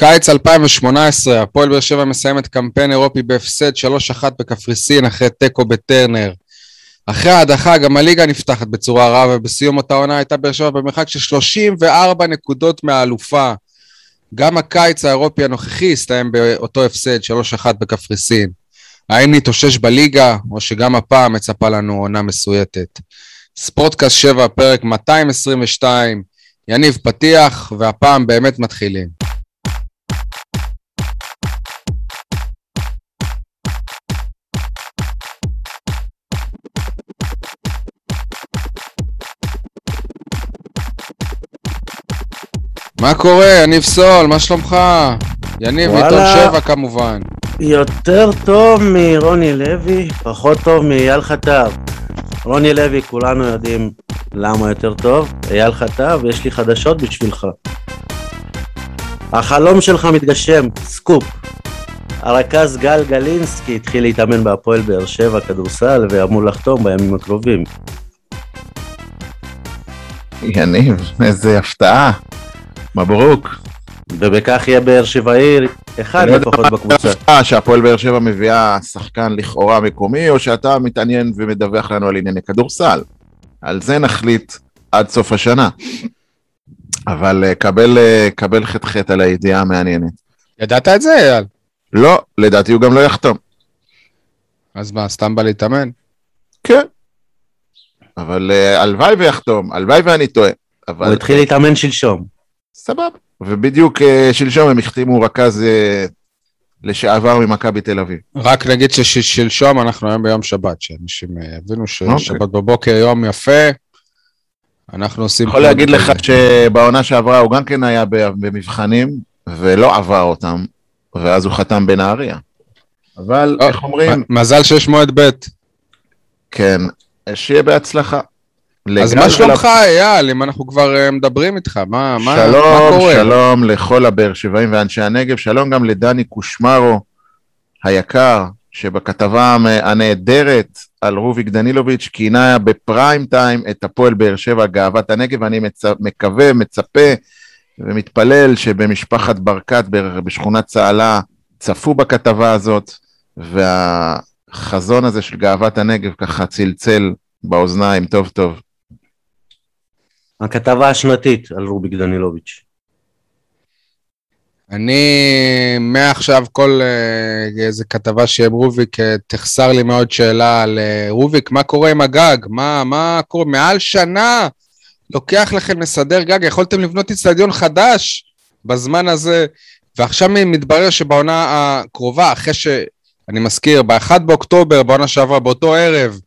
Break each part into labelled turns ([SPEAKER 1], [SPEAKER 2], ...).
[SPEAKER 1] קיץ 2018, הפועל באר שבע מסיימת קמפיין אירופי בהפסד 3-1 בקפריסין אחרי תיקו בטרנר. אחרי ההדחה גם הליגה נפתחת בצורה רעה, ובסיום אותה עונה הייתה באר שבע במרחק של 34 נקודות מהאלופה. גם הקיץ האירופי הנוכחי הסתיים באותו הפסד, 3-1 בקפריסין. האם נתאושש בליגה, או שגם הפעם מצפה לנו עונה מסויטת? ספורטקאסט 7, פרק 222, יניב פתיח, והפעם באמת מתחילים. מה קורה, יניב סול? מה שלומך? יניב מעיתון שבע כמובן.
[SPEAKER 2] יותר טוב מרוני לוי, פחות טוב מאייל חטב. רוני לוי, כולנו יודעים למה יותר טוב. אייל חטב, יש לי חדשות בשבילך. החלום שלך מתגשם, סקופ. הרכז גל גלינסקי התחיל להתאמן בהפועל באר שבע כדורסל ואמור לחתום בימים הקרובים.
[SPEAKER 3] יניב, איזה הפתעה. מברוק.
[SPEAKER 2] ובכך יהיה באר שבעי אחד לפחות בקבוצה.
[SPEAKER 3] שהפועל באר שבע מביאה שחקן לכאורה מקומי, או שאתה מתעניין ומדווח לנו על ענייני כדורסל. על זה נחליט עד סוף השנה. אבל אה, קבל, אה, קבל ח"ח על הידיעה המעניינת.
[SPEAKER 1] ידעת את זה, אייל?
[SPEAKER 3] לא, לדעתי הוא גם לא יחתום.
[SPEAKER 1] אז מה, סתם בא להתאמן?
[SPEAKER 3] כן. אבל אה, הלוואי ויחתום, הלוואי ואני טועה.
[SPEAKER 2] אבל... הוא התחיל להתאמן שלשום.
[SPEAKER 3] סבבה. ובדיוק אה, שלשום הם החתימו רכז אה, לשעבר ממכבי תל אביב.
[SPEAKER 1] רק נגיד ששלשום אנחנו היום ביום שבת, שאנשים אה, יבינו ששבת אוקיי. בבוקר יום יפה, אנחנו עושים...
[SPEAKER 3] יכול להגיד לך שבעונה שעברה הוא גם כן היה במבחנים, ולא עבר אותם, ואז הוא חתם בנהריה. אבל איך אומרים...
[SPEAKER 1] מזל שיש מועד ב'.
[SPEAKER 3] כן, שיהיה בהצלחה.
[SPEAKER 1] אז מה שלומך, אייל, אם אנחנו כבר uh, מדברים איתך, מה,
[SPEAKER 3] שלום, מה, מה קורה? שלום, שלום לכל הבאר שבעים ואנשי הנגב, שלום גם לדני קושמרו היקר, שבכתבה הנהדרת על רוביק דנילוביץ' כינה בפריים טיים את הפועל באר שבע גאוות הנגב, אני מצ... מקווה, מצפה ומתפלל שבמשפחת ברקת בשכונת צהלה צפו בכתבה הזאת, והחזון הזה של גאוות הנגב ככה צלצל באוזניים. טוב טוב.
[SPEAKER 2] הכתבה השנתית על רוביק דנילוביץ'.
[SPEAKER 1] אני מעכשיו כל אה, איזה כתבה שיהיה רוביק, אה, תחסר לי מאוד שאלה על אה, רוביק, מה קורה עם הגג? מה, מה קורה? מעל שנה לוקח לכם לסדר גג, יכולתם לבנות אצטדיון חדש בזמן הזה, ועכשיו מתברר שבעונה הקרובה, אחרי ש... אני מזכיר, ב-1 באוקטובר, בעונה שעברה, באותו ערב,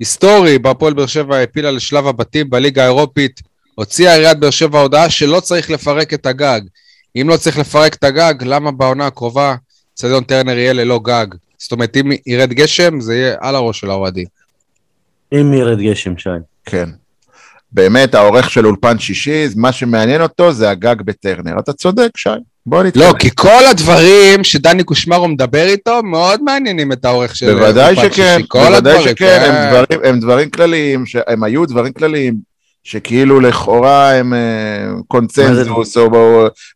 [SPEAKER 1] היסטורי, בהפועל באר שבע העפילה לשלב הבתים בליגה האירופית, הוציאה עיריית באר שבע הודעה שלא צריך לפרק את הגג. אם לא צריך לפרק את הגג, למה בעונה הקרובה צדיון טרנר יהיה ללא גג? זאת אומרת, אם ירד גשם, זה יהיה על הראש של האוהדים.
[SPEAKER 2] אם ירד גשם, שי.
[SPEAKER 3] כן. באמת, העורך של אולפן שישי, מה שמעניין אותו זה הגג בטרנר. אתה צודק, שי. בוא נתקדם.
[SPEAKER 1] לא, כי כל הדברים שדני קושמרו מדבר איתו, מאוד מעניינים את העורך של
[SPEAKER 3] בוודאי שכן, בוודאי שכן, הם כן. דברים, הם דברים כלליים, הם היו דברים כלליים. שכאילו לכאורה הם uh, קונצנזוס או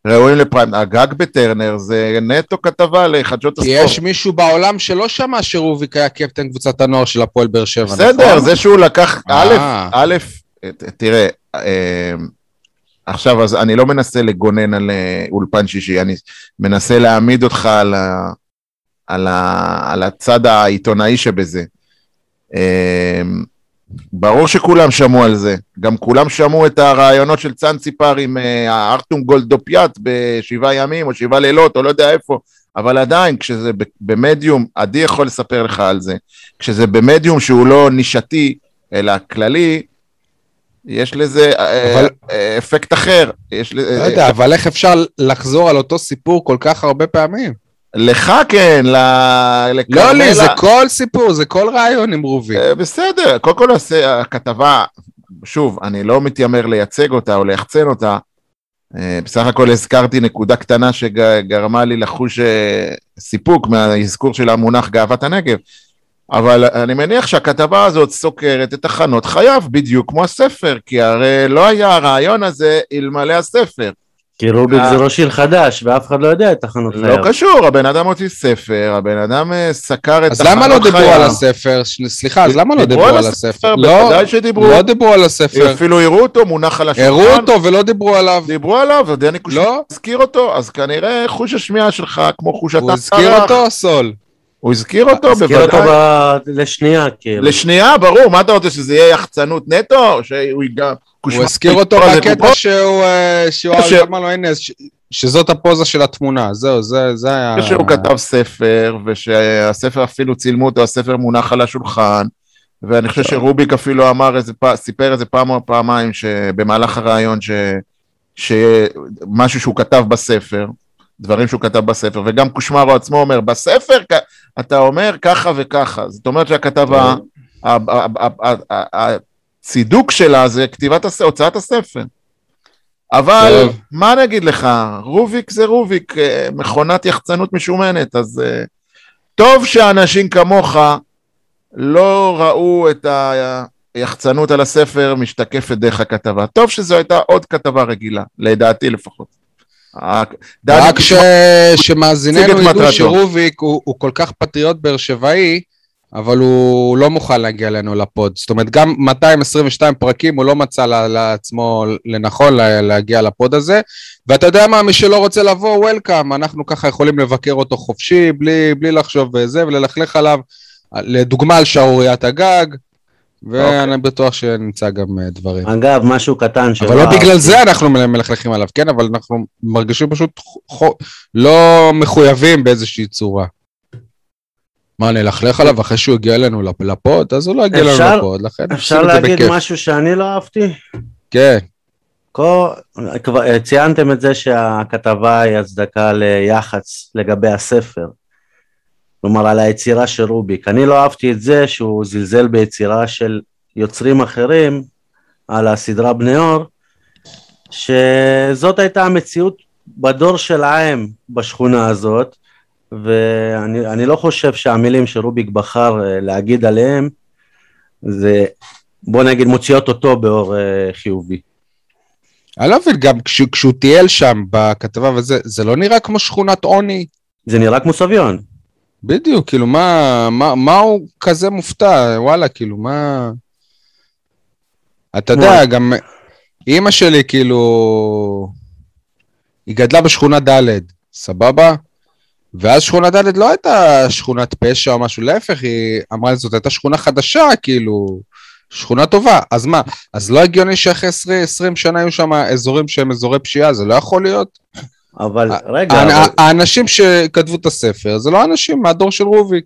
[SPEAKER 3] ראויים לפריים, הגג בטרנר זה נטו כתבה לחדשות
[SPEAKER 1] הספורט. כי יש מישהו בעולם שלא שמע שרוביק היה קפטן קבוצת הנוער של הפועל באר שבע,
[SPEAKER 3] נכון? בסדר, זה שהוא לקח, א', אה. א', תראה, אה, עכשיו אז אני לא מנסה לגונן על אולפן שישי, אני מנסה להעמיד אותך על, ה, על, ה, על הצד העיתונאי שבזה. ברור שכולם שמעו על זה, גם כולם שמעו את הרעיונות של צאנציפר עם אה, הארטום גולדופיאט בשבעה ימים או שבעה לילות או לא יודע איפה, אבל עדיין כשזה במדיום, עדי יכול לספר לך על זה, כשזה במדיום שהוא לא נישתי אלא כללי, יש לזה אה, אבל... אפקט אחר. יש.
[SPEAKER 1] לא יודע, אבל איך אפשר לחזור על אותו סיפור כל כך הרבה פעמים?
[SPEAKER 3] לך כן,
[SPEAKER 1] לא לי, זה כל סיפור, זה כל רעיון עם רובי.
[SPEAKER 3] אה, בסדר, קודם כל הכתבה, שוב, אני לא מתיימר לייצג אותה או ליחצן אותה, אה, בסך הכל הזכרתי נקודה קטנה שגרמה לי לחוש אה, סיפוק מהאזכור של המונח גאוות הנגב, אבל אני מניח שהכתבה הזאת סוקרת את הכנות חייו בדיוק כמו הספר, כי הרי לא היה הרעיון הזה אלמלא הספר.
[SPEAKER 2] כי רוביק
[SPEAKER 3] אה.
[SPEAKER 2] זה ראש עיר חדש, ואף אחד לא יודע את תחנות חייו.
[SPEAKER 3] לא קשור, הבן אדם הוציא ספר, הבן אדם אה, סקר את
[SPEAKER 1] אז למה לא
[SPEAKER 3] תחנות
[SPEAKER 1] דיברו
[SPEAKER 3] חייו.
[SPEAKER 1] על הספר? סליחה, אז למה לא דיברו על הספר? לא,
[SPEAKER 3] בוודאי שדיברו.
[SPEAKER 1] לא דיברו על הספר.
[SPEAKER 3] אפילו הראו אותו, מונח על השולחן.
[SPEAKER 1] הראו אותו ולא דיברו עליו.
[SPEAKER 3] דיברו עליו, ודני קושניר
[SPEAKER 1] לא.
[SPEAKER 3] הזכיר אותו, אז כנראה חוש השמיעה שלך כמו חוש
[SPEAKER 1] הוא
[SPEAKER 3] הטעם.
[SPEAKER 1] הזכיר אותו, סול.
[SPEAKER 3] הוא הזכיר אותו,
[SPEAKER 2] הזכיר אותו
[SPEAKER 3] בוודאי.
[SPEAKER 2] ב- לשנייה, כאילו.
[SPEAKER 3] לשנייה, ברור, מה אתה רוצה, שזה יהיה יחצנות נטו? שהוא ייגע...
[SPEAKER 1] הוא הזכיר אותו בקטע שהוא... אה, שהוא
[SPEAKER 3] ש-
[SPEAKER 1] אמר לו, הנה, ש- שזאת הפוזה של התמונה. זהו, זה זה היה...
[SPEAKER 3] שהוא כתב ספר, ושהספר אפילו צילמו אותו, הספר מונח על השולחן, ואני חושב שרוביק אפילו אמר איזה פעם, סיפר איזה פעם או פעמיים שבמהלך הרעיון ש... שמשהו שהוא כתב בספר, דברים שהוא כתב בספר, וגם קושמרו עצמו אומר, בספר אתה אומר ככה וככה, זאת אומרת ה- ה- הצידוק שלה זה כתיבת, הוצאת הספר. אבל. מה נגיד לך, רוביק זה רוביק, אה, מכונת יחצנות משומנת, אז אה, טוב שאנשים כמוך לא ראו את היחצנות על הספר משתקפת דרך הכתבה. טוב שזו הייתה עוד כתבה רגילה, לדעתי לפחות.
[SPEAKER 1] רק ש... שמאזיננו ידעו. שרוביק הוא, הוא כל כך פטריוט באר שבעי, אבל הוא לא מוכן להגיע אלינו לפוד. זאת אומרת, גם 222 פרקים הוא לא מצא לעצמו לנכון לה- להגיע לפוד הזה. ואתה יודע מה, מי שלא רוצה לבוא, וולקאם, אנחנו ככה יכולים לבקר אותו חופשי, בלי, בלי לחשוב וזה, וללכלך עליו, לדוגמה על שערוריית הגג, ואני בטוח שנמצא גם אה, דברים.
[SPEAKER 2] אגב, משהו קטן שלא
[SPEAKER 1] אבל לא. בגלל זה אנחנו מל- מלכלכים עליו, כן? אבל אנחנו מרגישים פשוט חו- לא מחויבים באיזושהי צורה. מה, נלכלך עליו אחרי שהוא הגיע אלינו לפ- לפוד? אז הוא לא הגיע
[SPEAKER 2] אפשר-
[SPEAKER 1] אלינו לפוד, לכן
[SPEAKER 2] אפשר להגיד. משהו שאני לא אהבתי?
[SPEAKER 1] כן,
[SPEAKER 2] כל... כבר ציינתם את זה שהכתבה היא הצדקה ליח"צ לגבי הספר. כלומר, על היצירה של רוביק. אני לא אהבתי את זה שהוא זלזל ביצירה של יוצרים אחרים על הסדרה בני אור, שזאת הייתה המציאות בדור שלהם בשכונה הזאת, ואני אני לא חושב שהמילים שרוביק בחר אה, להגיד עליהם, זה, בוא נגיד, מוציאות אותו באור אה, חיובי.
[SPEAKER 1] אני לא מבין, גם כשהוא טייל שם בכתבה וזה, זה לא נראה כמו שכונת עוני?
[SPEAKER 2] זה נראה כמו סביון.
[SPEAKER 1] בדיוק, כאילו, מה, מה, מה הוא כזה מופתע? וואלה, כאילו, מה... אתה יודע? גם אימא שלי, כאילו, היא גדלה בשכונה ד', סבבה? ואז שכונה ד' לא הייתה שכונת פשע או משהו, להפך, היא אמרה לי, זאת הייתה שכונה חדשה, כאילו, שכונה טובה. אז מה, אז לא הגיוני שאחרי 20, 20 שנה היו שם אזורים שהם אזורי פשיעה, זה לא יכול להיות?
[SPEAKER 2] אבל
[SPEAKER 1] אה,
[SPEAKER 2] רגע,
[SPEAKER 1] האנ-
[SPEAKER 2] אבל...
[SPEAKER 1] האנשים שכתבו את הספר, זה לא אנשים מהדור של רוביק.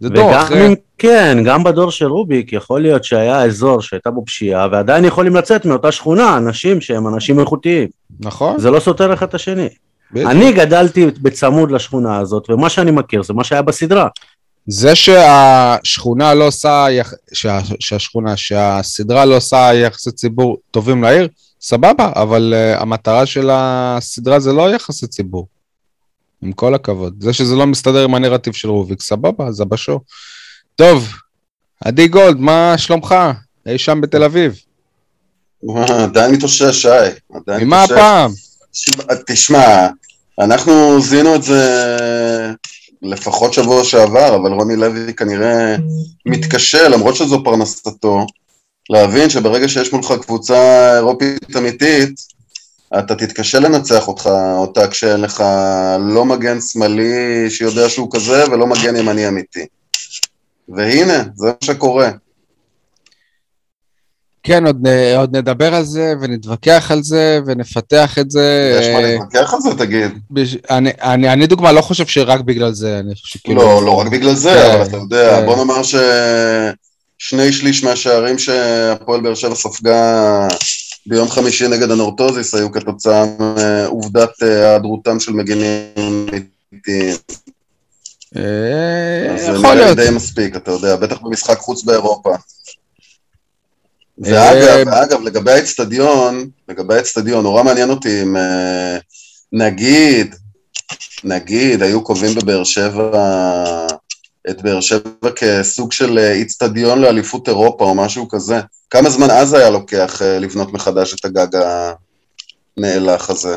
[SPEAKER 1] זה דור
[SPEAKER 2] וגם
[SPEAKER 1] אחרי.
[SPEAKER 2] אם כן, גם בדור של רוביק יכול להיות שהיה אזור שהייתה בו פשיעה, ועדיין יכולים לצאת מאותה שכונה אנשים שהם אנשים איכותיים.
[SPEAKER 1] נכון?
[SPEAKER 2] זה לא סותר אחד את השני.
[SPEAKER 1] בדיוק.
[SPEAKER 2] אני גדלתי בצמוד לשכונה הזאת, ומה שאני מכיר זה מה שהיה בסדרה.
[SPEAKER 1] זה שהשכונה לא עושה. שה... שהשכונה, שהסדרה לא עושה יחסי ציבור טובים לעיר, סבבה, אבל uh, המטרה של הסדרה זה לא יחסי ציבור. עם כל הכבוד. זה שזה לא מסתדר עם הנרטיב של רוביק, סבבה, זה בשור. טוב, עדי גולד, מה שלומך? אי שם בתל אביב.
[SPEAKER 4] עדיין מתאושש, שי. עדיין
[SPEAKER 1] ממה. הפעם?
[SPEAKER 4] ש- תשמע, אנחנו זיהינו את זה לפחות שבוע שעבר, אבל רוני לוי כנראה מתקשה, למרות שזו פרנסתו, להבין שברגע שיש מולך קבוצה אירופית אמיתית, אתה תתקשה לנצח אותך, אותה כשאין לך לא מגן שמאלי שיודע שהוא כזה, ולא מגן ימני אמיתי. והנה, זה מה שקורה.
[SPEAKER 1] כן, עוד, עוד נדבר על זה, ונתווכח על זה, ונפתח את זה.
[SPEAKER 4] יש מה להתווכח על זה, תגיד.
[SPEAKER 1] בש... אני, אני, אני דוגמה לא חושב שרק בגלל זה, אני חושב שכאילו...
[SPEAKER 4] לא, לא רק בגלל זה,
[SPEAKER 1] כן,
[SPEAKER 4] אבל אתה יודע,
[SPEAKER 1] כן.
[SPEAKER 4] בוא נאמר ששני שליש מהשערים שהפועל באר שבע ספגה ביום חמישי נגד הנורטוזיס היו כתוצאה מעובדת אה, היעדרותם של מגנים אמיתיים.
[SPEAKER 1] אה,
[SPEAKER 4] זה
[SPEAKER 1] יכול להיות.
[SPEAKER 4] די מספיק, אתה יודע, בטח במשחק חוץ באירופה.
[SPEAKER 1] אה,
[SPEAKER 4] ואגב, אגב, לגבי האצטדיון, לגבי האצטדיון, נורא מעניין אותי אם נגיד, נגיד, היו קובעים בבאר שבע, את באר שבע כסוג של אה, איצטדיון לאליפות אירופה או משהו כזה. כמה זמן אז היה לוקח אה, לבנות מחדש את הגג הנאלח הזה?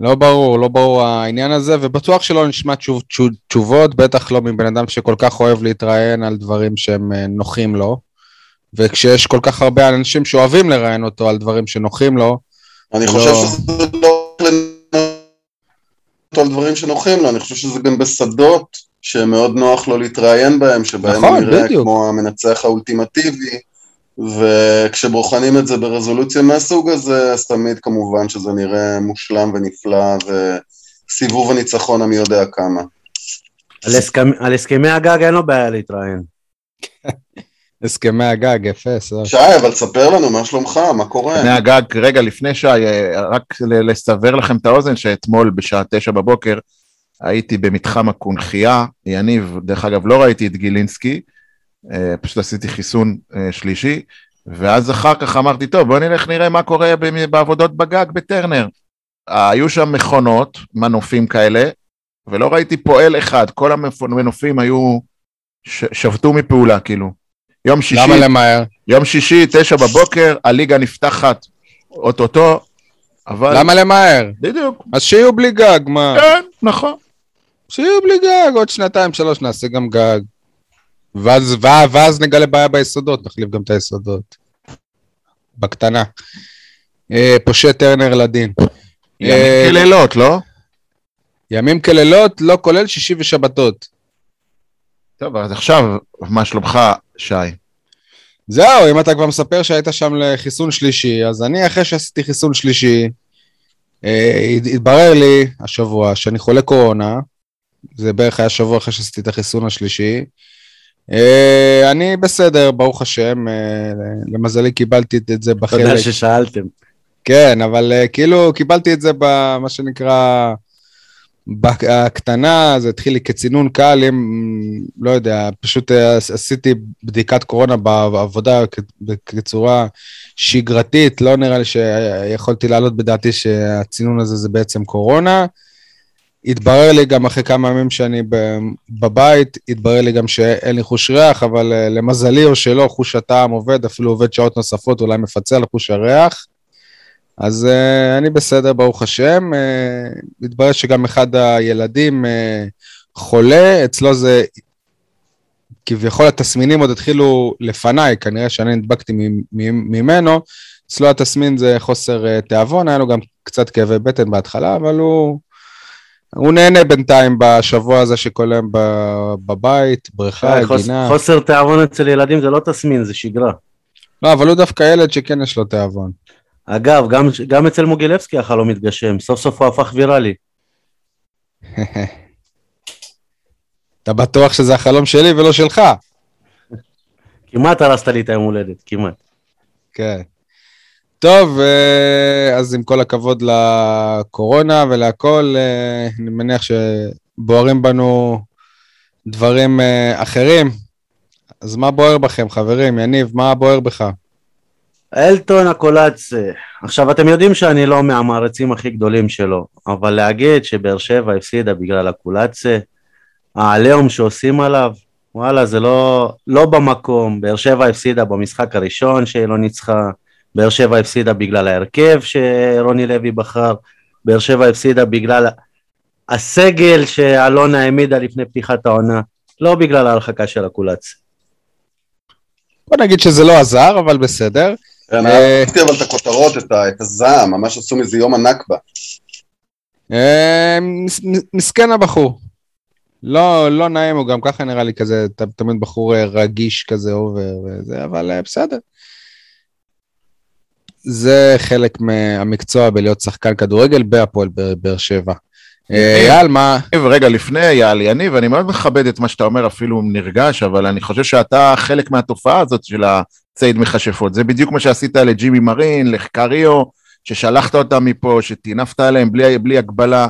[SPEAKER 1] לא ברור, לא ברור העניין הזה, ובטוח שלא נשמע תשוב, תשוב, תשובות, בטח לא מבן אדם שכל כך אוהב להתראיין על דברים שהם אה, נוחים לו. וכשיש כל כך הרבה אנשים שאוהבים לראיין אותו על דברים שנוחים לו,
[SPEAKER 4] אני
[SPEAKER 1] לא.
[SPEAKER 4] חושב שזה לא על דברים שנוחים לו, אני חושב שזה גם בשדות שמאוד נוח לו להתראיין בהם, שבהם
[SPEAKER 1] נכון,
[SPEAKER 4] נראה
[SPEAKER 1] בדיוק.
[SPEAKER 4] כמו המנצח האולטימטיבי, וכשבוחנים את זה ברזולוציה מהסוג הזה, אז תמיד כמובן שזה נראה מושלם ונפלא, וסיבוב הניצחון המי יודע כמה.
[SPEAKER 2] על הסכמ- על הסכמי הגג אין לו בעיה להתראיין.
[SPEAKER 1] הסכמי הגג, יפה, סוף.
[SPEAKER 4] שי, אבל ספר לנו, מה שלומך? מה קורה?
[SPEAKER 3] לפני הגג, רגע, לפני שי, אה, רק ל- לסבר לכם את האוזן, שאתמול בשעה תשע בבוקר הייתי במתחם הקונכייה, יניב, דרך אגב, לא ראיתי את גילינסקי, אה, פשוט עשיתי חיסון אה, שלישי, ואז אחר כך אמרתי, טוב, בוא נלך נראה מה קורה בעבודות בגג בטרנר. היו שם מכונות, מנופים כאלה, ולא ראיתי פועל אחד, כל המנופים היו, ש- שבתו מפעולה, כאילו. יום שישי,
[SPEAKER 1] למה למהר?
[SPEAKER 3] יום שישי, תשע בבוקר, הליגה נפתחת אוטוטו, אבל...
[SPEAKER 1] למה למהר?
[SPEAKER 3] בדיוק.
[SPEAKER 1] אז שיהיו בלי גג, מה?
[SPEAKER 3] כן, נכון.
[SPEAKER 1] שיהיו בלי גג, עוד שנתיים, שלוש נעשה גם גג. ואז, ואז, ואז נגלה בעיה ביסודות, נחליף גם את היסודות. בקטנה. אה, פושע טרנר לדין.
[SPEAKER 3] ימים
[SPEAKER 1] אה,
[SPEAKER 3] כלילות, לא?
[SPEAKER 1] ימים כלילות, לא כולל שישי ושבתות.
[SPEAKER 3] טוב, אז עכשיו, מה שלומך, שי?
[SPEAKER 1] זהו, אם אתה כבר מספר שהיית שם לחיסון שלישי, אז אני אחרי שעשיתי חיסון שלישי, אה, הת- התברר לי השבוע שאני חולה קורונה, זה בערך היה שבוע אחרי שעשיתי את החיסון השלישי. אה, אני בסדר, ברוך השם, אה, למזלי קיבלתי את זה בחלק.
[SPEAKER 2] תודה ששאלתם.
[SPEAKER 1] כן, אבל אה, כאילו קיבלתי את זה במה שנקרא בקטנה, זה התחיל לי כצינון קל, אם, לא יודע, פשוט עשיתי בדיקת קורונה בעבודה בצורה שגרתית, לא נראה לי שיכולתי להעלות בדעתי שהצינון הזה זה בעצם קורונה. התברר לי גם אחרי כמה ימים שאני בבית, התברר לי גם שאין לי חוש ריח, אבל אה, למזלי או שלא, חוש הטעם עובד, אפילו עובד שעות נוספות, אולי מפצה על חוש הריח. אז uh, אני בסדר, ברוך השם. Uh, מתברר שגם אחד הילדים uh, חולה, אצלו זה... כביכול התסמינים עוד התחילו לפניי, כנראה שאני נדבקתי ממנו. אצלו התסמין זה חוסר uh, תיאבון, היה לו גם קצת כאבי בטן בהתחלה, אבל הוא, הוא נהנה בינתיים בשבוע הזה שכל היום בבית, בריכה,
[SPEAKER 2] חוס-
[SPEAKER 1] גינה.
[SPEAKER 2] חוסר תיאבון אצל ילדים זה לא תסמין, זה שגרה.
[SPEAKER 1] לא, אבל הוא דווקא ילד שכן יש לו תיאבון.
[SPEAKER 2] אגב, גם, גם אצל מוגילבסקי החלום מתגשם, סוף סוף הוא הפך ויראלי.
[SPEAKER 1] אתה בטוח שזה החלום שלי ולא שלך.
[SPEAKER 2] כמעט הרסת לי את היום הולדת, כמעט.
[SPEAKER 1] כן. טוב, אה, אז עם כל הכבוד לקורונה ולהכל, אה, אני מניח שבוערים בנו דברים אה, אחרים. אז מה בוער בכם, חברים? יניב, מה בוער בך?
[SPEAKER 2] אלטון הקולאצה. עכשיו, אתם יודעים שאני לא מהמעריצים הכי גדולים שלו, אבל להגיד שבאר שבע הפסידה בגלל הקולאצה, העליהום שעושים עליו, וואלה, זה לא, לא במקום. באר שבע הפסידה במשחק הראשון שהיא לא ניצחה, באר שבע הפסידה בגלל ההרכב שרוני לוי בחר, באר שבע הפסידה בגלל הסגל שאלונה העמידה לפני פתיחת העונה, לא בגלל ההרחקה של הקולאצה.
[SPEAKER 1] בוא נגיד שזה לא עזר, אבל בסדר.
[SPEAKER 4] כן,
[SPEAKER 1] אה,
[SPEAKER 4] אהבתי אבל את הכותרות, את הזעם, ממש עשו מזה יום הנכבה.
[SPEAKER 1] אה, מס- מסכן הבחור. לא, לא נעים, הוא גם ככה נראה לי כזה, תמיד בחור אה, רגיש כזה אובר וזה, אבל אה, בסדר. זה חלק מהמקצוע בלהיות שחקן כדורגל בהפועל באר שבע. אה, אייל, מה?
[SPEAKER 3] יניב, רגע, לפני אייל, יניב, אני מאוד מכבד את מה שאתה אומר, אפילו נרגש, אבל אני חושב שאתה חלק מהתופעה הזאת של הציד מכשפות. זה בדיוק מה שעשית לג'ימי מרין, לקריו, ששלחת אותם מפה, שטינפת עליהם בלי, בלי הגבלה.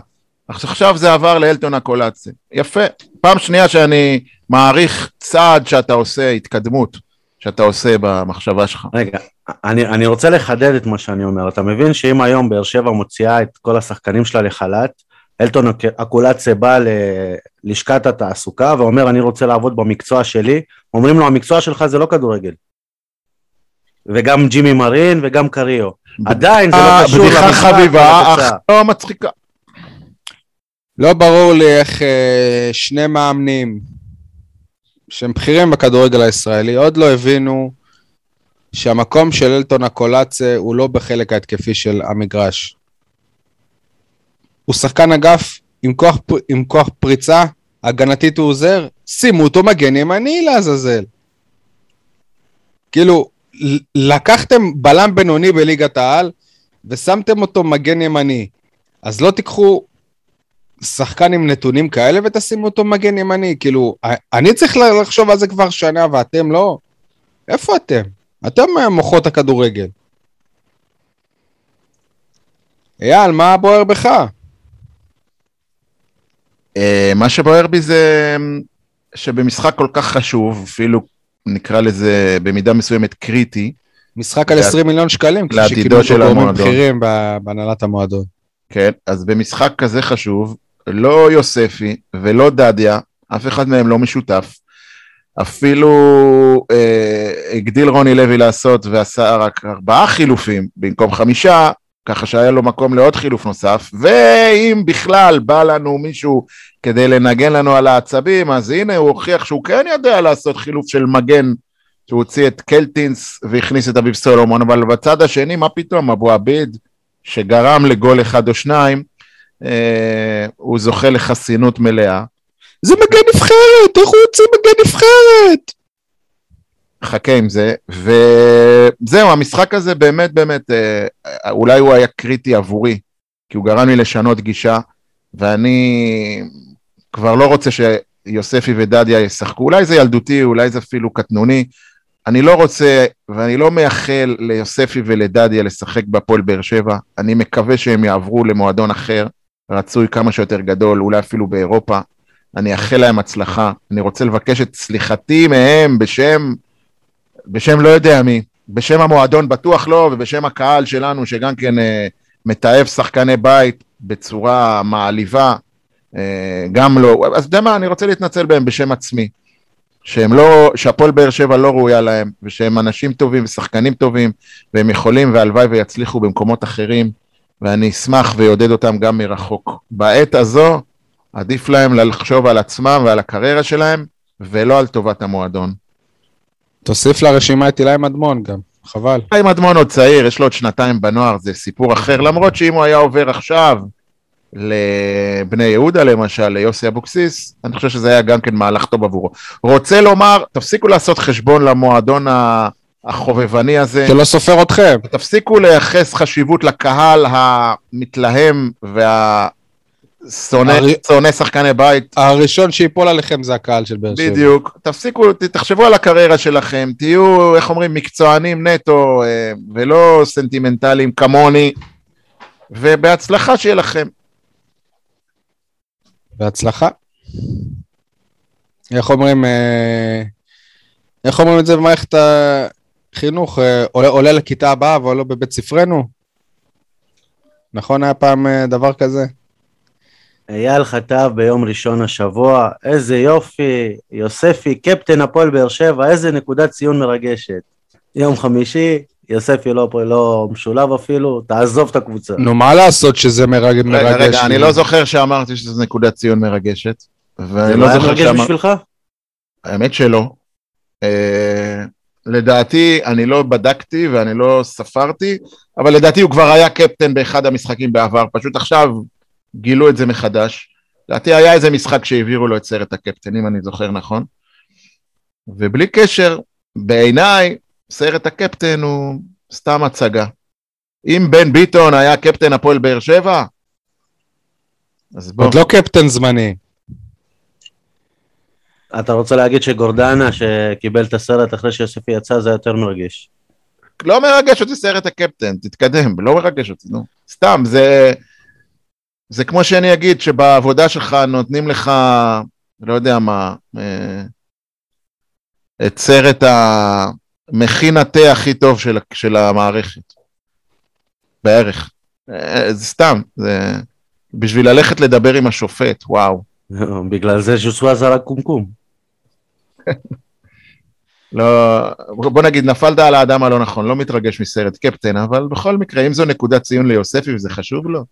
[SPEAKER 3] עכשיו זה עבר לאלטון הקולאצה. יפה. פעם שנייה שאני מעריך צעד שאתה עושה, התקדמות שאתה עושה במחשבה שלך.
[SPEAKER 2] רגע, אני, אני רוצה לחדד את מה שאני אומר. אתה מבין שאם היום באר שבע מוציאה את כל השחקנים שלה לחל"ת, אלטון אק- אקולציה בא ללשכת התעסוקה ואומר, אני רוצה לעבוד במקצוע שלי, אומרים לו, המקצוע שלך זה לא כדורגל. וגם ג'ימי מרין וגם קריו. עדיין זה לא קשור
[SPEAKER 3] בדיחה
[SPEAKER 2] למשחק
[SPEAKER 3] חביבה,
[SPEAKER 2] ולתוצאה.
[SPEAKER 3] אך לא מצחיקה.
[SPEAKER 1] לא ברור לי איך אה, שני מאמנים שהם בכירים בכדורגל הישראלי עוד לא הבינו שהמקום של אלטון הקולאצה הוא לא בחלק ההתקפי של המגרש. הוא שחקן אגף עם כוח, עם כוח פריצה, הגנתית הוא עוזר, שימו אותו מגן ימני לעזאזל. כאילו, לקחתם בלם בינוני בליגת העל ושמתם אותו מגן ימני. אז לא תיקחו שחקן עם נתונים כאלה ותשימו אותו מגן ימני. כאילו, אני צריך לחשוב על זה כבר שנה ואתם לא? איפה אתם? אתם מוחות הכדורגל. אייל, מה בוער בך?
[SPEAKER 3] אה, מה שבוער בי זה שבמשחק כל כך חשוב, אפילו נקרא לזה במידה מסוימת קריטי,
[SPEAKER 1] משחק על
[SPEAKER 3] לעד-
[SPEAKER 1] 20 מיליון שקלים, כפי
[SPEAKER 3] לעתידו
[SPEAKER 1] שקיבלו
[SPEAKER 3] של
[SPEAKER 1] גורמים. בכירים בהנהלת המועדון.
[SPEAKER 3] כן, אז במשחק כזה חשוב, לא יוספי ולא דדיה, אף אחד מהם לא משותף. אפילו אה, הגדיל רוני לוי לעשות ועשה רק ארבעה חילופים במקום חמישה, ככה שהיה לו מקום לעוד חילוף נוסף, ואם בכלל בא לנו מישהו כדי לנגן לנו על העצבים, אז הנה הוא הוכיח שהוא כן יודע לעשות חילוף של מגן, שהוא הוציא את קלטינס והכניס את אביב סולומון, אבל בצד השני, מה פתאום, אבו עביד, שגרם לגול אחד או שניים, אה, הוא זוכה לחסינות מלאה.
[SPEAKER 1] זה מגן נבחרת, איך הוא יוצא מגן נבחרת?
[SPEAKER 3] חכה עם זה, וזהו, המשחק הזה באמת באמת, אה, אולי הוא היה קריטי עבורי, כי הוא גרם לי לשנות גישה, ואני כבר לא רוצה שיוספי ודדיה ישחקו, אולי זה ילדותי, אולי זה אפילו קטנוני, אני לא רוצה, ואני לא מייחל ליוספי ולדדיה לשחק בהפועל באר שבע, אני מקווה שהם יעברו למועדון אחר, רצוי כמה שיותר גדול, אולי אפילו באירופה, אני אאחל להם הצלחה, אני רוצה לבקש את סליחתי מהם בשם בשם לא יודע מי, בשם המועדון בטוח לא, ובשם הקהל שלנו שגם כן אה, מתעב שחקני בית בצורה מעליבה, אה, גם לא, אז אתה יודע מה, אני רוצה להתנצל בהם בשם עצמי, שהם לא, שהפועל באר שבע לא ראויה להם, ושהם אנשים טובים ושחקנים טובים, והם יכולים והלוואי ויצליחו במקומות אחרים, ואני אשמח ויעודד אותם גם מרחוק. בעת הזו, עדיף להם לחשוב על עצמם ועל הקריירה שלהם, ולא על טובת המועדון.
[SPEAKER 1] תוסיף לרשימה את אילי מדמון גם, חבל.
[SPEAKER 3] חיים אדמון עוד צעיר, יש לו עוד שנתיים בנוער, זה סיפור אחר, למרות שאם הוא היה עובר עכשיו לבני יהודה למשל, ליוסי אבוקסיס, אני חושב שזה היה גם כן מהלך טוב עבורו. רוצה לומר, תפסיקו לעשות חשבון למועדון החובבני הזה,
[SPEAKER 1] שלא סופר אתכם.
[SPEAKER 3] תפסיקו לייחס חשיבות לקהל המתלהם
[SPEAKER 1] הרי-
[SPEAKER 3] שונא שחקני בית
[SPEAKER 1] הראשון שיפול עליכם זה הקהל של באר שבע.
[SPEAKER 3] בדיוק, תפסיקו, תחשבו על הקריירה שלכם, תהיו, איך אומרים, מקצוענים נטו, אה, ולא סנטימנטליים כמוני, ובהצלחה שיהיה לכם.
[SPEAKER 1] בהצלחה. איך אומרים, אה, איך אומרים את זה במערכת החינוך? אה, עולה, עולה לכיתה הבאה ועולה בבית ספרנו? נכון היה פעם דבר כזה?
[SPEAKER 2] אייל חטב ביום ראשון השבוע, איזה יופי, יוספי, קפטן הפועל באר שבע, איזה נקודת ציון מרגשת. יום חמישי, יוספי לא, לא משולב אפילו, תעזוב את הקבוצה.
[SPEAKER 1] נו, מה לעשות שזה מרג... מרגש?
[SPEAKER 3] רגע, רגע? אני לא זוכר שאמרתי שזו נקודת ציון מרגשת,
[SPEAKER 2] זה
[SPEAKER 3] לא
[SPEAKER 2] לא היה מרגש
[SPEAKER 3] שאמרתי...
[SPEAKER 2] בשבילך?
[SPEAKER 3] האמת שלא. אה, לדעתי, אני לא בדקתי ואני לא ספרתי, אבל לדעתי הוא כבר היה קפטן באחד המשחקים בעבר, פשוט עכשיו גילו את זה מחדש. לדעתי היה איזה משחק שהעבירו לו את סרט הקפטן, אם אני זוכר נכון. ובלי קשר, בעיניי, סרט הקפטן הוא סתם הצגה. אם בן ביטון היה קפטן הפועל באר שבע, אז בוא.
[SPEAKER 1] עוד לא קפטן זמני.
[SPEAKER 2] אתה רוצה להגיד שגורדנה, שקיבל את הסרט אחרי שיוספי יצא, זה יותר מרגש.
[SPEAKER 3] לא מרגש אותי סרט הקפטן, תתקדם, לא מרגש אותי, נו. סתם, זה... זה כמו שאני אגיד שבעבודה שלך נותנים לך, לא יודע מה, אה, את סרט המכין התה הכי טוב של, של המערכת. בערך. אה, זה סתם, זה... בשביל ללכת לדבר עם השופט, וואו.
[SPEAKER 2] בגלל זה ז'וסווה זרק קומקום.
[SPEAKER 3] לא, בוא נגיד, נפלת על האדם הלא נכון, לא מתרגש מסרט קפטן, אבל בכל מקרה, אם זו נקודת ציון ליוספי וזה חשוב לו,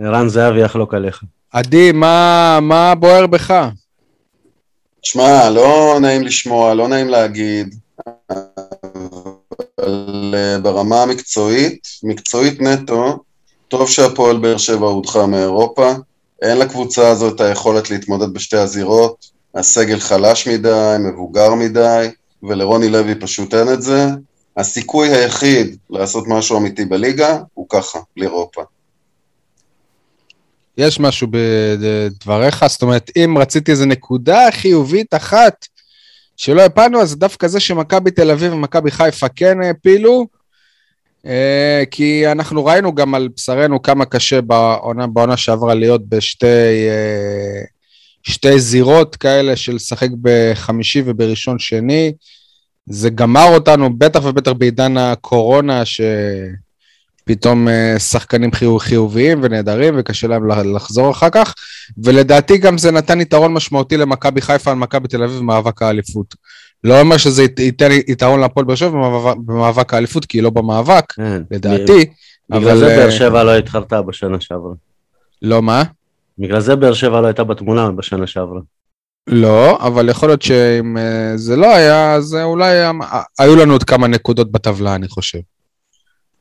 [SPEAKER 2] ערן זהבי יחלוק עליך.
[SPEAKER 1] עדי, מה, מה בוער בך?
[SPEAKER 4] שמע, לא נעים לשמוע, לא נעים להגיד, אבל אה, ברמה המקצועית, מקצועית נטו, טוב שהפועל באר שבע הודחה מאירופה, אין לקבוצה הזו את היכולת להתמודד בשתי הזירות, הסגל חלש מדי, מבוגר מדי, ולרוני לוי פשוט אין את זה. הסיכוי היחיד לעשות משהו אמיתי בליגה הוא ככה, בלי אירופה.
[SPEAKER 1] יש משהו בדבריך? זאת אומרת, אם רציתי איזו נקודה חיובית אחת שלא הפלנו, אז דווקא זה שמכבי תל אביב ומכבי חיפה כן העפילו, אה, כי אנחנו ראינו גם על בשרנו כמה קשה בעונה, בעונה שעברה להיות בשתי אה, שתי זירות כאלה של לשחק בחמישי ובראשון שני. זה גמר אותנו, בטח ובטח בעידן הקורונה, שפתאום אה, שחקנים חיוב, חיוביים ונהדרים וקשה להם לחזור אחר כך, ולדעתי גם זה נתן יתרון משמעותי למכבי חיפה על מכבי תל אביב במאבק האליפות. לא אומר שזה ייתן יתרון להפועל באר שבע במאבק האליפות, כי היא לא במאבק, כן, לדעתי.
[SPEAKER 2] בגלל זה באר שבע לא התחרתה בשנה שעברה.
[SPEAKER 1] לא מה?
[SPEAKER 2] בגלל זה באר שבע לא הייתה בתמונה בשנה שעברה.
[SPEAKER 1] לא, אבל יכול להיות שאם אה, זה לא היה, אז אולי היו לנו עוד כמה נקודות בטבלה, אני חושב.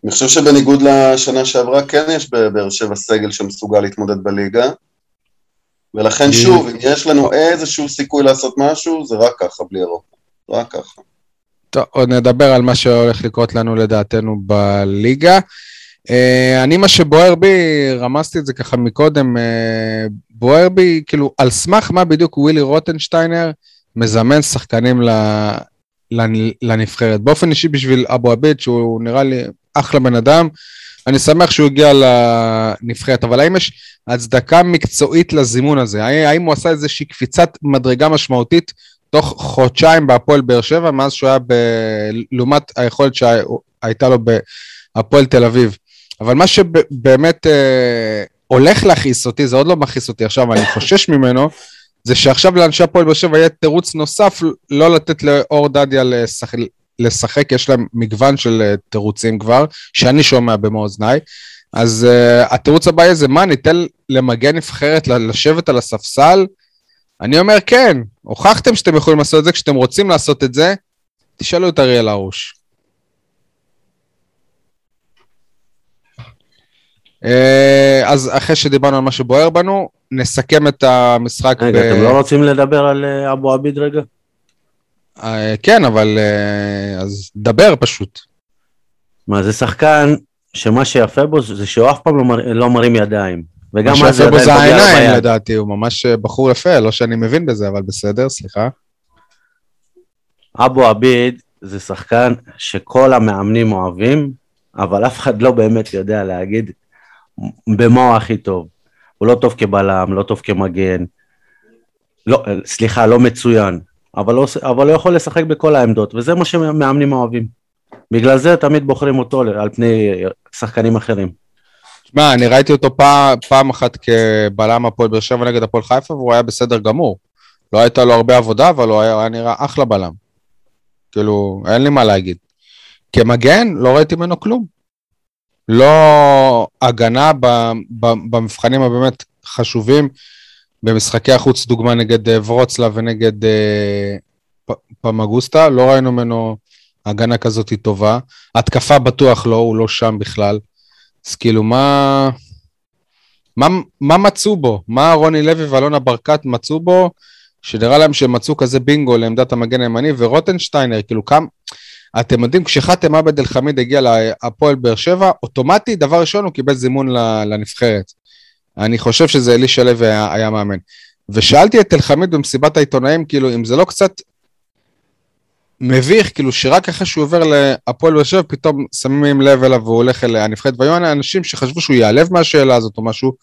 [SPEAKER 4] אני חושב שבניגוד לשנה שעברה, כן יש בבאר שבע סגל שמסוגל להתמודד בליגה. ולכן שוב, אם יש לנו איזשהו סיכוי לעשות משהו, זה רק ככה, בלי אירופה. רק ככה.
[SPEAKER 1] טוב, עוד נדבר על מה שהולך לקרות לנו לדעתנו בליגה. Uh, אני, מה שבוער בי, רמזתי את זה ככה מקודם, uh, בוער בי, כאילו, על סמך מה בדיוק ווילי רוטנשטיינר מזמן שחקנים לנבחרת. באופן אישי בשביל אבו עביד, שהוא נראה לי אחלה בן אדם, אני שמח שהוא הגיע לנבחרת, אבל האם יש הצדקה מקצועית לזימון הזה? האם הוא עשה איזושהי קפיצת מדרגה משמעותית תוך חודשיים בהפועל באר שבע, מאז שהוא היה ב... לעומת היכולת שהייתה לו בהפועל תל אביב? אבל מה שבאמת אה, הולך להכעיס אותי, זה עוד לא מכעיס אותי עכשיו, אני חושש ממנו, זה שעכשיו לאנשי הפועל באר שבע יהיה תירוץ נוסף לא לתת לאור דדיה לשחק, לשחק, יש להם מגוון של אה, תירוצים כבר, שאני שומע במו אוזניי. אז uh, התירוץ הבא זה מה, ניתן למגן נבחרת לשבת על הספסל? אני אומר כן, הוכחתם שאתם יכולים לעשות את זה, כשאתם רוצים לעשות את זה, תשאלו את אריאל הרוש. אה, אז אחרי שדיברנו על מה שבוער בנו, נסכם את המשחק.
[SPEAKER 2] רגע, ב... אתם לא רוצים לדבר על אה, אבו עביד רגע?
[SPEAKER 1] אה, כן, אבל אז דבר פשוט.
[SPEAKER 2] מה, זה שחקן שמה שיפה בו זה שהוא אף פעם לא, מר... לא מרים ידיים.
[SPEAKER 1] וגם מה שיפה בו זה העיניים לדעתי, הוא ממש בחור יפה, לא שאני מבין בזה, אבל בסדר, סליחה.
[SPEAKER 2] אבו עביד זה שחקן שכל המאמנים אוהבים, אבל אף אחד לא באמת יודע להגיד במה הוא הכי טוב. הוא לא טוב כבלם, לא טוב כמגן, לא, סליחה, לא מצוין, אבל לא, אבל הוא יכול לשחק בכל העמדות, וזה מה שמאמנים אוהבים. בגלל זה תמיד בוחרים אותו על פני שחקנים אחרים.
[SPEAKER 1] תשמע, אני ראיתי אותו פעם, פעם אחת כבלם הפועל באר שבע נגד הפועל חיפה, והוא היה בסדר גמור. לא הייתה לו הרבה עבודה, אבל הוא היה, היה נראה אחלה בלם. כאילו, אין לי מה להגיד. כמגן, לא ראיתי ממנו כלום. לא הגנה במבחנים הבאמת חשובים, במשחקי החוץ, דוגמה נגד אה, ורוצלה ונגד אה, פמגוסטה, לא ראינו ממנו הגנה כזאת טובה. התקפה בטוח לא, הוא לא שם בכלל. אז כאילו, מה... מה, מה מצאו בו? מה רוני לוי ואלונה ברקת מצאו בו, שנראה להם שהם מצאו כזה בינגו לעמדת המגן הימני, ורוטנשטיינר, כאילו, כמה... אתם יודעים, כשחאתם עבד אל חמיד הגיע להפועל באר שבע, אוטומטית, דבר ראשון, הוא קיבל זימון לנבחרת. אני חושב שזה אלישע לוי היה, היה מאמן. ושאלתי את אל חמיד במסיבת העיתונאים, כאילו, אם זה לא קצת מביך, כאילו, שרק אחרי שהוא עובר להפועל באר שבע, פתאום שמים לב אליו והוא הולך אל הנבחרת. והיו אנשים שחשבו שהוא ייעלב מהשאלה הזאת או משהו,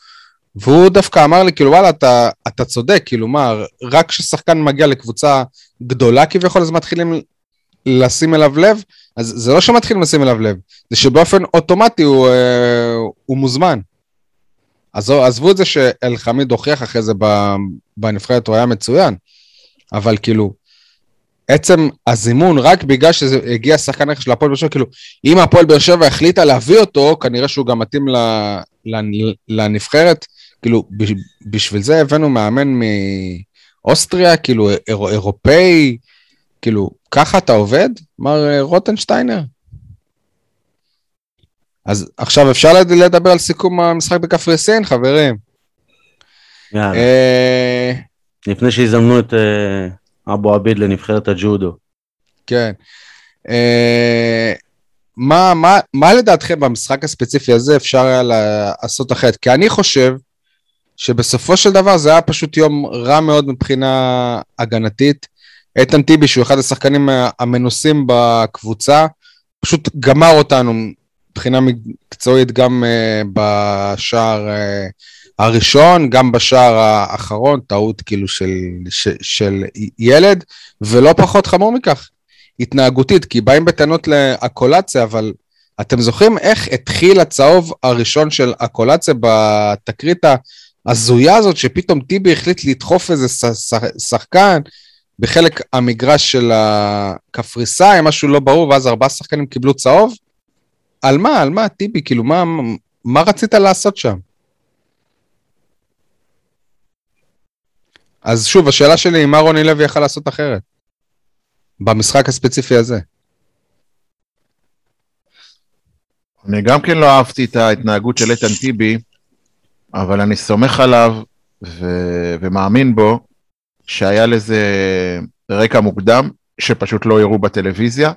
[SPEAKER 1] והוא דווקא אמר לי, כאילו, וואלה, אתה, אתה צודק, כאילו, מה, רק כששחקן מגיע לקבוצה גדולה כביכול, אז מתחילים לשים אליו לב, אז זה לא שמתחילים לשים אליו לב, זה שבאופן אוטומטי הוא, אה, הוא מוזמן. אז עזבו את זה שאלחמיד הוכיח אחרי זה בנבחרת, הוא היה מצוין, אבל כאילו, עצם הזימון, רק בגלל שזה הגיע שחקן רכש של הפועל באר שבע, כאילו, אם הפועל באר שבע החליטה להביא אותו, כנראה שהוא גם מתאים לנ- לנבחרת, כאילו, בש- בשביל זה הבאנו מאמן מאוסטריה, כאילו, אירו- אירופאי, כאילו, ככה אתה עובד, מר אה, רוטנשטיינר? אז עכשיו אפשר לד- לדבר על סיכום המשחק בקפריסין, חברים.
[SPEAKER 2] יאללה,
[SPEAKER 1] אה,
[SPEAKER 2] לפני שיזמנו את אה, אבו עביד לנבחרת הג'ודו.
[SPEAKER 1] כן. אה, מה, מה, מה לדעתכם במשחק הספציפי הזה אפשר היה לעשות אחרת? כי אני חושב שבסופו של דבר זה היה פשוט יום רע מאוד מבחינה הגנתית. איתן טיבי, שהוא אחד השחקנים המנוסים בקבוצה, פשוט גמר אותנו מבחינה מקצועית גם uh, בשער uh, הראשון, גם בשער האחרון, טעות כאילו של, של, של ילד, ולא פחות חמור מכך, התנהגותית, כי באים בטענות לאקולציה, אבל אתם זוכרים איך התחיל הצהוב הראשון של אקולציה בתקרית ההזויה הזאת, שפתאום טיבי החליט לדחוף איזה שחקן בחלק המגרש של הקפריסאים, משהו לא ברור, ואז ארבעה שחקנים קיבלו צהוב? על מה? על מה, טיבי? כאילו, מה, מה רצית לעשות שם? אז שוב, השאלה שלי היא מה רוני לוי יכל לעשות אחרת? במשחק הספציפי הזה.
[SPEAKER 3] אני גם כן לא אהבתי את ההתנהגות של איתן טיבי, אבל אני סומך עליו ו- ומאמין בו שהיה לזה רקע מוקדם, שפשוט לא הראו בטלוויזיה,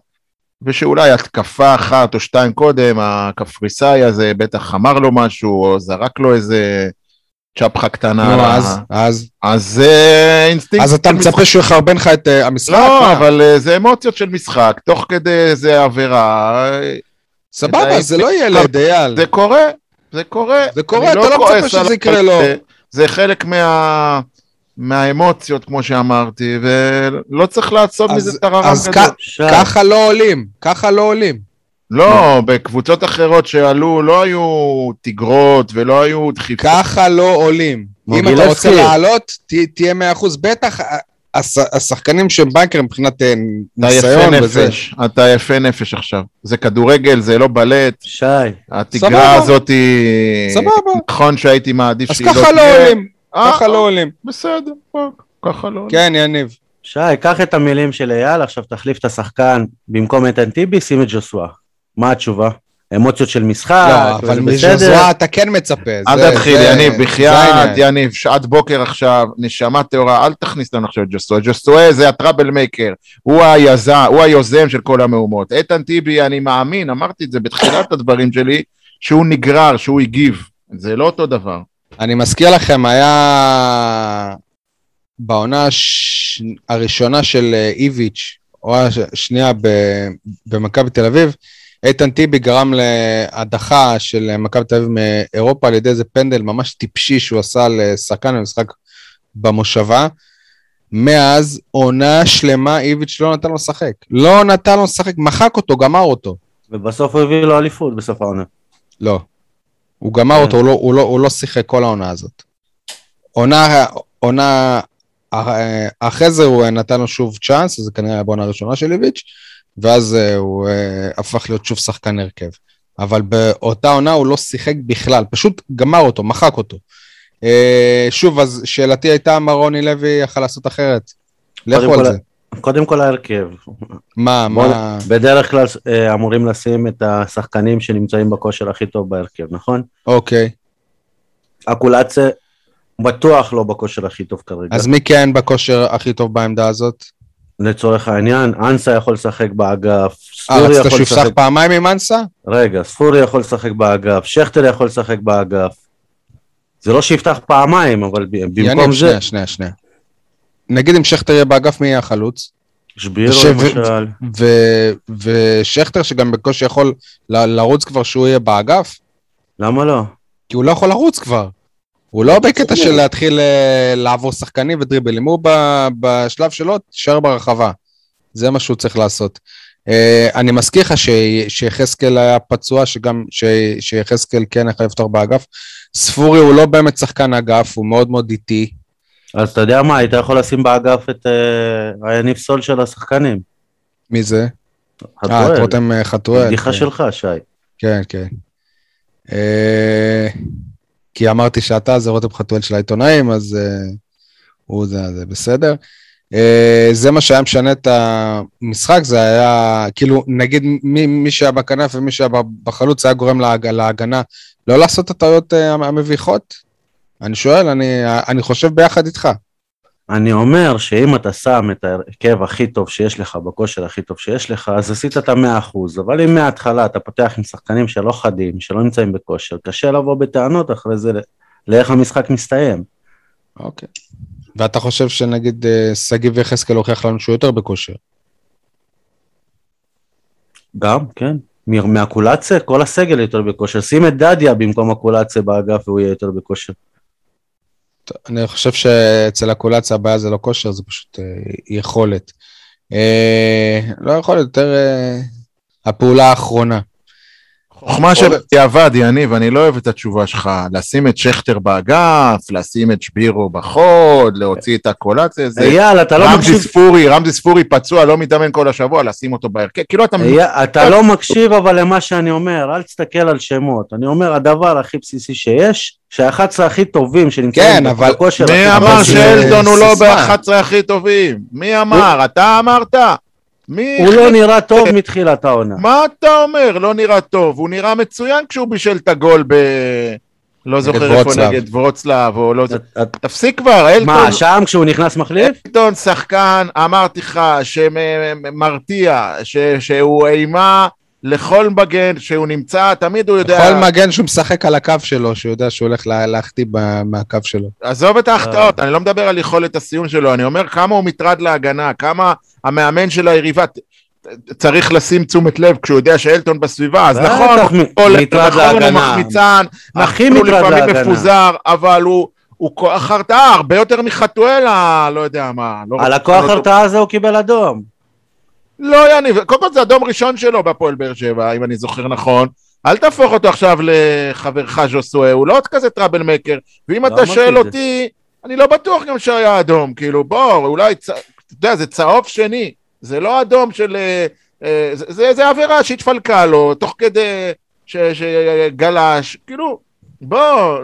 [SPEAKER 3] ושאולי התקפה אחת או שתיים קודם, הקפריסאי הזה בטח אמר לו משהו, או זרק לו איזה צ'פחה קטנה.
[SPEAKER 1] נו, אז, אז,
[SPEAKER 3] אז זה אינסטינקט.
[SPEAKER 1] אז אתה. מצפה שהוא יחרבן לך את אה, המשחק?
[SPEAKER 3] לא,
[SPEAKER 1] מה?
[SPEAKER 3] אבל אה, זה אמוציות של משחק, תוך כדי איזה עבירה, אה,
[SPEAKER 1] סבבה, זה לא ילד, אייל.
[SPEAKER 3] זה קורה, זה קורה.
[SPEAKER 1] זה קורה,
[SPEAKER 3] אני
[SPEAKER 1] אתה לא מצפה שזה יקרה לו.
[SPEAKER 3] זה- זה חלק מה... מהאמוציות, כמו שאמרתי, ולא צריך לעצור
[SPEAKER 1] אז-
[SPEAKER 3] מזה טררם
[SPEAKER 1] אז
[SPEAKER 3] גדול.
[SPEAKER 1] כ-
[SPEAKER 2] שי,
[SPEAKER 1] ככה לא עולים, ככה לא עולים.
[SPEAKER 3] לא, בקבוצות אחרות שעלו לא היו תגרות ולא היו דחיפות.
[SPEAKER 1] ככה לא עולים. אם אתה. רוצה לעלות, ת- תהיה 100%. בטח אה, הש- השחקנים שהם בנקרים מבחינת אה, ניסיון וזה.
[SPEAKER 3] אתה יפה נפש עכשיו. זה כדורגל, זה לא בלט.
[SPEAKER 2] שי,
[SPEAKER 3] התגרה. הזאת היא...
[SPEAKER 1] סבבה.
[SPEAKER 3] נכון שהייתי מעדיף
[SPEAKER 1] אז
[SPEAKER 3] שהיא לא
[SPEAKER 1] ככה לא
[SPEAKER 3] תהיה.
[SPEAKER 1] עולים, ככה לא עולים.
[SPEAKER 3] בסדר, ככה לא עולים.
[SPEAKER 1] כן, יניב.
[SPEAKER 2] שי, קח את המילים של אייל, עכשיו תחליף את השחקן במקום איתן טיבי, שים את ג'וסווה. מה התשובה? אמוציות של משחק,
[SPEAKER 1] לא, אבל. מז'זואה אתה כן מצפה.
[SPEAKER 3] אל תתחיל, יניב, בחייאת. יניב, שעת בוקר עכשיו, נשמה טהורה, אל תכניס לנו עכשיו את ג'וסטואה. ג'וסטואה זה הטראבל מייקר, הוא היזם, הוא היוזם של כל המהומות. איתן טיבי, אני מאמין, אמרתי את זה בתחילת הדברים שלי, שהוא נגרר, שהוא הגיב. זה לא אותו דבר.
[SPEAKER 1] אני מזכיר לכם, היה בעונה הש... הראשונה של אה, איביץ', או השנייה ב- במכבי תל אביב, איתן טיבי גרם להדחה של אה, מכבי תל אביב מאירופה על ידי איזה פנדל ממש טיפשי שהוא עשה לשחקן במשחק במושבה. מאז עונה שלמה איביץ' לא נתן לו לשחק. לא נתן לו לשחק, מחק אותו, גמר אותו.
[SPEAKER 2] ובסוף הוא הביא לו אליפות בסוף העונה.
[SPEAKER 1] לא. הוא גמר
[SPEAKER 2] כן.
[SPEAKER 1] אותו, הוא לא, הוא, לא, הוא לא שיחק כל העונה הזאת. עונה, עונה, אה, אחרי זה הוא אה, נתן לו שוב צ'אנס, זה כנראה היה בעונה הראשונה של איביץ', ואז אה, הוא הפך להיות שוב שחקן הרכב. אבל באותה עונה הוא לא שיחק בכלל, פשוט גמר אותו, מחק אותו. שוב, אז שאלתי הייתה מה רוני לוי יכל לעשות אחרת. לכו על זה.
[SPEAKER 2] קודם כל ההרכב.
[SPEAKER 1] מה, מה...
[SPEAKER 2] בדרך כלל אה, אמורים לשים את השחקנים שנמצאים בכושר הכי טוב בהרכב, נכון?
[SPEAKER 1] אוקיי.
[SPEAKER 2] אקולציה בטוח לא בכושר הכי טוב כרגע.
[SPEAKER 1] אז מי כן בכושר הכי טוב בעמדה הזאת?
[SPEAKER 2] לצורך העניין, אנסה יכול לשחק באגף,
[SPEAKER 1] אה,
[SPEAKER 2] ספורי
[SPEAKER 1] רצית
[SPEAKER 2] יכול
[SPEAKER 1] שהוא יפתח
[SPEAKER 2] לשחק...
[SPEAKER 1] פעמיים עם אנסה?
[SPEAKER 2] רגע, ספורי יכול לשחק באגף, שכטר יכול לשחק באגף. זה לא שיפתח פעמיים, אבל במקום
[SPEAKER 1] יניב,
[SPEAKER 2] זה,
[SPEAKER 1] שנייה, שנייה, שנייה. נגיד אם שכטר יהיה באגף, מי יהיה החלוץ?
[SPEAKER 2] שבירו למשל.
[SPEAKER 1] ו- ושכטר שגם בקושי יכול ל- לרוץ כבר שהוא יהיה באגף,
[SPEAKER 2] למה לא?
[SPEAKER 1] כי הוא לא יכול לרוץ כבר. הוא לא בקטע של להתחיל אה, לעבור שחקנים ודריבלים, הוא ב- בשלב שלו, תישאר ברחבה. זה מה שהוא צריך לעשות. אה, אני מזכיר לך ש- שיחזקאל היה פצוע, שגם ש- שיחזקאל כן יכול לפתוח באגף. ספורי הוא לא באמת שחקן אגף, הוא מאוד מאוד איטי.
[SPEAKER 2] אז אתה יודע מה, היית יכול לשים באגף את אה, היניב סול של השחקנים.
[SPEAKER 1] מי זה? אה, את. רותם אה, חתואל.
[SPEAKER 2] בדיחה
[SPEAKER 1] כן.
[SPEAKER 2] שלך, שי.
[SPEAKER 1] כן, כן. אה, כי אמרתי שאתה זה רותם חתואל של העיתונאים, אז אה, הוא זה, זה בסדר. אה, זה מה שהיה משנה את המשחק, זה היה, כאילו, נגיד מי, מי שהיה בכנף ומי שהיה בחלוץ היה גורם להג, להגנה לא לעשות את הטעויות אה, המביכות? אני שואל, אני, אני חושב ביחד איתך.
[SPEAKER 2] אני אומר שאם אתה שם את ההרכב הכי טוב שיש לך, בכושר הכי טוב שיש לך, אז עשית את המאה אחוז, אבל אם מההתחלה אתה פותח עם שחקנים שלא חדים, שלא נמצאים בכושר, קשה לבוא בטענות אחרי זה לאיך המשחק מסתיים.
[SPEAKER 1] אוקיי. ואתה חושב שנגיד אה, שגיב יחזקאל הוכיח לנו שהוא יותר בכושר?
[SPEAKER 2] גם, כן. מהקולציה, כל הסגל יותר בכושר. שים את דדיה במקום הקולציה באגף והוא יהיה יותר בכושר.
[SPEAKER 1] אני חושב שאצל הקולציה הבעיה זה לא כושר, זה פשוט אה, יכולת. אה, לא יכולת, יותר אה, הפעולה האחרונה.
[SPEAKER 3] חוכמה של בדיעבד, יניב, אני לא אוהב את התשובה שלך. לשים את שכטר באגף, לשים את שבירו בחוד, להוציא את הקולציה, זה...
[SPEAKER 2] אייל, אתה לא
[SPEAKER 3] מקשיב... רמזי ספורי, רמזי ספורי פצוע, לא מתאמן כל השבוע, לשים אותו בהרכב. כאילו אתה...
[SPEAKER 2] אתה לא מקשיב אבל למה שאני אומר, אל תסתכל על שמות. אני אומר, הדבר הכי בסיסי שיש, שה-11 הכי טובים שנמצאים
[SPEAKER 1] כן, אבל...
[SPEAKER 3] מי אמר שאלדון הוא לא ב-11 הכי טובים? מי אמר? אתה אמרת?
[SPEAKER 2] מי... הוא לא נראה טוב מתחילת העונה.
[SPEAKER 3] מה אתה אומר? לא נראה טוב. הוא נראה מצוין כשהוא בישל את הגול ב... לא זוכר איפה נגד ורוצלב, או לא זוכר. תפסיק כבר, אלטון...
[SPEAKER 2] מה, שם כשהוא נכנס מחליף?
[SPEAKER 3] אלטון שחקן, אמרתי לך, שמרתיע, שהוא אימה לכל מגן שהוא נמצא, תמיד הוא יודע...
[SPEAKER 1] לכל מגן שהוא משחק על הקו שלו, שהוא יודע שהוא הולך להחטיא מהקו שלו.
[SPEAKER 3] עזוב את ההחטאות, אני לא מדבר על יכולת הסיום שלו, אני אומר כמה הוא מטרד להגנה, כמה המאמן של היריבה... צריך לשים תשומת לב כשהוא יודע שאלטון בסביבה, אז נכון,
[SPEAKER 2] הוא
[SPEAKER 3] מחמיצן, נכון, הוא לפעמים מפוזר, אבל הוא... הוא כוח הרתעה הרבה יותר מחתואלה, לא יודע מה. לא
[SPEAKER 2] על הכוח הרתעה הזה הוא קיבל אדום.
[SPEAKER 3] לא יניב, קודם כל זה אדום ראשון שלו בהפועל באר שבע, אם אני זוכר נכון. אל תהפוך אותו עכשיו לחברך ז'וסואה, הוא לא עוד כזה טראבל מקר. ואם לא אתה שואל אותי, אני לא בטוח גם שהיה אדום, כאילו בוא, אולי. אתה יודע, זה צהוב שני, זה לא אדום של... אה, אה, זה, זה, זה עבירה שהתפלקה לו, תוך כדי ש, שגלש, כאילו, בוא,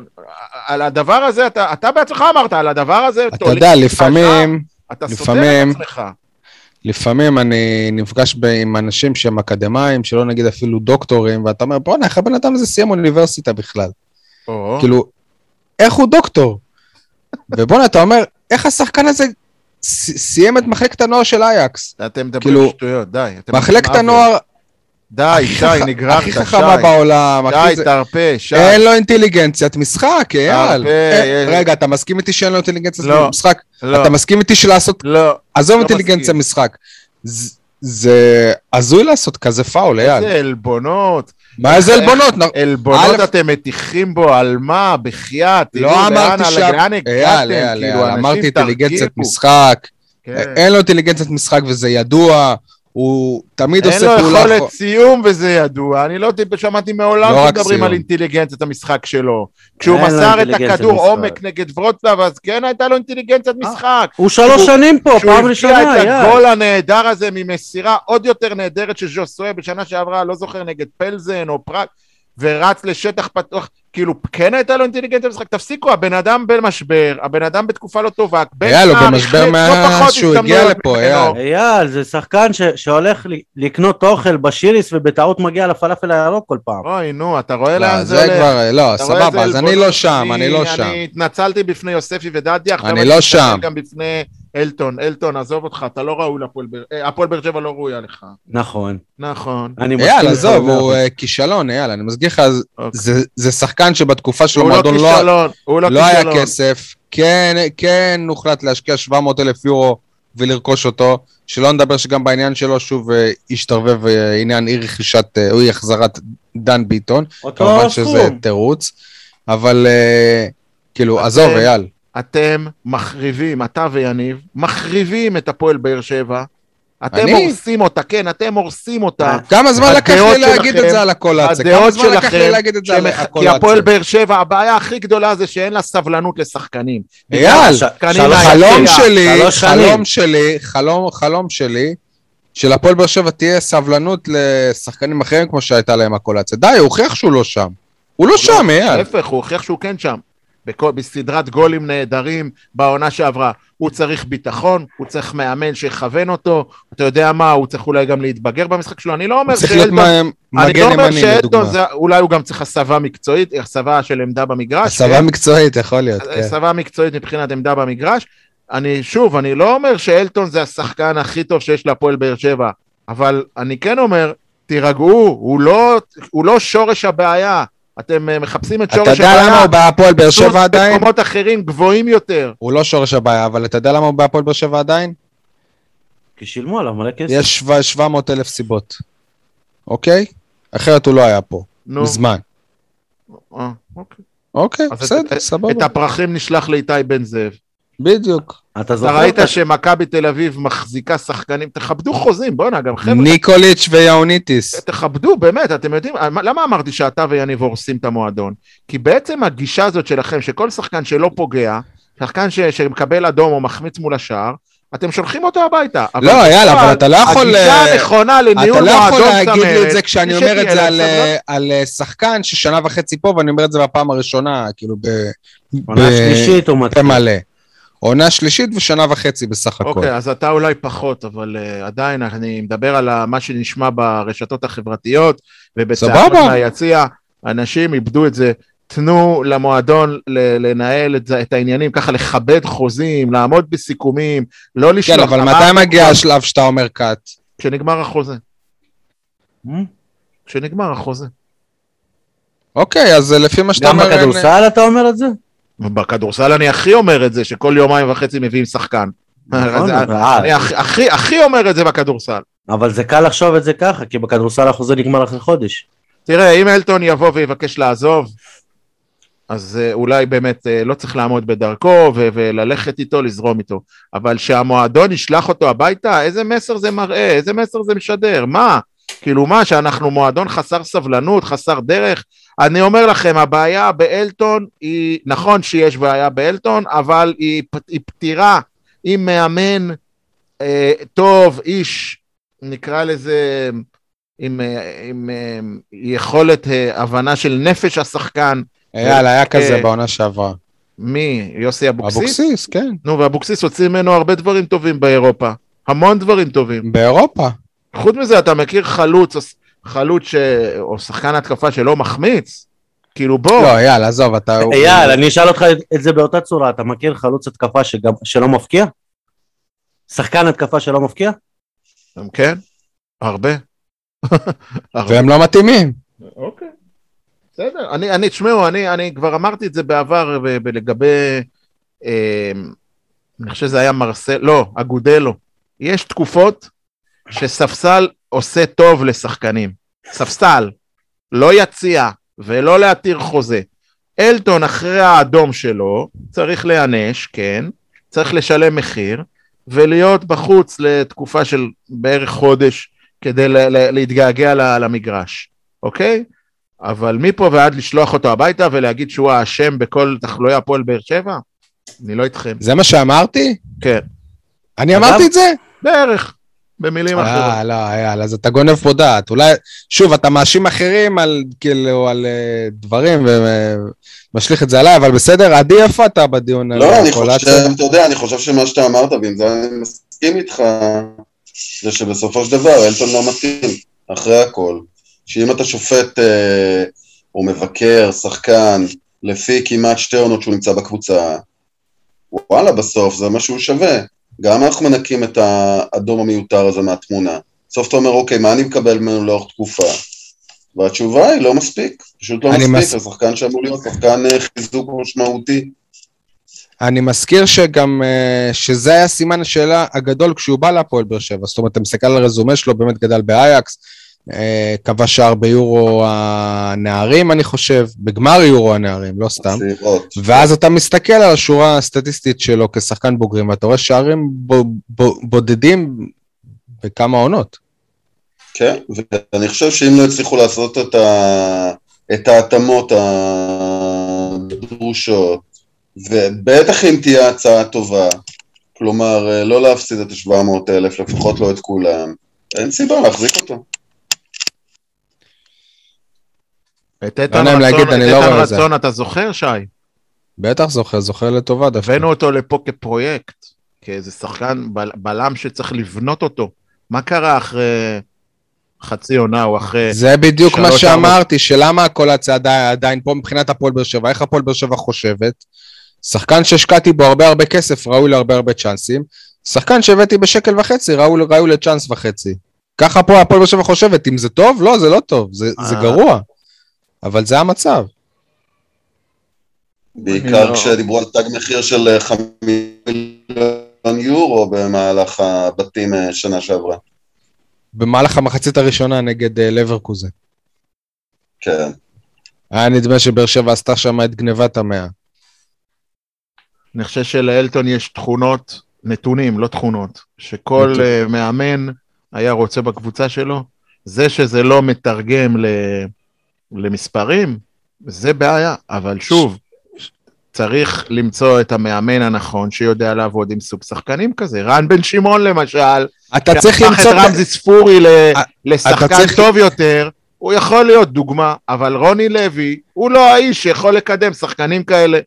[SPEAKER 3] על הדבר הזה, אתה, אתה בעצמך אמרת, על הדבר הזה,
[SPEAKER 1] אתה יודע, לפעמים, אתה סותר את עצמך. לפעמים אני נפגש עם אנשים שהם אקדמאים, שלא נגיד אפילו דוקטורים, ואתה אומר, בוא'נה, איך הבן אדם הזה סיים אוניברסיטה בכלל? או. כאילו, איך הוא דוקטור? ובוא'נה, אתה אומר, איך השחקן הזה סיים את מחלקת הנוער של אייקס?
[SPEAKER 3] אתם מדברים כאילו, שטויות, די.
[SPEAKER 1] מחלקת הנוער...
[SPEAKER 3] די, שי, נגררת,
[SPEAKER 1] שי. הכי חכמה בעולם.
[SPEAKER 3] די, תרפה, שי.
[SPEAKER 1] אין לו אינטליגנציית משחק, אייל. אה, רגע, אתה מסכים איתי שאין לו אינטליגנציית לא, משחק? לא. אתה מסכים איתי שלעשות...
[SPEAKER 3] לא.
[SPEAKER 1] עזוב לא אינטליגנציה משחק. זה הזוי לעשות כזה פאול, אייל.
[SPEAKER 3] איזה עלבונות.
[SPEAKER 1] מה איזה עלבונות?
[SPEAKER 3] עלבונות אתם מטיחים בו, על מה? בחייאת?
[SPEAKER 1] לא אמרתי ש... אייל, אייל, כאילו, אמרתי אינטליגנציית משחק. כן. אין לו אינטליגנציית משחק וזה ידוע. הוא תמיד עושה פעולה...
[SPEAKER 3] אין לו יכולת סיום וזה ידוע, אני לא שמעתי מעולם לא שמדברים על אינטליגנציית המשחק שלו. כשהוא מסר את הכדור עומק נגד ורוצלב, אז כן הייתה לו אינטליגנציית אה, משחק.
[SPEAKER 2] הוא שלוש שנים פה, פעם ראשונה,
[SPEAKER 3] כשהוא הבקיע את הגול הנהדר הזה ממסירה עוד יותר נהדרת של ז'וסואה בשנה שעברה, לא זוכר, נגד פלזן או פרק, ורץ לשטח פתוח. כאילו, כן הייתה לו אינטליגנציה במשחק, תפסיקו, הבן אדם במשבר, הבן אדם בתקופה לא טובה.
[SPEAKER 1] אייל, הוא במשבר לא מאז שהוא הגיע לפה, אייל.
[SPEAKER 2] אייל, זה שחקן שהולך לקנות אוכל בשיריס ובטעות מגיע לפלאפל הירוק כל פעם.
[SPEAKER 3] אוי, נו, אתה רואה לאן לא, זה
[SPEAKER 1] הולך? לא, סבבה, אז אני לא שם, אני לא שם.
[SPEAKER 3] אני התנצלתי בפני יוספי ודדיה,
[SPEAKER 1] אני לא שם.
[SPEAKER 3] גם בפני אלטון, אלטון, עזוב אותך, אתה לא ראוי להפועל באר, אה, הפועל באר שבע לא ראויה לך.
[SPEAKER 2] נכון.
[SPEAKER 3] נכון.
[SPEAKER 1] אייל, עזוב, הוא אה, כישלון, אייל, אני מזכיר לך, אוקיי. זה שחקן שבתקופה שלו מועדון לא, לא, לא היה כסף, כן, כן הוחלט להשקיע 700 אלף יורו ולרכוש אותו, שלא נדבר שגם בעניין שלו שוב אה, השתרבב עניין אי רכישת, או אי החזרת דן ביטון, כמובן שזה תירוץ, אבל כאילו, עזוב, אייל.
[SPEAKER 3] אתם מחריבים, אתה ויניב, מחריבים את הפועל באר שבע. אתם הורסים אותה, כן, אתם הורסים אותה.
[SPEAKER 1] כמה זמן לקח לי להגיד את זה על הקולציה? כמה זמן לקח לי להגיד את זה על הקולציה?
[SPEAKER 3] כי הפועל באר שבע, הבעיה הכי גדולה זה שאין לה סבלנות לשחקנים.
[SPEAKER 1] אייל, חלום שלי, חלום שלי, חלום שלי, שלפועל באר שבע תהיה סבלנות לשחקנים אחרים כמו שהייתה להם הקולציה. די, הוא הוכיח שהוא לא שם. הוא לא שם, אייל.
[SPEAKER 3] להפך, הוא הוכיח שהוא כן שם. בכל, בסדרת גולים נהדרים בעונה שעברה. הוא צריך ביטחון, הוא צריך מאמן שיכוון אותו, אתה יודע מה, הוא צריך אולי גם להתבגר במשחק שלו. אני לא אומר שאלטון,
[SPEAKER 1] מה-
[SPEAKER 3] אני לא אומר. זה- אולי הוא גם צריך הסבה מקצועית, הסבה של עמדה במגרש.
[SPEAKER 1] הסבה
[SPEAKER 3] כן?
[SPEAKER 1] מקצועית, יכול להיות, כן.
[SPEAKER 3] הסבה מקצועית מבחינת עמדה במגרש. אני, שוב, אני לא אומר שאלטון זה השחקן הכי טוב שיש להפועל באר שבע, אבל אני כן אומר, תירגעו, הוא לא, הוא לא שורש הבעיה. אתם אה, מחפשים את
[SPEAKER 1] אתה
[SPEAKER 3] שורש
[SPEAKER 1] יודע למה
[SPEAKER 3] הבעיה.
[SPEAKER 1] הוא בהפועל באר שבע עדיין?
[SPEAKER 3] במקומות אחרים גבוהים יותר.
[SPEAKER 1] הוא לא שורש הבעיה, אבל אתה יודע למה הוא בהפועל באר שבע עדיין?
[SPEAKER 2] כי שילמו עליו מלא כסף.
[SPEAKER 1] יש 700 אלף סיבות, אוקיי? אחרת הוא לא היה פה,
[SPEAKER 3] נו,
[SPEAKER 1] מזמן.
[SPEAKER 3] אה, אוקיי.
[SPEAKER 1] אוקיי, בסדר,
[SPEAKER 3] את-
[SPEAKER 1] סבבה.
[SPEAKER 3] את הפרחים נשלח לאיתי בן זאב.
[SPEAKER 1] בדיוק.
[SPEAKER 2] אתה
[SPEAKER 3] אתה
[SPEAKER 2] זוכר?
[SPEAKER 3] ראית
[SPEAKER 2] את-
[SPEAKER 3] שמכבי תל אביב מחזיקה שחקנים, תכבדו חוזים, בואנה, גם חבר'ה,
[SPEAKER 1] ניקוליץ' ויאוניטיס.
[SPEAKER 3] תכבדו, באמת, אתם יודעים, למה אמרתי שאתה ויניב הורסים את המועדון? כי בעצם הגישה הזאת שלכם, שכל שחקן שלא פוגע, שחקן ש, שמקבל אדום או מחמיץ מול השער, אתם שולחים אותו הביתה. אבל
[SPEAKER 1] לא, אייל, אבל אתה לא יכול...
[SPEAKER 3] הגישה
[SPEAKER 1] אה,
[SPEAKER 3] הנכונה לניהול
[SPEAKER 1] אתה לא יכול
[SPEAKER 3] מועדון
[SPEAKER 1] להגיד לי את
[SPEAKER 3] צמרת,
[SPEAKER 1] זה כשאני אומר את זה על. אה, על אה, שחקן ששנה וחצי פה, ואני אומר את זה בפעם הראשונה, כאילו, ב...
[SPEAKER 2] עונה
[SPEAKER 1] ב-
[SPEAKER 2] שלישית הוא מתחיל.
[SPEAKER 1] עונה שלישית ושנה וחצי בסך הכל.
[SPEAKER 3] אוקיי, אז אתה אולי פחות, אבל uh, עדיין אני מדבר על מה שנשמע ברשתות החברתיות ובצעקות. מהיציע, אנשים איבדו את זה. תנו למועדון לנהל את, זה, את העניינים, ככה לכבד חוזים, לעמוד בסיכומים, לא לשלוח.
[SPEAKER 1] כן, אבל מתי מגיע השלב שאתה אומר קאט?
[SPEAKER 3] כשנגמר החוזה.
[SPEAKER 2] Hmm?
[SPEAKER 3] כשנגמר החוזה.
[SPEAKER 1] אוקיי, אז אה, לפי מה שאתה
[SPEAKER 2] גם
[SPEAKER 1] אומר... אין-
[SPEAKER 2] בכדורסל אתה אומר את זה?
[SPEAKER 3] בכדורסל אני הכי אומר את זה, שכל יומיים וחצי מביאים שחקן.
[SPEAKER 2] נכון, אבל- אה,
[SPEAKER 3] אני הכי- אומר את זה בכדורסל.
[SPEAKER 2] אבל זה קל לחשוב את זה ככה, כי בכדורסל החוזה נגמר אחרי חודש.
[SPEAKER 3] תראה, אם אלטון יבוא ויבקש לעזוב, אז uh, אולי באמת uh, לא צריך לעמוד בדרכו ו- וללכת איתו, לזרום איתו. אבל שהמועדון ישלח אותו הביתה, איזה מסר זה מראה? איזה מסר זה משדר? מה? כאילו מה, שאנחנו מועדון חסר סבלנות, חסר דרך? אני אומר לכם, הבעיה באלטון היא, נכון שיש בעיה באלטון, אבל היא, היא פתירה עם מאמן אה, טוב, איש, נקרא לזה, עם, אה, עם אה, יכולת אה, הבנה של נפש השחקן.
[SPEAKER 1] אייל, היה כזה
[SPEAKER 3] אה,
[SPEAKER 1] בעונה שעברה.
[SPEAKER 3] מי? יוסי אבוקסיס?
[SPEAKER 1] אבוקסיס, כן.
[SPEAKER 3] נו, ואבוקסיס הוציא ממנו הרבה דברים טובים באירופה. המון דברים טובים.
[SPEAKER 1] באירופה.
[SPEAKER 3] חוץ מזה, אתה מכיר חלוץ, חלוץ ש... או שחקן התקפה שלא מחמיץ? כאילו בוא,
[SPEAKER 1] לא, אייל, עזוב, אתה...
[SPEAKER 2] אייל, אני אשאל אותך את זה באותה צורה, אתה מכיר חלוץ התקפה שגם- שלא מפקיע? שחקן התקפה שלא מפקיע?
[SPEAKER 3] כן? הרבה. הרבה.
[SPEAKER 1] והם לא מתאימים.
[SPEAKER 3] אוקיי. בסדר, אני, אני, תשמעו, אני, אני כבר אמרתי את זה בעבר לגבי, אה, אני חושב שזה היה מרסל, לא, אגודלו. יש תקופות שספסל עושה טוב לשחקנים. ספסל, לא יציע ולא להתיר חוזה. אלטון אחרי האדום שלו צריך להיענש, כן, צריך לשלם מחיר, ולהיות בחוץ לתקופה של בערך חודש כדי להתגעגע למגרש, אוקיי? אבל מפה ועד לשלוח אותו הביתה ולהגיד שהוא האשם בכל תחלואי הפועל באר שבע? אני לא איתכם.
[SPEAKER 1] זה מה שאמרתי?
[SPEAKER 3] כן,
[SPEAKER 1] אני אמרתי את זה?
[SPEAKER 3] בערך, במילים אחרות.
[SPEAKER 1] אה, לא, אייל, אז אתה גונב פה דעת. אולי, שוב, אתה מאשים אחרים על, כאילו, על אה, דברים ומשליך את זה עליי, אבל בסדר, עדי, איפה אתה בדיון? על
[SPEAKER 4] לא, אני? חושב, אתה יודע, אני חושב שמה שאתה אמרת, ועם זה אני מסכים איתך, זה שבסופו של דבר אלטון לא מתאים, אחרי הכל. שאם אתה שופט אה, או מבקר, שחקן, לפי כמעט שתי עונות שהוא נמצא בקבוצה, וואלה, בסוף זה מה שהוא שווה. גם אנחנו מנקים את האדום המיותר הזה מהתמונה. בסוף אתה אומר, אוקיי, מה אני מקבל ממנו לאורך תקופה? והתשובה היא לא מספיק, פשוט לא מספיק,
[SPEAKER 1] מס-
[SPEAKER 4] השחקן שאמור להיות שחקן אה, חיזוק משמעותי.
[SPEAKER 1] אני מזכיר שגם, אה, שזה היה סימן השאלה הגדול כשהוא בא להפועל באר שבע. זאת אומרת, אתה מסתכל על הרזומה שלו, באמת גדל באייקס, כבש שער ביורו הנערים, אני חושב, בגמר יורו הנערים, לא סתם. ואז אתה מסתכל על השורה הסטטיסטית שלו כשחקן בוגרים, ואתה רואה שערים בודדים בכמה עונות.
[SPEAKER 4] כן, ואני חושב שאם לא הצליחו לעשות את, ה... את ההתאמות הדרושות, ובטח אם תהיה הצעה טובה, כלומר, אה, לא להפסיד את ה-700 אלף, לפחות לא את כולם, אין סיבה להחזיק אותו.
[SPEAKER 3] את איתן
[SPEAKER 1] נעים
[SPEAKER 3] רצון,
[SPEAKER 1] להגיד,
[SPEAKER 3] את
[SPEAKER 1] אני לא.
[SPEAKER 3] רצון, אתה זוכר, שי?
[SPEAKER 1] בטח זוכר, זוכר לטובה דווקא.
[SPEAKER 3] הבאנו אותו לפה כפרויקט, כאיזה שחקן בל- בלם שצריך לבנות אותו. מה קרה אחרי חצי עונה או אחרי...
[SPEAKER 1] זה בדיוק מה שאמרתי, שלמה הקולציה עדיין, עדיין פה מבחינת הפועל באר שבע, איך הפועל באר שבע חושבת? שחקן שהשקעתי בו הרבה הרבה כסף, ראוי להרבה הרבה צ'אנסים. שחקן שהבאתי בשקל וחצי, ראוי, ראוי לצ'אנס וחצי. ככה פה הפועל באר שבע חושבת, אם זה טוב? לא, זה לא טוב, זה, זה
[SPEAKER 2] אה.
[SPEAKER 1] גרוע. אבל זה המצב.
[SPEAKER 4] בעיקר
[SPEAKER 3] לא-
[SPEAKER 4] כשדיברו על תג מחיר של אה, חמיליון יורו במהלך הבתים אה, שנה שעברה.
[SPEAKER 1] במהלך המחצית הראשונה נגד uh, לברקוזן.
[SPEAKER 4] כן.
[SPEAKER 1] היה נדמה שבאר שבע עשתה שם את גניבת המאה.
[SPEAKER 3] אני חושב שלאלטון יש תכונות, נתונים, לא תכונות, שכל
[SPEAKER 1] נתון.
[SPEAKER 3] מאמן היה רוצה בקבוצה שלו. זה שזה לא מתרגם ל... למספרים, זה בעיה, אבל שוב, צריך למצוא את המאמן הנכון שיודע לעבוד עם סוג שחקנים כזה. רן בן שמעון למשל,
[SPEAKER 1] אתה צריך
[SPEAKER 3] שהפך
[SPEAKER 1] למצוא...
[SPEAKER 3] את רמזי ספורי ל... לשחקן
[SPEAKER 1] צריך-
[SPEAKER 3] טוב יותר, הוא יכול להיות דוגמה, אבל רוני לוי הוא לא האיש שיכול לקדם שחקנים כאלה.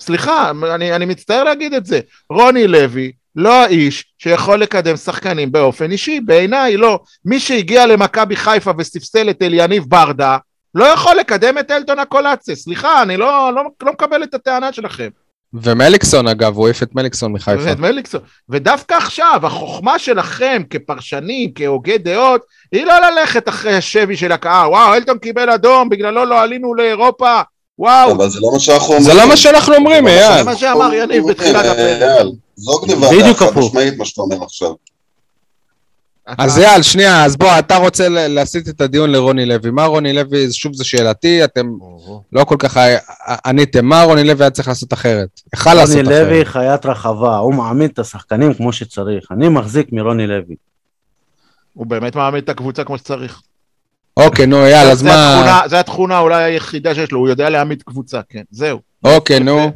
[SPEAKER 3] סליחה, אני, אני מצטער להגיד את זה. רוני לוי לא האיש שיכול לקדם שחקנים באופן אישי, בעיניי לא. מי שהגיע למכבי חיפה וספסל את אליניב ברדה, לא יכול לקדם את אלטון הקולציה. סליחה, אני לא, לא, לא מקבל את הטענה שלכם.
[SPEAKER 1] ומליקסון אגב, הוא העיף את מליקסון מחיפה.
[SPEAKER 3] ואת מליקסון. ודווקא עכשיו, החוכמה שלכם כפרשנים, כהוגי דעות, היא לא ללכת אחרי השבי של הקהל. וואו, אלטון קיבל אדום, בגללו לא עלינו לאירופה. וואו,
[SPEAKER 4] אבל זה לא מה שאנחנו אומרים.
[SPEAKER 1] זה לא מה שאנחנו אומרים,
[SPEAKER 4] לא
[SPEAKER 1] אייל.
[SPEAKER 3] זה מה שאמר יניב בתחילת הפרק.
[SPEAKER 4] זו גניבה חד. משמעית מה שאתה אומר עכשיו.
[SPEAKER 1] אז אייל, שנייה, אז בוא, אתה רוצה להסיט את הדיון לרוני לוי. מה רוני לוי, שוב זו שאלתי, אתם לא כל כך עניתם. מה רוני לוי היה צריך לעשות אחרת? יכל לעשות
[SPEAKER 2] רוני
[SPEAKER 1] אחרת.
[SPEAKER 2] לוי חיית רחבה, הוא מעמיד את השחקנים כמו שצריך. אני מחזיק מרוני לוי.
[SPEAKER 3] הוא באמת מעמיד את הקבוצה כמו שצריך.
[SPEAKER 1] אוקיי, נו, אייל, אז מה...
[SPEAKER 3] זה התכונה אולי היחידה שיש לו, הוא יודע להעמיד קבוצה, כן, זהו.
[SPEAKER 1] אוקיי, נו.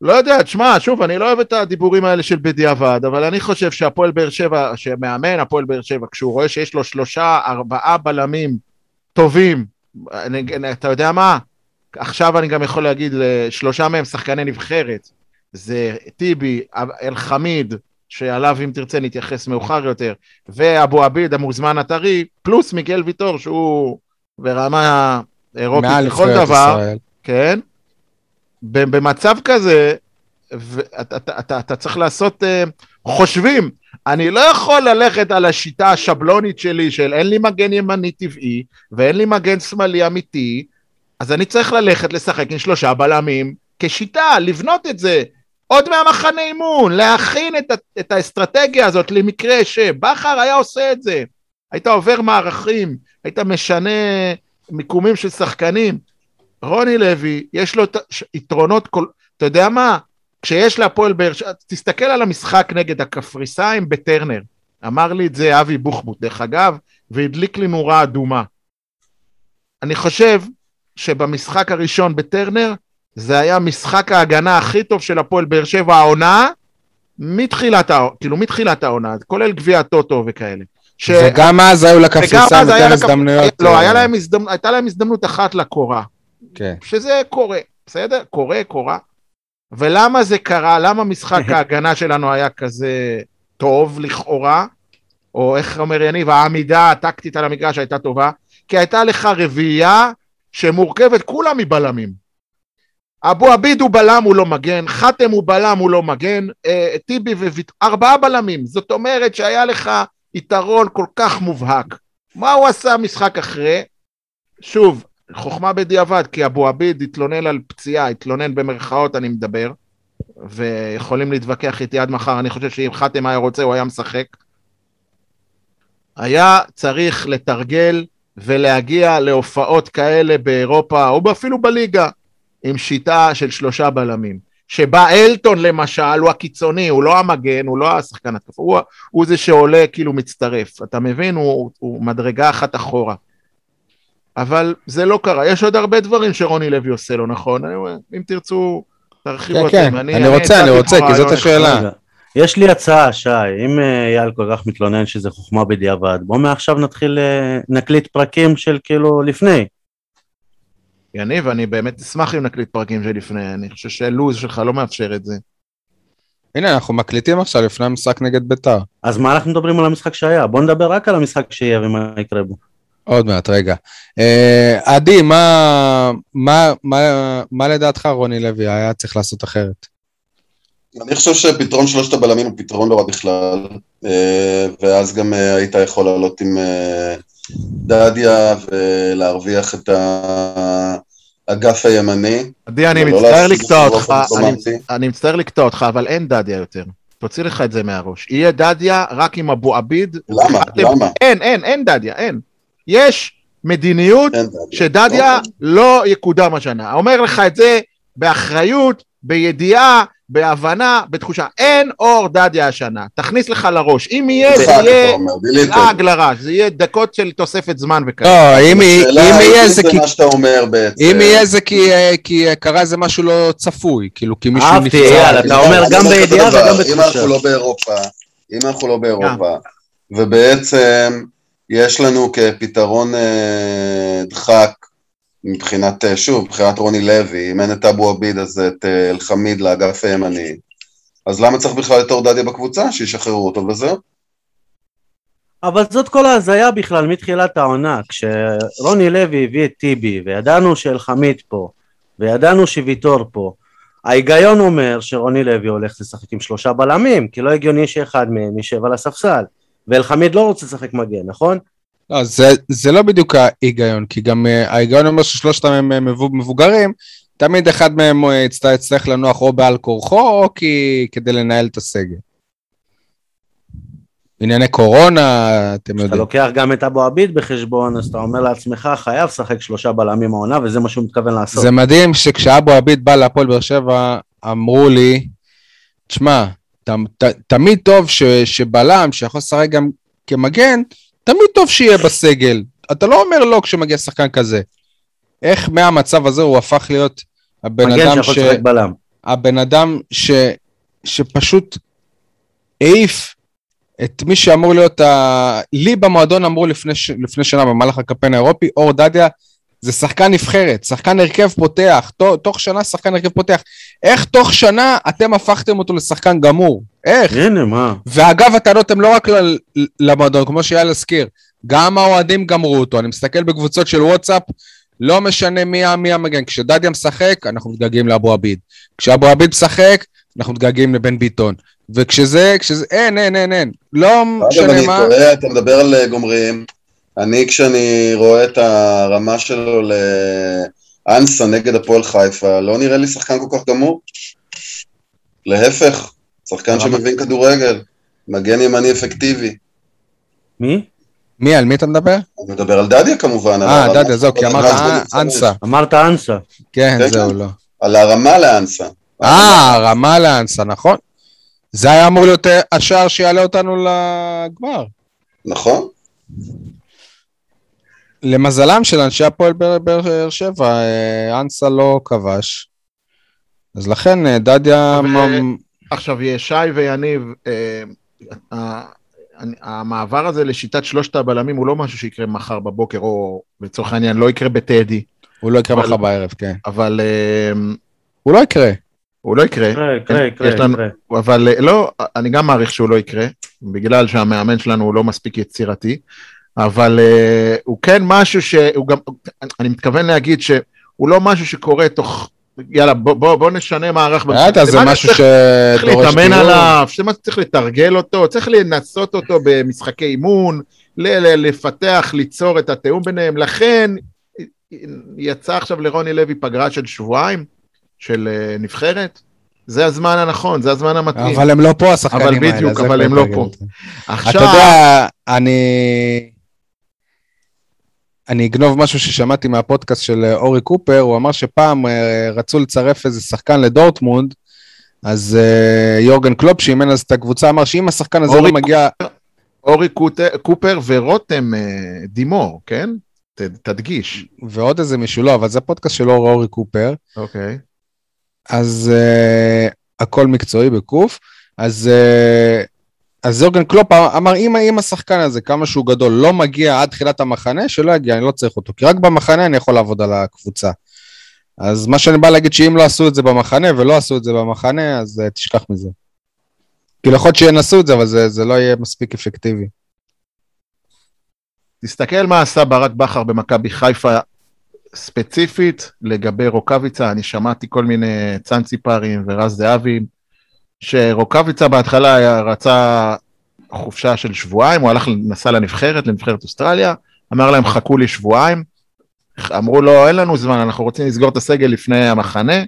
[SPEAKER 3] לא יודע, תשמע, שוב, אני לא אוהב את הדיבורים האלה של בדיעבד, אבל אני חושב שהפועל באר שבע, שמאמן הפועל באר שבע, כשהוא רואה שיש לו שלושה, ארבעה בלמים טובים, אני, אתה יודע מה? עכשיו אני גם יכול להגיד, שלושה מהם שחקני נבחרת. זה טיבי, אלחמיד, שעליו אם תרצה נתייחס מאוחר יותר, ואבו עביד המוזמן הטרי, פלוס מיגל ויטור שהוא ברמה אירופית לכל דבר,
[SPEAKER 1] ישראל.
[SPEAKER 3] כן? במצב כזה, ואתה, אתה, אתה, אתה צריך לעשות uh, חושבים. אני לא יכול ללכת על השיטה השבלונית שלי של אין לי מגן ימני טבעי ואין לי מגן שמאלי אמיתי, אז אני צריך ללכת לשחק עם שלושה בלמים כשיטה, לבנות את זה. עוד מהמחנה אימון, להכין את, את האסטרטגיה הזאת למקרה שבכר היה עושה את זה. היית עובר מערכים, היית משנה מיקומים של שחקנים. רוני לוי, יש לו יתרונות כל... אתה יודע מה? כשיש להפועל באר שבע, תסתכל על המשחק נגד הקפריסאים בטרנר. אמר לי את זה אבי בוחבוט, דרך אגב, והדליק לי נורה אדומה. אני חושב שבמשחק הראשון בטרנר, זה היה משחק ההגנה הכי טוב של הפועל באר שבע העונה, מתחילת, כאילו מתחילת העונה, כולל גביע הטוטו וכאלה. ש...
[SPEAKER 1] וגם אז היו לקפריסאים יותר הזדמנויות.
[SPEAKER 3] לא,
[SPEAKER 1] אה,
[SPEAKER 3] להם הזדמנ... הייתה להם הזדמנות אחת לקורה.
[SPEAKER 1] כן.
[SPEAKER 3] שזה קורה, בסדר? קורה, קורה. ולמה זה קרה? למה משחק ההגנה שלנו היה כזה טוב לכאורה? או איך אומר יניב, העמידה הטקטית על המגרש הייתה טובה? כי הייתה לך רביעייה שמורכבת כולה מבלמים. אבו עביד הוא בלם, הוא לא מגן, חתם הוא בלם, הוא לא מגן, אה, טיבי וויט... ארבעה בלמים. זאת אומרת שהיה לך יתרון כל כך מובהק. מה הוא עשה משחק אחרי? שוב, חוכמה בדיעבד, כי אבו עביד התלונן על פציעה, התלונן במרכאות אני מדבר, ויכולים להתווכח איתי עד מחר, אני חושב שאם חתם היה רוצה הוא היה משחק. היה צריך לתרגל ולהגיע להופעות כאלה באירופה, או אפילו בליגה, עם שיטה של שלושה בלמים. שבה אלטון למשל הוא הקיצוני, הוא לא המגן, הוא לא השחקן התקפה, הוא, הוא זה שעולה כאילו מצטרף, אתה מבין? הוא, הוא מדרגה אחת אחורה. אבל זה לא קרה, יש עוד הרבה דברים שרוני לוי עושה לא נכון, אם תרצו, תרחיבו
[SPEAKER 1] כן,
[SPEAKER 3] אתם.
[SPEAKER 1] כן, אני רוצה, אני רוצה, כי זאת. השאלה.
[SPEAKER 2] יש לי הצעה, שי, אם אה, אייל כל כך מתלונן שזה חוכמה בדיעבד, בוא מעכשיו נתחיל, אה, נקליט פרקים של כאילו לפני.
[SPEAKER 3] יניב, אני באמת אשמח אם נקליט פרקים שלפני, אני חושב שלוז שלך לא מאפשר את זה.
[SPEAKER 1] הנה, אנחנו מקליטים עכשיו לפני המשחק נגד ביתר.
[SPEAKER 2] אז מה אנחנו מדברים על המשחק שהיה? בוא נדבר רק על המשחק שיהיה ומה יקרה בו.
[SPEAKER 1] עוד מעט, רגע. אה, עדי, מה, מה, מה, מה לדעתך רוני לוי היה צריך לעשות אחרת?
[SPEAKER 4] אני חושב שפתרון שלושת הבלמים הוא פתרון לא רע בכלל, אה, ואז גם אה, היית יכול לעלות עם דדיה ולהרוויח את האגף הימני.
[SPEAKER 3] עדי, אני
[SPEAKER 4] ולא
[SPEAKER 3] מצטער לקטוע אותך, אני- מצטער לקטוע אותך, אבל אין דדיה יותר. תוציא לך את זה מהראש. יהיה דדיה רק עם אבו עביד.
[SPEAKER 4] למה? למה?
[SPEAKER 3] אין, אין, אין דדיה, אין. יש מדיניות. שדדיה
[SPEAKER 4] אוקיי.
[SPEAKER 3] לא יקודם השנה. אומר לך את זה באחריות, בידיעה, בהבנה, בתחושה. אין אור דדיה השנה. תכניס לך לראש. אם יהיה, זה יהיה. לעג לרש. זה יהיה דקות של תוספת זמן וכאלה.
[SPEAKER 1] לא, אם אם יהיה
[SPEAKER 4] אם
[SPEAKER 1] זה כי...
[SPEAKER 4] מה שאתה אומר בעצם.
[SPEAKER 1] אם יהיה זה כי, אה, כי קרה איזה משהו לא צפוי, כאילו כי מישהו
[SPEAKER 2] אהבתי,
[SPEAKER 1] נפצע.
[SPEAKER 2] יאללה, אתה אומר
[SPEAKER 4] אני
[SPEAKER 2] גם בידיעה וגם
[SPEAKER 4] אם
[SPEAKER 2] בתחושה.
[SPEAKER 4] אנחנו לא באירופה, אם אנחנו לא באירופה, ובעצם יש לנו כפתרון אה, דחק מבחינת, אה, שוב, מבחינת רוני לוי, אם אין את אבו עביד אז את אה, אלחמיד לאגף הימני, אז למה צריך בכלל את אורדדיה בקבוצה? שישחררו אותו וזהו.
[SPEAKER 2] אבל זאת כל ההזיה בכלל מתחילת העונה, כשרוני לוי הביא את טיבי, וידענו שאלחמיד פה, וידענו שוויטור פה, ההיגיון אומר שרוני לוי הולך לשחק עם שלושה בלמים, כי לא הגיוני שאחד מהם יישב על הספסל, ואלחמיד לא רוצה לשחק מגן, נכון?
[SPEAKER 1] לא, זה, זה לא בדיוק ההיגיון, כי גם אה, ההיגיון אומר ששלושתם הם אה, מבו- מבוגרים, תמיד אחד מהם אה, יצט- יצטרך לנוח או בעל כורחו, או כי, כדי לנהל את הסגל. ענייני קורונה, אתם
[SPEAKER 2] אתה
[SPEAKER 1] יודעים.
[SPEAKER 2] לוקח גם את אבו עביד בחשבון, אז אתה אומר לעצמך, חייב לשחק שלושה בלמים העונה, וזה מה שהוא מתכוון לעשות.
[SPEAKER 1] זה מדהים שכשאבו עביד בא להפועל באר שבע, אמרו לי, תשמע, ת, ת, תמיד טוב ש, שבלם שיכול לשחק גם כמגן, תמיד טוב שיהיה בסגל. אתה לא אומר לא כשמגיע שחקן כזה. איך מהמצב הזה הוא הפך להיות הבן אדם ש...
[SPEAKER 2] בלם.
[SPEAKER 1] הבן אדם ש... שפשוט העיף את מי שאמור להיות ה... לי במועדון אמרו לפני, ש... לפני שנה במהלך הקמפיין האירופי, אור דדיה זה שחקן נבחרת, שחקן הרכב פותח. תוך שנה שחקן הרכב פותח. איך תוך שנה אתם הפכתם אותו לשחקן גמור? איך?
[SPEAKER 2] הנה, מה?
[SPEAKER 1] ואגב, הטענות הן לא רק ל- למועדון, כמו שאייל הזכיר, גם האוהדים גמרו אותו. אני מסתכל בקבוצות של וואטסאפ, לא משנה מי, מי המגן. כשדדיה משחק, אנחנו מתגעגעים לאבו עביד. כשאבו עביד משחק, אנחנו מתגעגעים לבן ביטון. וכשזה, כשזה, אין, אין, אין, אין. לא
[SPEAKER 4] אגב,
[SPEAKER 1] משנה
[SPEAKER 4] אני
[SPEAKER 1] מה.
[SPEAKER 4] טועה, אתה מדבר על גומרים. אני, כשאני רואה את הרמה שלו לאנסה נגד הפועל חיפה, לא נראה לי שחקן כל כך גמור. להפך, שחקן שמבין כדורגל, מגן ימני אפקטיבי.
[SPEAKER 2] מי?
[SPEAKER 1] מי, על מי אתה מדבר?
[SPEAKER 4] אני מדבר על דדיה כמובן.
[SPEAKER 1] אה,
[SPEAKER 4] הרמה
[SPEAKER 1] דדיה, זהו, כי אמרת. אנסה.
[SPEAKER 2] אמרת אנסה.
[SPEAKER 1] כן,
[SPEAKER 4] כן,
[SPEAKER 1] זהו,
[SPEAKER 4] כן.
[SPEAKER 1] לא.
[SPEAKER 4] על הרמה לאנסה.
[SPEAKER 1] אה, רמה לאנסה, נכון. זה היה אמור להיות אה, השער שיעלה אותנו לגמר.
[SPEAKER 4] נכון?
[SPEAKER 1] למזלם של אנשי הפועל באר- שבע, אה, אנסה לא כבש. אז לכן אה, דדיה...
[SPEAKER 3] עכשיו, שי ויניב, אה, המעבר הזה לשיטת שלושת הבלמים הוא לא משהו שיקרה מחר בבוקר, או לצורך העניין לא יקרה בטדי,
[SPEAKER 1] הוא לא יקרה
[SPEAKER 3] אבל-
[SPEAKER 1] מחר בערב, כן.
[SPEAKER 3] אבל
[SPEAKER 1] הוא לא יקרה.
[SPEAKER 3] הוא לא יקרה.
[SPEAKER 2] יקרה, יקרה, יקרה,
[SPEAKER 3] יש לנו-
[SPEAKER 2] יקרה.
[SPEAKER 3] אבל לא, אני גם מעריך שהוא לא יקרה, בגלל שהמאמן שלנו הוא לא מספיק יצירתי, אבל uh, הוא כן משהו שהוא גם, אני מתכוון להגיד שהוא לא משהו שקורה תוך, יאללה בוא, בוא, בוא נשנה מערך.
[SPEAKER 1] בטח, זה משהו
[SPEAKER 3] שצריך- צריך
[SPEAKER 1] שדורש
[SPEAKER 3] להתאמן. עליו, זה מה שצריך לתרגל אותו, צריך לנסות אותו במשחקי אימון, ל- ל- לפתח, ליצור את התיאום ביניהם, לכן יצא עכשיו לרוני לוי פגרה של שבועיים, של אה, נבחרת, זה הזמן הנכון, זה הזמן המתאים.
[SPEAKER 1] אבל הם לא פה, השחקנים
[SPEAKER 3] אבל
[SPEAKER 1] האלה.
[SPEAKER 3] בדיוק,
[SPEAKER 1] אז איך
[SPEAKER 3] אבל הם לא פה.
[SPEAKER 1] זה? אתה
[SPEAKER 3] עכשיו,
[SPEAKER 1] יודע, אני... אני אגנוב משהו ששמעתי מהפודקאסט של אה, אורי קופר, הוא אמר שפעם אה, רצו לצרף איזה שחקן לדורטמונד, אז אה, יורגן קלופ, שאימן אז את הקבוצה, אמר שאם השחקן הזה לא מגיע...
[SPEAKER 3] אורי קופר ורותם דימור, כן? ת- תדגיש.
[SPEAKER 1] ועוד איזה מישהו, לא, אבל זה פודקאסט של אורי אורי קופר,
[SPEAKER 3] אוקיי.
[SPEAKER 1] אז uh, הכל מקצועי בקוף, אז, uh, אז יורגן קלופ אמר, אם, השחקן הזה, כמה שהוא גדול, לא מגיע עד תחילת המחנה, שלא יגיע, אני לא צריך אותו, כי רק במחנה אני יכול לעבוד על הקבוצה. אז מה שאני בא להגיד, שאם לא עשו את זה במחנה ולא עשו את זה במחנה, אז uh, תשכח מזה. כאילו יכול להיות שינסו את זה, אבל זה, זה לא יהיה מספיק אפקטיבי.
[SPEAKER 3] תסתכל מה עשה ברק בכר במכבי חיפה ספציפית לגבי רוקאביצה, אני שמעתי כל מיני צאנציפרים ורז זהבי, שרוקאביצה בהתחלה היה, רצה חופשה של שבועיים, הוא הלך, נסע לנבחרת, לנבחרת אוסטרליה, אמר להם חכו לי שבועיים, אמרו לו אין לנו זמן, אנחנו רוצים לסגור את הסגל לפני המחנה,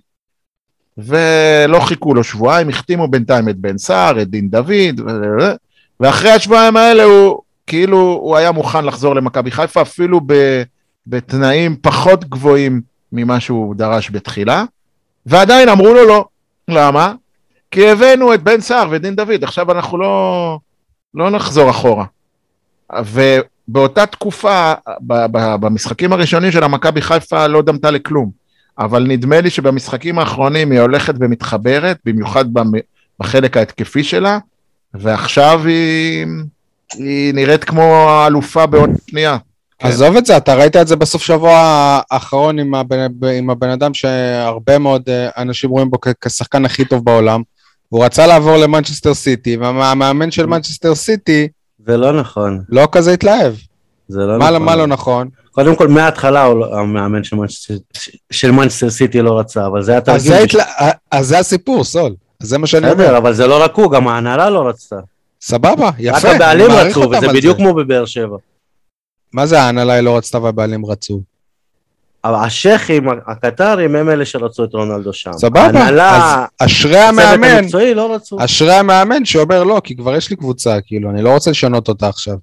[SPEAKER 3] ולא חיכו לו שבועיים, החתימו בינתיים את בן סער, את דין דוד, ו... ואחרי השבועיים האלה הוא כאילו הוא היה מוכן לחזור למכבי חיפה, אפילו ב... בתנאים פחות גבוהים ממה שהוא דרש בתחילה, ועדיין אמרו לו לא. למה? כי הבאנו את בן סער ודין דוד, עכשיו אנחנו לא, לא נחזור אחורה. ובאותה תקופה, במשחקים הראשונים של המכבי חיפה לא דמתה לכלום, אבל נדמה לי שבמשחקים האחרונים היא הולכת ומתחברת, במיוחד בחלק ההתקפי שלה, ועכשיו היא, היא נראית כמו אלופה בעונה שנייה.
[SPEAKER 1] כן. עזוב את זה, אתה ראית את זה בסוף שבוע האחרון עם הבן, עם הבן אדם שהרבה מאוד אה, אנשים רואים בו כשחקן הכי טוב בעולם. הוא רצה לעבור למנצ'סטר סיטי, והמאמן של מנצ'סטר סיטי...
[SPEAKER 2] זה לא נכון.
[SPEAKER 1] לא כזה התלהב.
[SPEAKER 2] זה לא
[SPEAKER 1] מה,
[SPEAKER 2] נכון.
[SPEAKER 1] מה לא נכון?
[SPEAKER 2] קודם כל, מההתחלה לא- המאמן של מנצ'סטר- סיטי לא רצה, אבל זה היה
[SPEAKER 1] אז
[SPEAKER 2] תרגיל. בשביל-
[SPEAKER 1] התלה... אז זה הסיפור, סול. זה מה שאני
[SPEAKER 2] בסדר,
[SPEAKER 1] אומר.
[SPEAKER 2] אבל זה לא רק הוא, גם ההנהלה לא רצתה.
[SPEAKER 1] סבבה, יפה.
[SPEAKER 2] רק הבעלים רצו, וזה בדיוק
[SPEAKER 1] זה.
[SPEAKER 2] כמו בבאר שבע.
[SPEAKER 1] מה זה ההנהלה לא רצתה והבעלים רצו?
[SPEAKER 2] השייחים הקטרים הם אלה שרצו את רונלדו שם.
[SPEAKER 1] סבבה,
[SPEAKER 2] ההנהלה,
[SPEAKER 1] אז אשרי המאמן,
[SPEAKER 2] לא רצו.
[SPEAKER 1] אשרי המאמן שאומר לא, כי כבר יש לי קבוצה, כאילו, אני לא רוצה לשנות אותה עכשיו.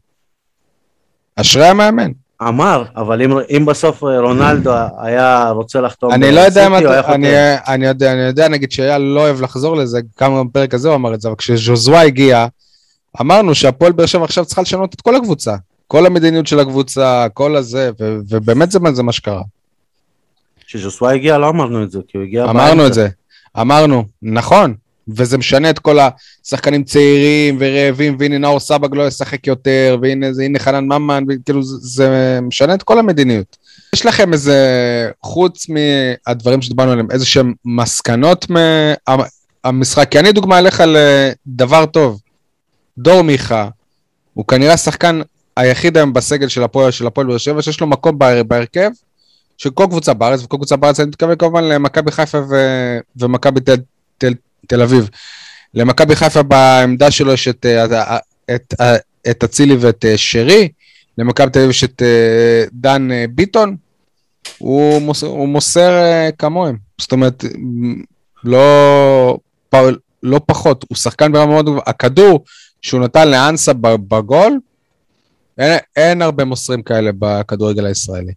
[SPEAKER 1] אשרי המאמן.
[SPEAKER 2] אמר, אבל אם, אם בסוף רונלדו היה רוצה לחתום
[SPEAKER 1] אני לא יודע אם אתה. אני, אני יודע, אני יודע, נגיד שאייל לא אוהב לחזור לזה, כמה בפרק הזה הוא אמר את זה, אבל כשז'וזווה הגיע, אמרנו שהפועל באר שבע עכשיו צריכה לשנות את כל הקבוצה. כל המדיניות של הקבוצה, כל הזה, ו- ובאמת זה, זה מה שקרה.
[SPEAKER 2] כשז'וסווה הגיע לא אמרנו את זה, כי הוא הגיע
[SPEAKER 1] אמרנו
[SPEAKER 2] באמצע.
[SPEAKER 1] את זה, אמרנו, נכון, וזה משנה את כל השחקנים צעירים ורעבים, והנה נאור סבג לא ישחק יותר, והנה זה, הנה חנן ממן, וכאילו זה, זה משנה את כל המדיניות. יש לכם איזה, חוץ מהדברים שדיברנו עליהם, איזה שהם מסקנות מהמשחק? כי אני דוגמה אליך לדבר טוב. דור מיכה, הוא כנראה השחקן היחיד היום בסגל של הפועל של הפועל באר שבע, שיש לו מקום בהר- בהרכב, של כל קבוצה בארץ, וכל קבוצה בארץ, אני מתכוון כמובן למכבי חיפה ו... ומכבי תל, תל, תל אביב. למכבי חיפה בעמדה שלו יש את, אה, את, את, את אצילי ואת אה, שרי, למכבי תל אביב יש את אה, דן אה, ביטון, הוא, מוס, הוא מוסר אה, כמוהם. זאת אומרת, לא, לא פחות, הוא שחקן ברמה מאוד גבוהה. הכדור שהוא נתן לאנסה בגול, אין, אין הרבה מוסרים כאלה בכדורגל הישראלי.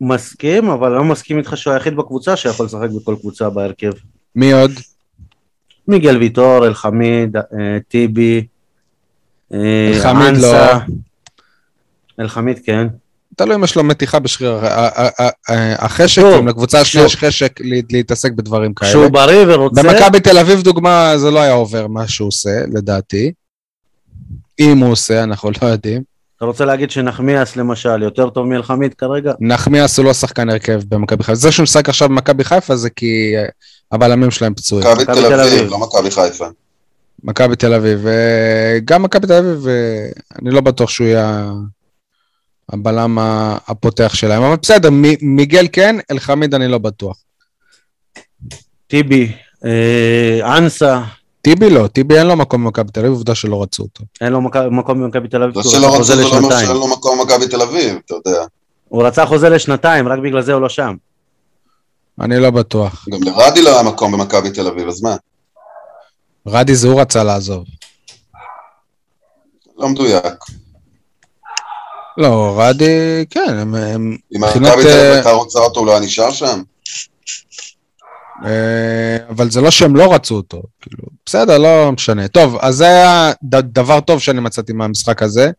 [SPEAKER 2] מסכים, אבל לא מסכים איתך שהוא היחיד בקבוצה שיכול לשחק בכל קבוצה בהרכב.
[SPEAKER 1] מי עוד?
[SPEAKER 2] מיגל ויטור, אלחמיד, אה, טיבי, אה,
[SPEAKER 1] אלחמיד. לא.
[SPEAKER 2] אלחמיד כן.
[SPEAKER 1] תלוי אם יש לו מתיחה בשריר ה- ה- ה- ה- החשק, אם לקבוצה השנייה יש חשק לה- להתעסק בדברים כאלה.
[SPEAKER 2] כשהוא בריא ורוצה,
[SPEAKER 1] במכבי תל אביב דוגמה, זה לא היה עובר מה שהוא עושה, לדעתי. אם הוא עושה, אנחנו לא יודעים.
[SPEAKER 2] אתה רוצה להגיד שנחמיאס למשל יותר טוב מאלחמיד כרגע?
[SPEAKER 1] נחמיאס הוא לא שחקן הרכב במכבי חיפה. זה שהוא משחק עכשיו במכבי חיפה זה כי אה, הבלמים שלהם פצועים.
[SPEAKER 4] מכבי תל אביב. לא מכבי חיפה.
[SPEAKER 1] מכבי תל אביב. אה, גם מכבי תל אביב, אה, אני לא בטוח שהוא יהיה הבלם ה- הפותח שלהם. אבל בסדר, מ- מיגל כן, אלחמיד אני לא בטוח.
[SPEAKER 2] טיבי, אה, אנסה,
[SPEAKER 1] טיבי לא, טיבי אין לו מקום במכבי תל אביב, עובדה שלא רצו אותו.
[SPEAKER 2] אין לו מק- מקום במכבי תל אביב,
[SPEAKER 4] זה
[SPEAKER 2] כי הוא
[SPEAKER 4] שלא
[SPEAKER 2] רצה
[SPEAKER 4] רצו
[SPEAKER 2] חוזה
[SPEAKER 4] זה לא אומר
[SPEAKER 2] לשנתיים.
[SPEAKER 4] שאין לו מקום במכבי תל אביב, אתה יודע.
[SPEAKER 2] הוא רצה חוזה לשנתיים, רק בגלל זה הוא לא שם.
[SPEAKER 1] אני לא בטוח.
[SPEAKER 4] גם לרדי לא היה מקום במכבי תל אביב, אז מה?
[SPEAKER 1] רדי זה הוא רצה לעזוב.
[SPEAKER 4] לא מדויק.
[SPEAKER 1] לא, רדי, כן, הם...
[SPEAKER 4] אם מכבי תל
[SPEAKER 1] אה,
[SPEAKER 4] אביב הייתה רוצה אותו, הוא לא היה נשאר שם?
[SPEAKER 1] אה, אבל זה לא שהם לא רצו אותו, כאילו, בסדר, לא משנה. טוב, אז זה היה דבר טוב שאני מצאתי מהמשחק הזה.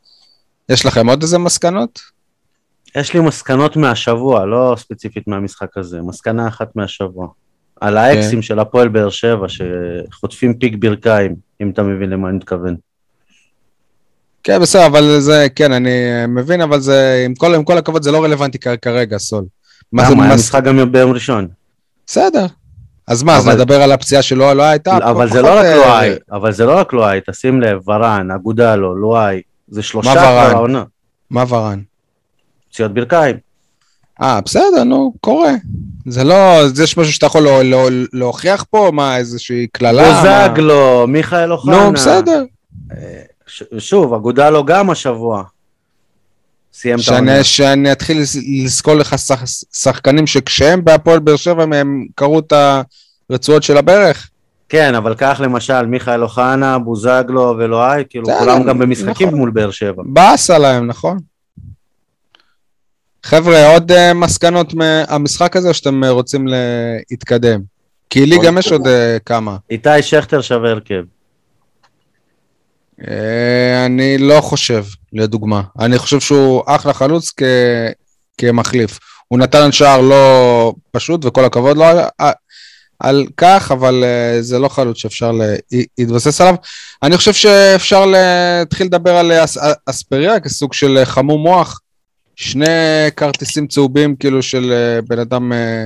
[SPEAKER 1] יש לכם עוד איזה מסקנות?
[SPEAKER 2] יש לי מסקנות מהשבוע, לא ספציפית מהמשחק הזה, מסקנה אחת מהשבוע. על האקסים של הפועל באר שבע, שחוטפים פיק ברכיים, אם אתה מבין למה אני מתכוון.
[SPEAKER 1] כן, בסדר, אבל זה, כן, אני מבין, אבל זה, עם כל, עם כל הכבוד, זה לא רלוונטי כרגע, סול.
[SPEAKER 2] למה? היה
[SPEAKER 1] מס-
[SPEAKER 2] משחק גם ביום ראשון.
[SPEAKER 1] בסדר. אז מה, אז
[SPEAKER 2] אבל-
[SPEAKER 1] נדבר על הפציעה שלו, לא הייתה?
[SPEAKER 2] אבל זה לא רק
[SPEAKER 1] אה,
[SPEAKER 2] לואי, אבל זה לא רק לואי, תשים לב, ורן, אגודלו, לואי, זה שלושה? כבר העונה.
[SPEAKER 1] מה ורן?
[SPEAKER 2] פציעות ברכיים.
[SPEAKER 1] אה, בסדר, נו, קורה. זה לא, זה יש משהו שאתה יכול לא- לא- להוכיח פה? מה, איזושהי קללה?
[SPEAKER 2] בוזגלו, מיכאל אוחנה.
[SPEAKER 1] נו, בסדר.
[SPEAKER 2] ש- שוב, אגודלו גם השבוע. סיים את העונה.
[SPEAKER 1] שאני אתחיל לס- לזכור לך שח, שחקנים שכשהם בהפועל באר שבע הם קראו את הרצועות של הברך.
[SPEAKER 2] כן, אבל קח למשל מיכאל אוחנה, בוזגלו ולואי, כאילו כולם גם במשחקים
[SPEAKER 1] נכון.
[SPEAKER 2] מול באר שבע.
[SPEAKER 1] באסה להם, נכון? חבר'ה, עוד uh, מסקנות מהמשחק הזה, או שאתם uh, רוצים להתקדם? כי לי גם יש. עוד uh, כמה.
[SPEAKER 2] איתי שכטר שווה הרכב.
[SPEAKER 1] Uh, אני לא חושב, לדוגמה. אני חושב שהוא אחלה חלוץ כ... כמחליף. הוא נתן שער לא פשוט, וכל הכבוד לו על, על כך, אבל uh, זה לא חלוץ שאפשר להתבסס עליו. אני חושב שאפשר להתחיל לדבר על אס, אספריה כסוג של אה, חמום מוח. שני כרטיסים צהובים כאילו של אה, בן אדם אה,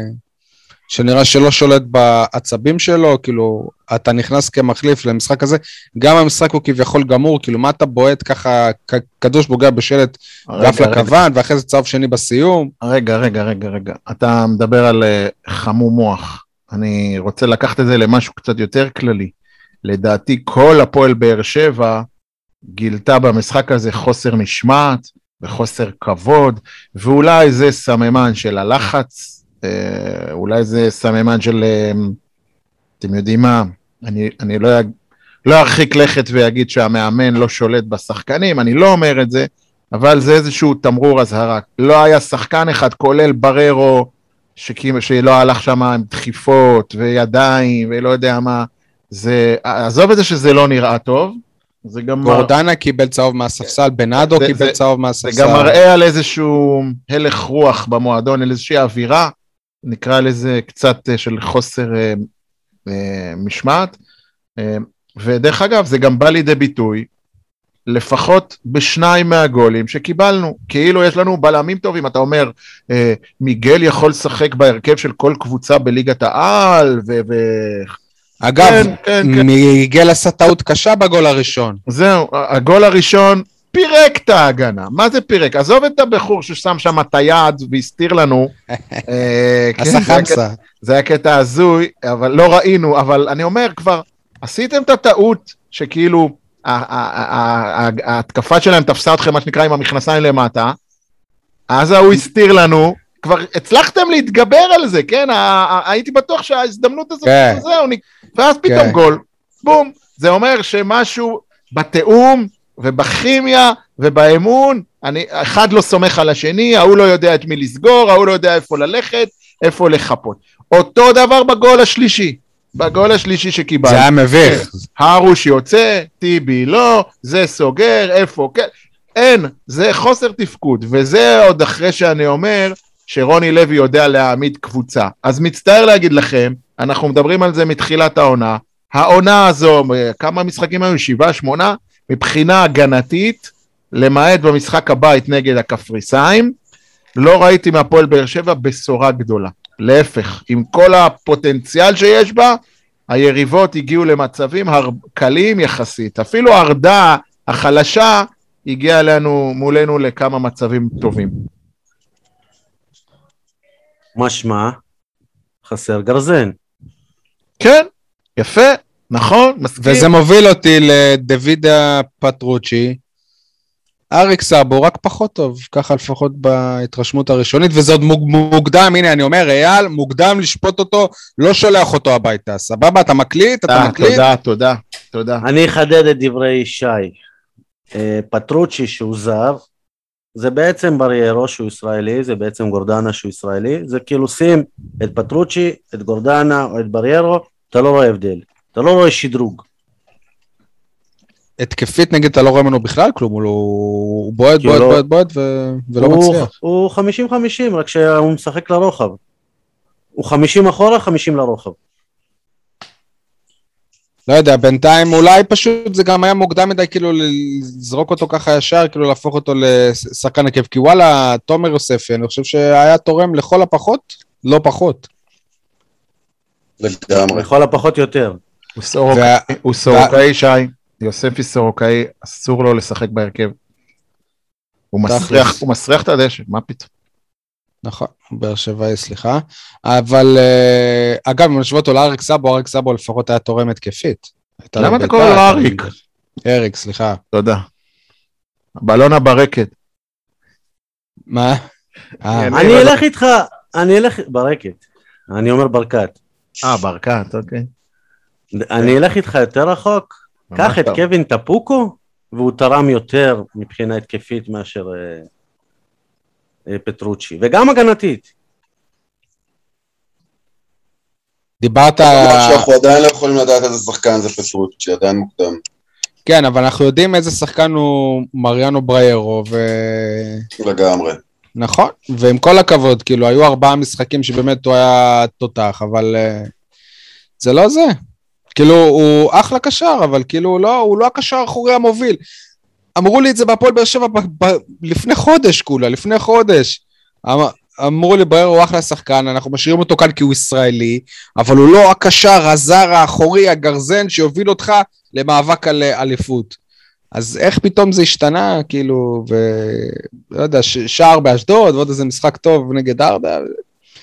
[SPEAKER 1] שנראה שלא שולט בעצבים שלו, כאילו, אתה נכנס כמחליף למשחק הזה, גם המשחק הוא כביכול גמור, כאילו, מה אתה בועט ככה, קדוש בוגע בשלט ואף
[SPEAKER 3] רגע,
[SPEAKER 1] לכוון, ואחרי זה צהוב שני בסיום.
[SPEAKER 3] רגע, רגע, רגע, רגע. אתה מדבר על אה, חמום מוח. אני רוצה לקחת את זה למשהו קצת יותר כללי. לדעתי כל הפועל באר שבע גילתה במשחק הזה חוסר משמעת וחוסר כבוד, ואולי זה סממן של הלחץ, אה, אולי זה סממן של, אה, אתם יודעים מה, אני, אני לא, לא ארחיק לכת ואגיד שהמאמן לא שולט בשחקנים, אני לא אומר את זה, אבל זה איזשהו תמרור אזהרה. לא היה שחקן אחד, כולל בררו, שכאילו- שלא הלך שם עם דחיפות וידיים ולא יודע מה. זה, עזוב את זה שזה לא נראה טוב, זה גם, מר,
[SPEAKER 1] גורדנה קיבל צהוב מהספסל, בנאדו
[SPEAKER 3] זה-
[SPEAKER 1] קיבל
[SPEAKER 3] זה-
[SPEAKER 1] צהוב
[SPEAKER 3] זה
[SPEAKER 1] מהספסל.
[SPEAKER 3] גם מראה על איזשהו הלך רוח במועדון, על איזושהי אווירה, נקרא לזה קצת אה, של חוסר אה, אה, משמעת. אה, ודרך אגב, זה גם בא לידי ביטוי לפחות בשניים מהגולים שקיבלנו. כאילו יש לנו בלמים טובים, אתה אומר, אה, מיגל יכול לשחק בהרכב של כל קבוצה בליגת העל, ו... ו-
[SPEAKER 1] אגב,
[SPEAKER 3] כן, כן, כן.
[SPEAKER 1] מיגל עשה טעות קשה בגול הראשון.
[SPEAKER 3] זהו, הגול הראשון פירק את ההגנה. מה זה פירק? עזוב את הבחור ששם שם את היד והסתיר לנו. אה, כן,
[SPEAKER 1] עשה
[SPEAKER 3] קטע-
[SPEAKER 1] חמסה.
[SPEAKER 3] זה היה קטע הזוי, אבל לא ראינו, אבל אני אומר כבר, עשיתם את הטעות שכאילו ההתקפה שלהם תפסה אתכם, מה שנקרא, עם המכנסיים למטה, אז ההוא הסתיר לנו, כבר הצלחתם להתגבר על זה, כן? הייתי בטוח שההזדמנות הזאת,
[SPEAKER 1] כן.
[SPEAKER 3] זהו, ואז פתאום
[SPEAKER 1] כן.
[SPEAKER 3] גול, בום. זה אומר שמשהו בתיאום ובכימיה ובאמון, אני, אחד לא סומך על השני, ההוא לא יודע את מי לסגור, ההוא לא יודע איפה ללכת, איפה לחפות. אותו דבר בגול השלישי, בגול השלישי שקיבלנו.
[SPEAKER 1] זה היה מביך.
[SPEAKER 3] הרוש יוצא, טיבי לא, זה סוגר, איפה, כן. אין, זה חוסר תפקוד, וזה עוד אחרי שאני אומר שרוני לוי יודע להעמיד קבוצה. אז מצטער להגיד לכם, אנחנו מדברים על זה מתחילת העונה, העונה הזו, כמה משחקים היו? שבעה, שמונה? מבחינה הגנתית, למעט במשחק הבית נגד הקפריסאים, לא ראיתי מהפועל באר שבע בשורה גדולה. להפך, עם כל הפוטנציאל שיש בה, היריבות הגיעו למצבים הר... קלים יחסית. אפילו ארדה החלשה הגיעה לנו, מולנו לכמה מצבים טובים.
[SPEAKER 2] משמע, חסר גרזן.
[SPEAKER 3] כן, יפה, נכון, מסכים.
[SPEAKER 1] וזה מוביל אותי לדוידה פטרוצ'י. אריק סאבו רק פחות טוב, ככה לפחות בהתרשמות הראשונית, וזה עוד מוקדם, הנה אני אומר, אייל, מוקדם לשפוט אותו, לא שולח אותו הביתה, סבבה? אתה מקליט, אתה
[SPEAKER 3] אה,
[SPEAKER 1] מקליט?
[SPEAKER 3] תודה, תודה, תודה.
[SPEAKER 2] אני אחדד את דברי שי. אה, פטרוצ'י שהוא זר, זה בעצם בריירו שהוא ישראלי, זה בעצם גורדנה שהוא ישראלי, זה כאילו שים את פטרוצ'י, את גורדנה או את בריירו, אתה לא רואה הבדל, אתה לא רואה שדרוג.
[SPEAKER 1] התקפית נגיד אתה לא רואה ממנו בכלל כלום, הוא לא- הוא בועט, בועט,
[SPEAKER 2] לא-
[SPEAKER 1] בועט, בועט, ו- ולא
[SPEAKER 2] הוא-
[SPEAKER 1] מצליח.
[SPEAKER 2] הוא 50-50, רק שהוא משחק לרוחב. הוא 50 אחורה, 50 לרוחב.
[SPEAKER 1] לא יודע, בינתיים אולי פשוט זה גם היה מוקדם מדי כאילו לזרוק אותו ככה ישר, כאילו להפוך אותו לשחקן הרכב, כי וואלה, תומר יוספי, אני חושב שהיה תורם לכל הפחות, לא פחות.
[SPEAKER 4] לגמרי.
[SPEAKER 2] לכל הפחות יותר.
[SPEAKER 3] הוא סורוקאי,
[SPEAKER 1] וה-
[SPEAKER 3] הוא סורוקאי, שי. יוספי סורוקאי, אסור לו לשחק בהרכב. הוא מסריח. הוא מסריח את הדשא, מה פתאום?
[SPEAKER 1] נכון, באר שבעי, סליחה. אבל אה, אגב, אם נשווה אותו לאריק סאבו, אריק סאבו לפחות היה תורם התקפית.
[SPEAKER 3] למה אתה קורא לו אריק?
[SPEAKER 1] אריק, סליחה.
[SPEAKER 3] תודה. בלונה ברקת.
[SPEAKER 1] מה? אה,
[SPEAKER 3] אני
[SPEAKER 2] אלך איתך, אני אלך, ברקת. אני אומר ברקת.
[SPEAKER 3] אה, ברקת, אוקיי.
[SPEAKER 2] אני אלך איתך יותר רחוק, קח את. קווין טפוקו, והוא תרם יותר מבחינה התקפית מאשר אה, אה, פטרוצ'י, וגם הגנתית.
[SPEAKER 1] דיברת...
[SPEAKER 4] שאנחנו עדיין לא יכולים לדעת איזה שחקן זה פטרוצ'י, עדיין מוקדם.
[SPEAKER 1] כן, אבל אנחנו יודעים איזה שחקן הוא מריאנו בריירו, ו...
[SPEAKER 4] לגמרי.
[SPEAKER 1] נכון, ועם כל הכבוד, כאילו, היו ארבעה משחקים שבאמת הוא היה תותח, אבל uh, זה לא זה. כאילו, הוא אחלה קשר, אבל כאילו, לא, הוא לא הקשר האחורי המוביל. אמרו לי את זה בהפועל באר שבע ב- ב- לפני חודש כולה, לפני חודש. אמ- אמרו לי, ברר הוא אחלה שחקן, אנחנו משאירים אותו כאן כי הוא ישראלי, אבל הוא לא הקשר הזר האחורי, הגרזן, שיוביל אותך למאבק על אה, אליפות. אז איך פתאום זה השתנה, כאילו, ו... לא יודע, ש- שער באשדוד, ועוד איזה משחק טוב נגד ארדה.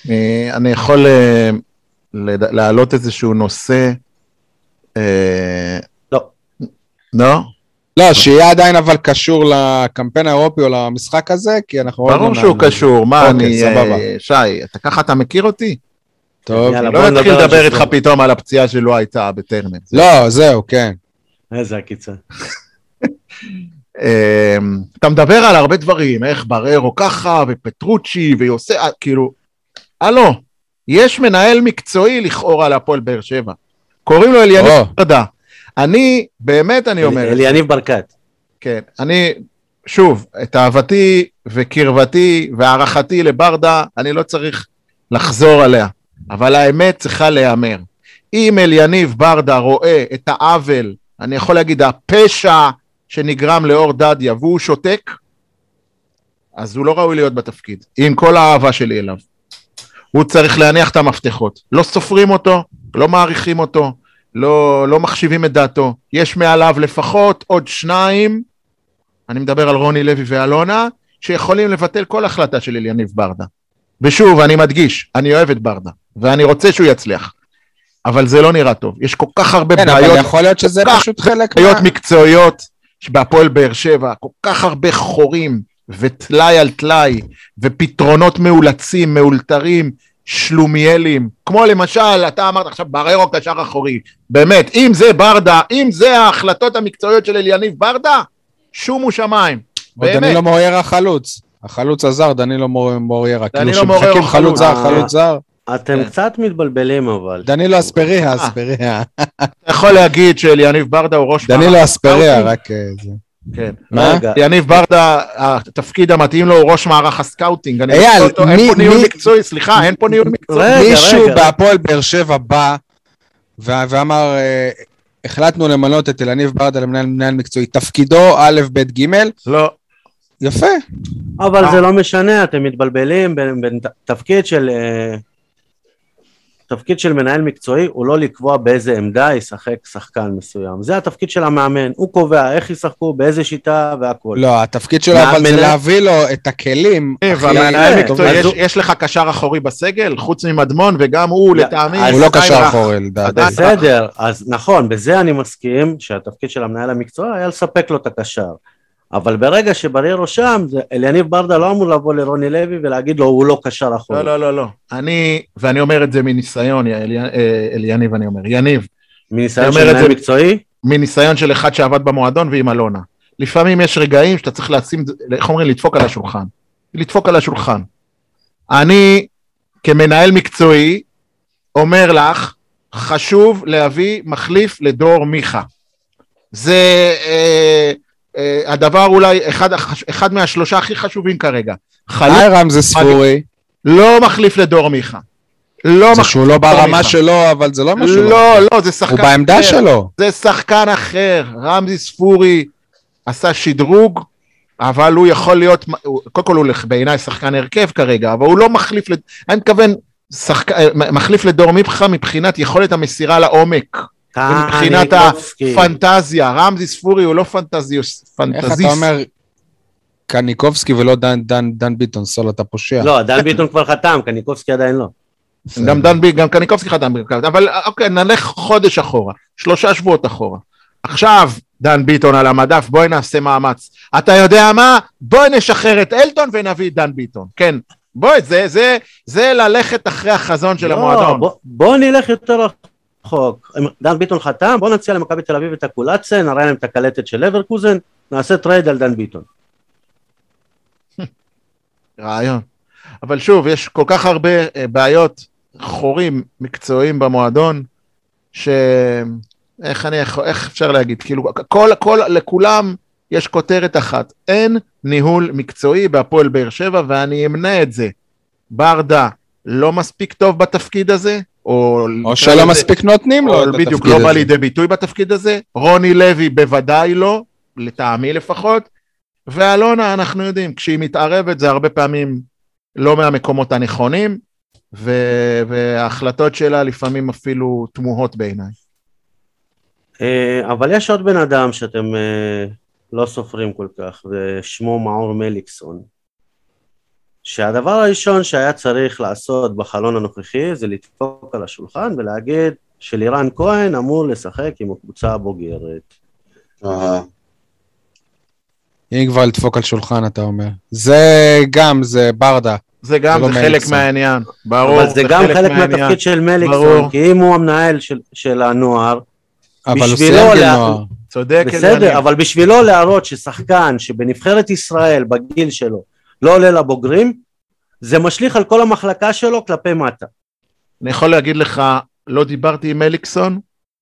[SPEAKER 3] אה, אני יכול אה, להעלות איזשהו נושא. אה,
[SPEAKER 2] לא.
[SPEAKER 3] לא?
[SPEAKER 1] לא, שיהיה עדיין אבל קשור לקמפיין האירופי או למשחק הזה, כי אנחנו...
[SPEAKER 3] ברור
[SPEAKER 1] לא
[SPEAKER 3] שהוא. קשור, מה
[SPEAKER 1] אוקיי,
[SPEAKER 3] אני...
[SPEAKER 1] סבבה.
[SPEAKER 3] אה, שי, אתה ככה אתה מכיר אותי?
[SPEAKER 1] טוב.
[SPEAKER 3] לא
[SPEAKER 2] על
[SPEAKER 3] לדבר איתך. פתאום על הפציעה שלא הייתה בטרנר.
[SPEAKER 1] לא, זהו, כן.
[SPEAKER 2] איזה עקיצה.
[SPEAKER 3] אה, אתה מדבר על הרבה דברים, איך בררו ככה, ופטרוצ'י, ויוסי, אה, כאילו, הלו, יש מנהל מקצועי לכאורה להפועל באר שבע. קוראים לו אליניב. ברדה. אני, באמת אני אומר.
[SPEAKER 2] אליניב ברקת.
[SPEAKER 3] כן, אני, שוב, את אהבתי וקרבתי והערכתי לברדה, אני לא צריך לחזור עליה, אבל האמת צריכה להיאמר. אם אליניב ברדה רואה את העוול, אני יכול להגיד, הפשע שנגרם לאור דדיה, והוא שותק, אז הוא לא ראוי להיות בתפקיד, עם כל האהבה שלי אליו. הוא צריך להניח את המפתחות. לא סופרים אותו, לא מעריכים אותו, לא, לא מחשיבים את דעתו. יש מעליו לפחות עוד שניים, אני מדבר על רוני לוי ואלונה, שיכולים לבטל כל החלטה של אליניב ברדה. ושוב, אני מדגיש, אני אוהב את ברדה, ואני רוצה שהוא יצליח. אבל זה לא נראה טוב. יש כל כך הרבה
[SPEAKER 1] כן, אבל
[SPEAKER 3] בעיות,
[SPEAKER 1] יכול להיות שזה פשוט חלק
[SPEAKER 3] בעיות
[SPEAKER 1] מה...
[SPEAKER 3] מקצועיות בהפועל באר שבע, כל כך הרבה חורים, וטלאי על טלאי, ופתרונות מאולצים, מאולתרים, שלומיאלים, כמו למשל, אתה אמרת עכשיו בררו קשר אחורי, באמת, אם זה ברדה, אם זה ההחלטות המקצועיות של אליניב ברדה, שומו שמיים, באמת.
[SPEAKER 1] דנילו מוריירה החלוץ. החלוץ הזר, דנילו מור- מוריירה. כאילו שמחכים חלוץ זר,
[SPEAKER 2] חלוץ.
[SPEAKER 1] חלוץ זר.
[SPEAKER 2] אתם
[SPEAKER 3] כן.
[SPEAKER 2] קצת מתבלבלים אבל.
[SPEAKER 1] דנילו אספריה,
[SPEAKER 3] אה.
[SPEAKER 1] אספריה.
[SPEAKER 3] אתה יכול להגיד שאליניב ברדה הוא ראש...
[SPEAKER 1] דנילו אספריה? רק אה, זה.
[SPEAKER 3] כן.
[SPEAKER 1] מה?
[SPEAKER 2] רגע,
[SPEAKER 3] יניב ברדה, התפקיד המתאים לו הוא ראש מערך הסקאוטינג. אני
[SPEAKER 1] אייל,
[SPEAKER 3] לא אותו, אין
[SPEAKER 1] מי-
[SPEAKER 3] פה ניהול
[SPEAKER 1] מי-
[SPEAKER 3] מקצועי, סליחה, אין פה ניהול מקצועי.
[SPEAKER 2] רגע,
[SPEAKER 1] מישהו
[SPEAKER 2] רגע.
[SPEAKER 1] בהפועל באר שבע בא ואמר, אה, החלטנו למנות את אלניב ברדה למנהל מנהל מקצועי. תפקידו א', ב', ג',
[SPEAKER 3] לא,
[SPEAKER 1] יפה.
[SPEAKER 2] אבל
[SPEAKER 3] אה.
[SPEAKER 2] זה לא משנה, אתם מתבלבלים בין, תפקיד של... אה, תפקיד של מנהל מקצועי הוא לא לקבוע באיזה עמדה ישחק שחקן מסוים. זה התפקיד של המאמן, הוא קובע איך ישחקו, באיזה שיטה והכל.
[SPEAKER 1] לא, התפקיד שלו אבל זה להביא לו את הכלים. הכי-
[SPEAKER 3] והמנהל
[SPEAKER 2] כן,
[SPEAKER 3] מקצועי, יש-
[SPEAKER 2] הוא-
[SPEAKER 3] יש לך קשר אחורי בסגל, חוץ ממדמון, וגם הוא
[SPEAKER 2] לא,
[SPEAKER 3] לטעמי...
[SPEAKER 1] הוא לא קשר
[SPEAKER 3] רך.
[SPEAKER 1] אחורי, לדעתי.
[SPEAKER 2] בסדר, אז נכון, בזה אני מסכים שהתפקיד של המנהל המקצועי היה לספק לו את הקשר. אבל ברגע שבריירו שם, אליניב ברדה לא אמור לבוא לרוני לוי ולהגיד לו, הוא לא קשר אחורי.
[SPEAKER 3] לא, לא, לא, לא. אני, ואני אומר את זה מניסיון, אלי- אה, אליניב אני אומר, יניב,
[SPEAKER 2] מניסיון של מנהל מקצועי,
[SPEAKER 3] מניסיון של אחד שעבד במועדון ועם אלונה. לפעמים יש רגעים שאתה צריך לשים, איך אומרים, לדפוק על השולחן. לדפוק על השולחן. אני, כמנהל מקצועי, אומר לך, חשוב להביא מחליף לדור מיכה. זה אה, הדבר אולי, אחד, אחד מהשלושה הכי חשובים כרגע. חלוץ
[SPEAKER 1] רמזי ספורי.
[SPEAKER 3] לא מחליף לדור מיכה. לא
[SPEAKER 1] זה שהוא לא ברמה שלו, אבל זה לא משהו.
[SPEAKER 3] לא, לא, זה שחקן
[SPEAKER 1] הוא בעמדה
[SPEAKER 3] אחר.
[SPEAKER 1] שלו.
[SPEAKER 3] זה שחקן אחר. רמזי ספורי עשה שדרוג, אבל הוא יכול להיות, קודם כל הוא בעיניי שחקן הרכב כרגע, אבל הוא לא מחליף, אני מתכוון, שחק... מחליף לדור מיכה מבחינת יכולת המסירה לעומק,
[SPEAKER 2] קניקובסקי.
[SPEAKER 3] הפנטזיה. רמזי ספורי הוא לא פנטזיוס,
[SPEAKER 1] איך
[SPEAKER 3] פנטזיסט.
[SPEAKER 1] אתה אומר קניקובסקי ולא דן- דן- דן ביטון, סול, אתה פושע.
[SPEAKER 2] לא, דן ביטון כבר חתם, קניקובסקי עדיין לא.
[SPEAKER 3] גם דן בי, גם קניקובסקי חתם, אבל אוקיי, נלך חודש אחורה, שלושה שבועות אחורה. עכשיו, דן ביטון על המדף, בואי נעשה מאמץ. אתה יודע מה? בואי נשחרר את אלטון ונביא את דן ביטון. כן, בואי, זה, זה, זה ללכת אחרי החזון של
[SPEAKER 2] לא,
[SPEAKER 3] המועדון.
[SPEAKER 2] בוא- בוא נלך יותר רחוק. אם דן ביטון חתם, בוא נציע למכבי תל אביב את האופציה, נראה להם את הקלטת של לברקוזן, נעשה טרייד על דן ביטון.
[SPEAKER 3] רעיון. אבל שוב, יש כל כך הרבה אה, בעיות, חורים מקצועיים במועדון, ש... איך אני יכול, איך אפשר להגיד? כאילו, כל, כל, לכולם יש כותרת אחת, אין ניהול מקצועי בהפועל באר שבע, ואני אמנה את זה. ברדה לא מספיק טוב בתפקיד הזה, או...
[SPEAKER 1] או שלא מספיק נותנים לו את
[SPEAKER 3] בדיוק
[SPEAKER 1] התפקיד
[SPEAKER 3] לא
[SPEAKER 1] הזה.
[SPEAKER 3] בא לידי ביטוי בתפקיד הזה, רוני לוי בוודאי לא, לטעמי לפחות, ואלונה אנחנו יודעים, כשהיא מתערבת זה הרבה פעמים לא מהמקומות הנכונים, ו- וההחלטות שלה לפעמים אפילו תמוהות בעיניי.
[SPEAKER 2] אה, אבל יש עוד בן אדם שאתם אה, לא סופרים כל כך, ושמו מאור מליקסון. שהדבר הראשון שהיה צריך לעשות בחלון הנוכחי זה לדפוק על השולחן ולהגיד שלירן כהן אמור לשחק עם הקבוצה הבוגרת.
[SPEAKER 4] אהה.
[SPEAKER 1] אם כבר לדפוק על שולחן, אתה אומר. זה גם, זה ברדה.
[SPEAKER 3] זה גם,
[SPEAKER 1] זה
[SPEAKER 3] זה
[SPEAKER 1] לא
[SPEAKER 3] חלק
[SPEAKER 1] מליקסון.
[SPEAKER 3] מהעניין, ברור,
[SPEAKER 2] אבל זה גם חלק. מהתפקיד של מליקסון,
[SPEAKER 3] ברור.
[SPEAKER 2] כי אם הוא המנהל של, של הנוער,
[SPEAKER 1] אבל הוא סיים גיל
[SPEAKER 2] לה-
[SPEAKER 1] נוער.
[SPEAKER 3] צודק,
[SPEAKER 2] בסדר. אבל בשבילו להראות ששחקן שבנבחרת ישראל בגיל שלו לא עולה לבוגרים, זה משליך על כל המחלקה שלו כלפי מטה.
[SPEAKER 3] אני יכול להגיד לך, לא דיברתי עם מליקסון,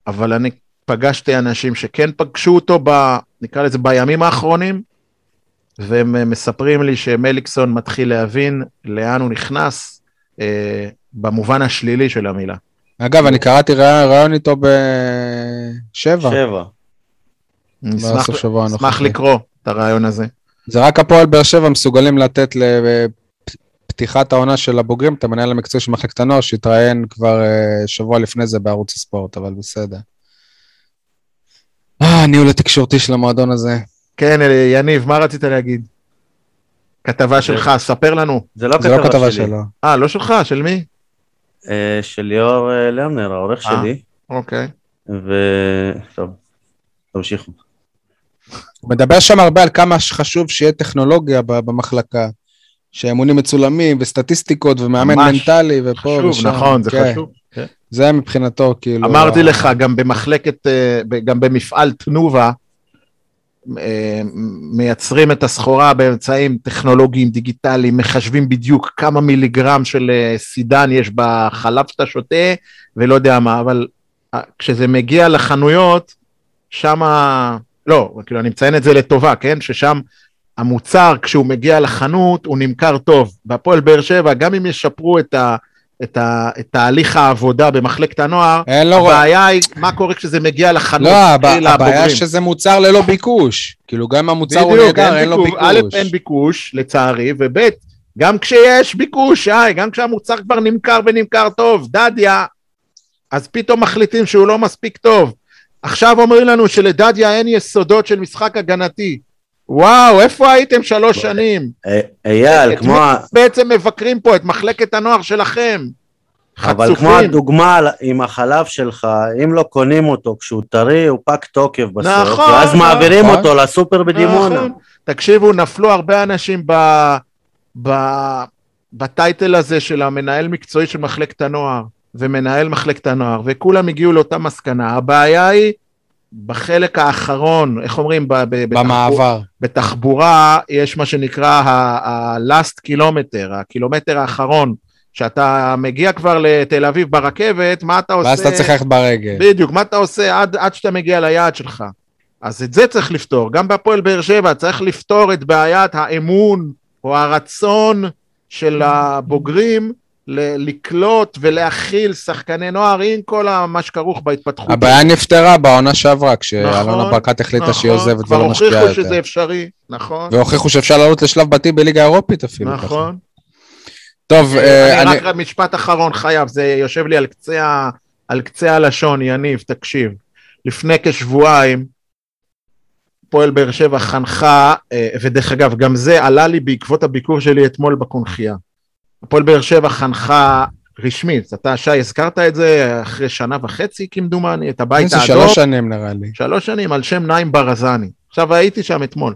[SPEAKER 3] אבל אני פגשתי אנשים שכן פגשו אותו, ב, נקרא לזה בימים האחרונים, והם מספרים לי שמליקסון מתחיל להבין לאן הוא נכנס, אה, במובן השלילי של המילה.
[SPEAKER 1] אגב, אני קראתי רעיון איתו בשבע,
[SPEAKER 2] שבע.
[SPEAKER 3] אני אשמח-. לקרוא את הרעיון הזה.
[SPEAKER 1] זה רק הפועל באר שבע מסוגלים לתת לפתיחת העונה של הבוגרים, את המנהל המקצועי של מחלקת הנוער, שהתראיין כבר אה, שבוע לפני זה בערוץ הספורט, אבל בסדר. אה, הניהול התקשורתי של המועדון הזה.
[SPEAKER 3] כן, אלי, יניב, מה רצית להגיד? כתבה שלך, ספר לנו.
[SPEAKER 2] זה לא
[SPEAKER 1] זה לא
[SPEAKER 2] כתבה שלי.
[SPEAKER 1] שלו.
[SPEAKER 3] אה, לא שלך, של מי?
[SPEAKER 2] אה, של ליאור אה, לרנר, העורך
[SPEAKER 3] אה.
[SPEAKER 2] שלי,
[SPEAKER 3] אוקיי.
[SPEAKER 2] ו... טוב, תמשיכו.
[SPEAKER 1] הוא מדבר שם הרבה על כמה חשוב שיהיה טכנולוגיה במחלקה. שאמונים מצולמים וסטטיסטיקות ומאמן
[SPEAKER 3] ממש
[SPEAKER 1] מנטלי ופה
[SPEAKER 3] חשוב,
[SPEAKER 1] ושם.
[SPEAKER 3] נכון, זה
[SPEAKER 1] כן.
[SPEAKER 3] חשוב. כן.
[SPEAKER 1] זה מבחינתו, כאילו...
[SPEAKER 3] אמרתי
[SPEAKER 1] ה-
[SPEAKER 3] לך, גם במחלקת, אה, גם במפעל תנובה, אה, מייצרים את הסחורה באמצעים טכנולוגיים, דיגיטליים, מחשבים בדיוק כמה מיליגרם של אה, סידן יש בחלב שאתה שותה, ולא יודע מה, אבל כשזה מגיע לחנויות, שמה, לא, כאילו אני מציין את זה לטובה, כן? ששם המוצר, כשהוא מגיע לחנות, הוא נמכר טוב. בהפועל באר שבע, גם אם ישפרו את ה... את, ה, את תהליך העבודה במחלקת הנוער,
[SPEAKER 1] אין לו רואה.
[SPEAKER 3] הבעיה היא מה קורה כשזה מגיע לחנות,
[SPEAKER 1] לא, הב-
[SPEAKER 3] קרי
[SPEAKER 1] הבעיה
[SPEAKER 3] לבוגרים.
[SPEAKER 1] שזה מוצר ללא ביקוש. כאילו, גם המוצר הוא
[SPEAKER 3] בדיוק,
[SPEAKER 1] נהדר, אין לו
[SPEAKER 3] ביקוש. א'. אין ביקוש, לצערי, וב', גם כשיש ביקוש, שי, גם כשהמוצר כבר נמכר ונמכר טוב, דדיה, אז פתאום מחליטים שהוא לא מספיק טוב. עכשיו אומרים לנו שלדדיה אין יסודות של משחק הגנתי. וואו, איפה הייתם שלוש שנים?
[SPEAKER 2] אה, אייל, כמו
[SPEAKER 3] בעצם מבקרים פה את מחלקת הנוער שלכם.
[SPEAKER 2] אבל כמו. הדוגמה עם החלב שלך, אם לא קונים אותו כשהוא טרי, הוא פג תוקף בסוף,
[SPEAKER 3] נכון,
[SPEAKER 2] ואז
[SPEAKER 3] נכון.
[SPEAKER 2] מעבירים
[SPEAKER 1] נכון.
[SPEAKER 2] אותו לסופר בדימונה.
[SPEAKER 3] נכון. תקשיבו, נפלו הרבה אנשים ב, ב, בטייטל הזה של המנהל מקצועי של מחלקת הנוער ומנהל מחלקת הנוער, וכולם הגיעו לאותה מסקנה. הבעיה היא בחלק האחרון, איך אומרים? ב, ב,
[SPEAKER 1] במעבר.
[SPEAKER 3] בתחבורה יש מה שנקרא ה-last kilometer, הקילומטר האחרון. כשאתה מגיע כבר לתל אביב ברכבת, מה אתה עושה?
[SPEAKER 1] ואז אתה צריך ללכת ברגל.
[SPEAKER 3] בדיוק, מה אתה עושה עד, עד שאתה מגיע ליעד שלך? אז את זה צריך לפתור. גם בהפועל באר שבע צריך לפתור את בעיית האמון או הרצון של הבוגרים ל- לקלוט ולהכיל שחקני נוער עם כל מה שכרוך בהתפתחות.
[SPEAKER 1] הבעיה נפתרה בעונה שעברה,
[SPEAKER 3] נכון,
[SPEAKER 1] כשאלונה ברקת החליטה שהיא עוזבת
[SPEAKER 3] כבר
[SPEAKER 1] ולא משקיעה
[SPEAKER 3] הוכיחו שזה
[SPEAKER 1] יותר.
[SPEAKER 3] אפשרי, נכון,
[SPEAKER 1] והוכיחו שאפשר לעלות לשלב בתים בליגה האירופית אפילו. ככה.
[SPEAKER 3] נכון.
[SPEAKER 1] טוב, אה,
[SPEAKER 3] אני
[SPEAKER 1] אני...
[SPEAKER 3] רק משפט אחרון חייב, זה יושב לי על קצה, על קצה הלשון, יניב, תקשיב. לפני כשבועיים, פועל באר שבע חנכה, אה, ודרך אגב, גם זה עלה לי בעקבות הביקור שלי אתמול בקונכייה. הפועל באר שבע חנכה רשמית, אתה שי הזכרת את זה אחרי שנה וחצי כמדומני, את הבית האדום.
[SPEAKER 1] שלוש שנים נראה לי.
[SPEAKER 3] שלוש שנים על שם נעים ברזני. עכשיו הייתי שם אתמול.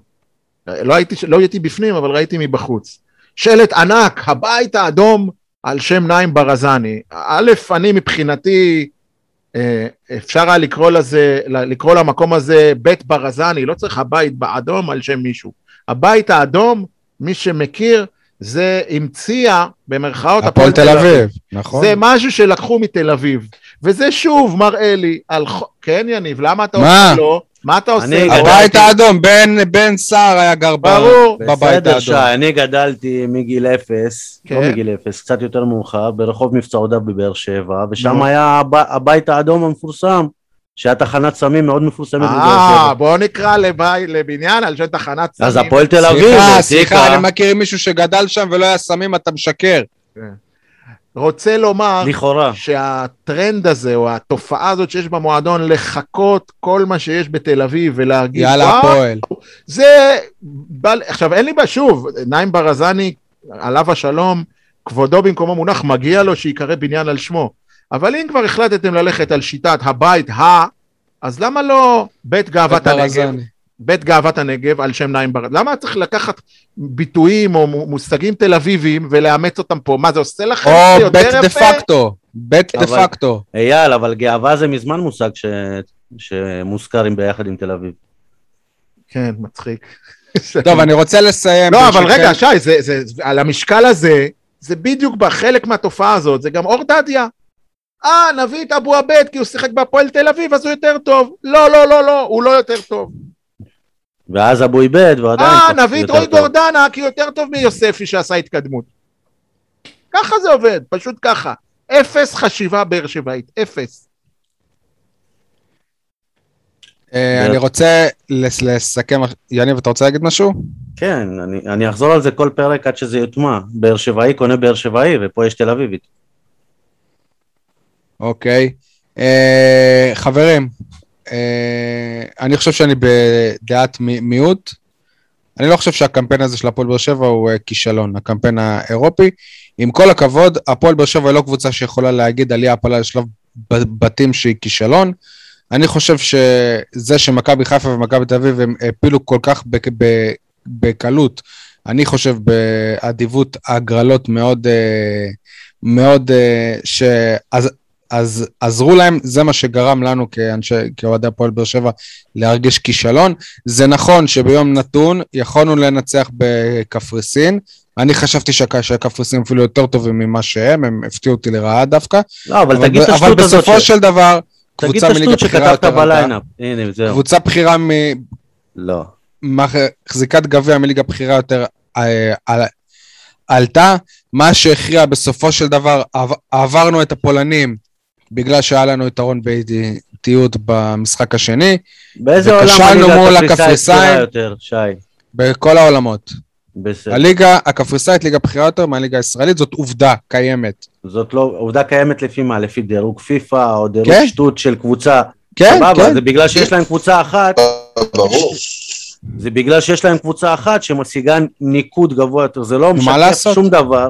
[SPEAKER 3] לא הייתי, לא הייתי בפנים, אבל ראיתי מבחוץ. שלט ענק, הבית האדום על שם נעים ברזני. א', אני מבחינתי, אה, אפשר היה לקרוא לזה, לקרוא למקום הזה בית ברזני, לא צריך הבית באדום על שם מישהו. הבית האדום, מי שמכיר, זה המציאה, במרכאות,
[SPEAKER 1] הפועל תל אביב, נכון?
[SPEAKER 3] זה משהו שלקחו מתל אביב. וזה שוב מראה לי על... כן, יניב, למה אתה
[SPEAKER 1] מה?
[SPEAKER 3] עושה לו? מה אתה עושה?
[SPEAKER 1] הבית האדום, בן, בן סער היה גר
[SPEAKER 3] ברור.
[SPEAKER 1] בבית
[SPEAKER 2] בסדר, שי,
[SPEAKER 1] האדום.
[SPEAKER 2] אני גדלתי מגיל אפס, לא
[SPEAKER 3] כן.
[SPEAKER 2] מגיל אפס, קצת יותר מאוחר, ברחוב מבצעותיו בבאר שבע, ושם. היה הב- הבית האדום המפורסם, שהיה תחנת סמים מאוד מפורסמת
[SPEAKER 3] אה,
[SPEAKER 2] שבע.
[SPEAKER 3] בוא נקרא לבי- לבניין על שם תחנת סמים.
[SPEAKER 2] אז הפועל תל אביב,
[SPEAKER 1] סליחה, סליחה, אני מכיר מישהו שגדל שם ולא היה סמים, אתה משקר.
[SPEAKER 3] רוצה לומר
[SPEAKER 2] לכאורה.
[SPEAKER 3] שהטרנד הזה, או התופעה הזאת שיש במועדון, לחקות כל מה שיש בתל אביב ולהגיד,
[SPEAKER 1] יאללה,
[SPEAKER 3] "וואו,
[SPEAKER 1] הפועל.
[SPEAKER 3] זה... בל... עכשיו, אין לי בעיה, שוב, נעים ברזני, עליו השלום, כבודו במקומו מונח, מגיע לו שיקרא בניין על שמו. אבל אם כבר החלטתם ללכת על שיטת הבית ה... אז למה לא בית גאוות הנגב? בית גאוות הנגב על שם נעים ברזני? למה צריך לקחת ביטויים או מושגים תל אביביים ולאמץ אותם פה? מה זה עושה לכם?
[SPEAKER 1] או בית דה? פקטו. בית דה
[SPEAKER 2] אבל-
[SPEAKER 1] פקטו.
[SPEAKER 2] אייל, אבל גאווה זה מזמן מושג ש... שמוזכר עם ביחד עם תל אביב.
[SPEAKER 3] כן, מצחיק.
[SPEAKER 1] טוב, אני רוצה לסיים.
[SPEAKER 3] לא, אבל. רגע, שי, זה, זה, זה, על המשקל הזה, זה בדיוק בחלק מהתופעה הזאת, זה גם אור דדיה. אה, נביא את אבו עבד כי הוא שיחק בהפועל תל אביב, אז הוא יותר טוב. לא, לא, לא, לא, הוא לא יותר טוב.
[SPEAKER 2] ואז אבו איבד, ועדיין...
[SPEAKER 3] אה, נביא את
[SPEAKER 2] טוב.
[SPEAKER 3] גורדנה כי הוא יותר טוב מיוספי שעשה התקדמות. ככה זה עובד, פשוט ככה. אפס חשיבה באר שבעית, אפס.
[SPEAKER 1] אה, אני רוצה לס- לסכם. יניב, אתה רוצה להגיד משהו?
[SPEAKER 2] כן, אני, אני אחזור על זה כל פרק עד שזה יוטמע. באר שבעי קונה באר שבעי, ופה יש תל אביבית.
[SPEAKER 1] אוקיי. אה, חברים, אה, אני חושב שאני בדעת מי- מיעוט. אני לא חושב שהקמפיין הזה של הפועל באר שבע הוא אה, כישלון, הקמפיין האירופי. עם כל הכבוד, הפועל באר שבע היא לא קבוצה שיכולה להגיד עלייה הפעלה לשלב בתים שהיא כישלון. אני חושב שזה שמכבי חיפה ומכבי תל אביב הם הפילו כל כך בקלות, אני חושב באדיבות הגרלות מאוד, אה, מאוד, אה, שאז אז עזרו להם, זה מה שגרם לנו כאנשי, כאוהדי הפועל באר שבע להרגיש כישלון. זה נכון שביום נתון יכולנו לנצח בקפריסין, אני חשבתי שהק- שהקפריסין אפילו יותר טובים ממה שהם, הם הפתיעו אותי לרעה דווקא,
[SPEAKER 2] לא, אבל
[SPEAKER 1] אבל,
[SPEAKER 2] תגיד את
[SPEAKER 1] אבל
[SPEAKER 2] השטות הזאת.
[SPEAKER 1] בסופו
[SPEAKER 2] ש-
[SPEAKER 1] של דבר,
[SPEAKER 2] תגיד
[SPEAKER 1] קבוצה
[SPEAKER 2] את
[SPEAKER 1] מליגה
[SPEAKER 2] השטות
[SPEAKER 1] בכירה
[SPEAKER 2] שכתבת
[SPEAKER 1] יותר עלתה,
[SPEAKER 2] בליינאפ. הנה, זהו.
[SPEAKER 1] קבוצה בכירה
[SPEAKER 2] לא.
[SPEAKER 1] מחזיקת גביע מליגה בכירה יותר אה, על- עלתה, מה שהכריע בסופו של דבר, עב- עברנו את הפולנים בגלל שהיה לנו יתרון באיטיות במשחק השני,
[SPEAKER 2] באיזה עולם
[SPEAKER 1] וכשלנו מול
[SPEAKER 2] הליגה הקפריסאית יותר, שי?
[SPEAKER 1] בכל העולמות.
[SPEAKER 2] בסדר.
[SPEAKER 1] הליגה הקפריסאית ליגה בכירה יותר מהליגה הישראלית, זאת עובדה קיימת.
[SPEAKER 2] זאת לא, עובדה קיימת לפי מה? לפי דירוג פיפא או דירוג
[SPEAKER 1] כן.
[SPEAKER 2] שטות של קבוצה.
[SPEAKER 1] כן,
[SPEAKER 2] סבבה,
[SPEAKER 1] כן.
[SPEAKER 2] זה בגלל שיש להם קבוצה אחת,
[SPEAKER 4] ברור.
[SPEAKER 2] זה בגלל שיש להם קבוצה אחת שמשיגה ניקוד גבוה יותר, זה לא משקף
[SPEAKER 1] לעשות?
[SPEAKER 2] שום דבר.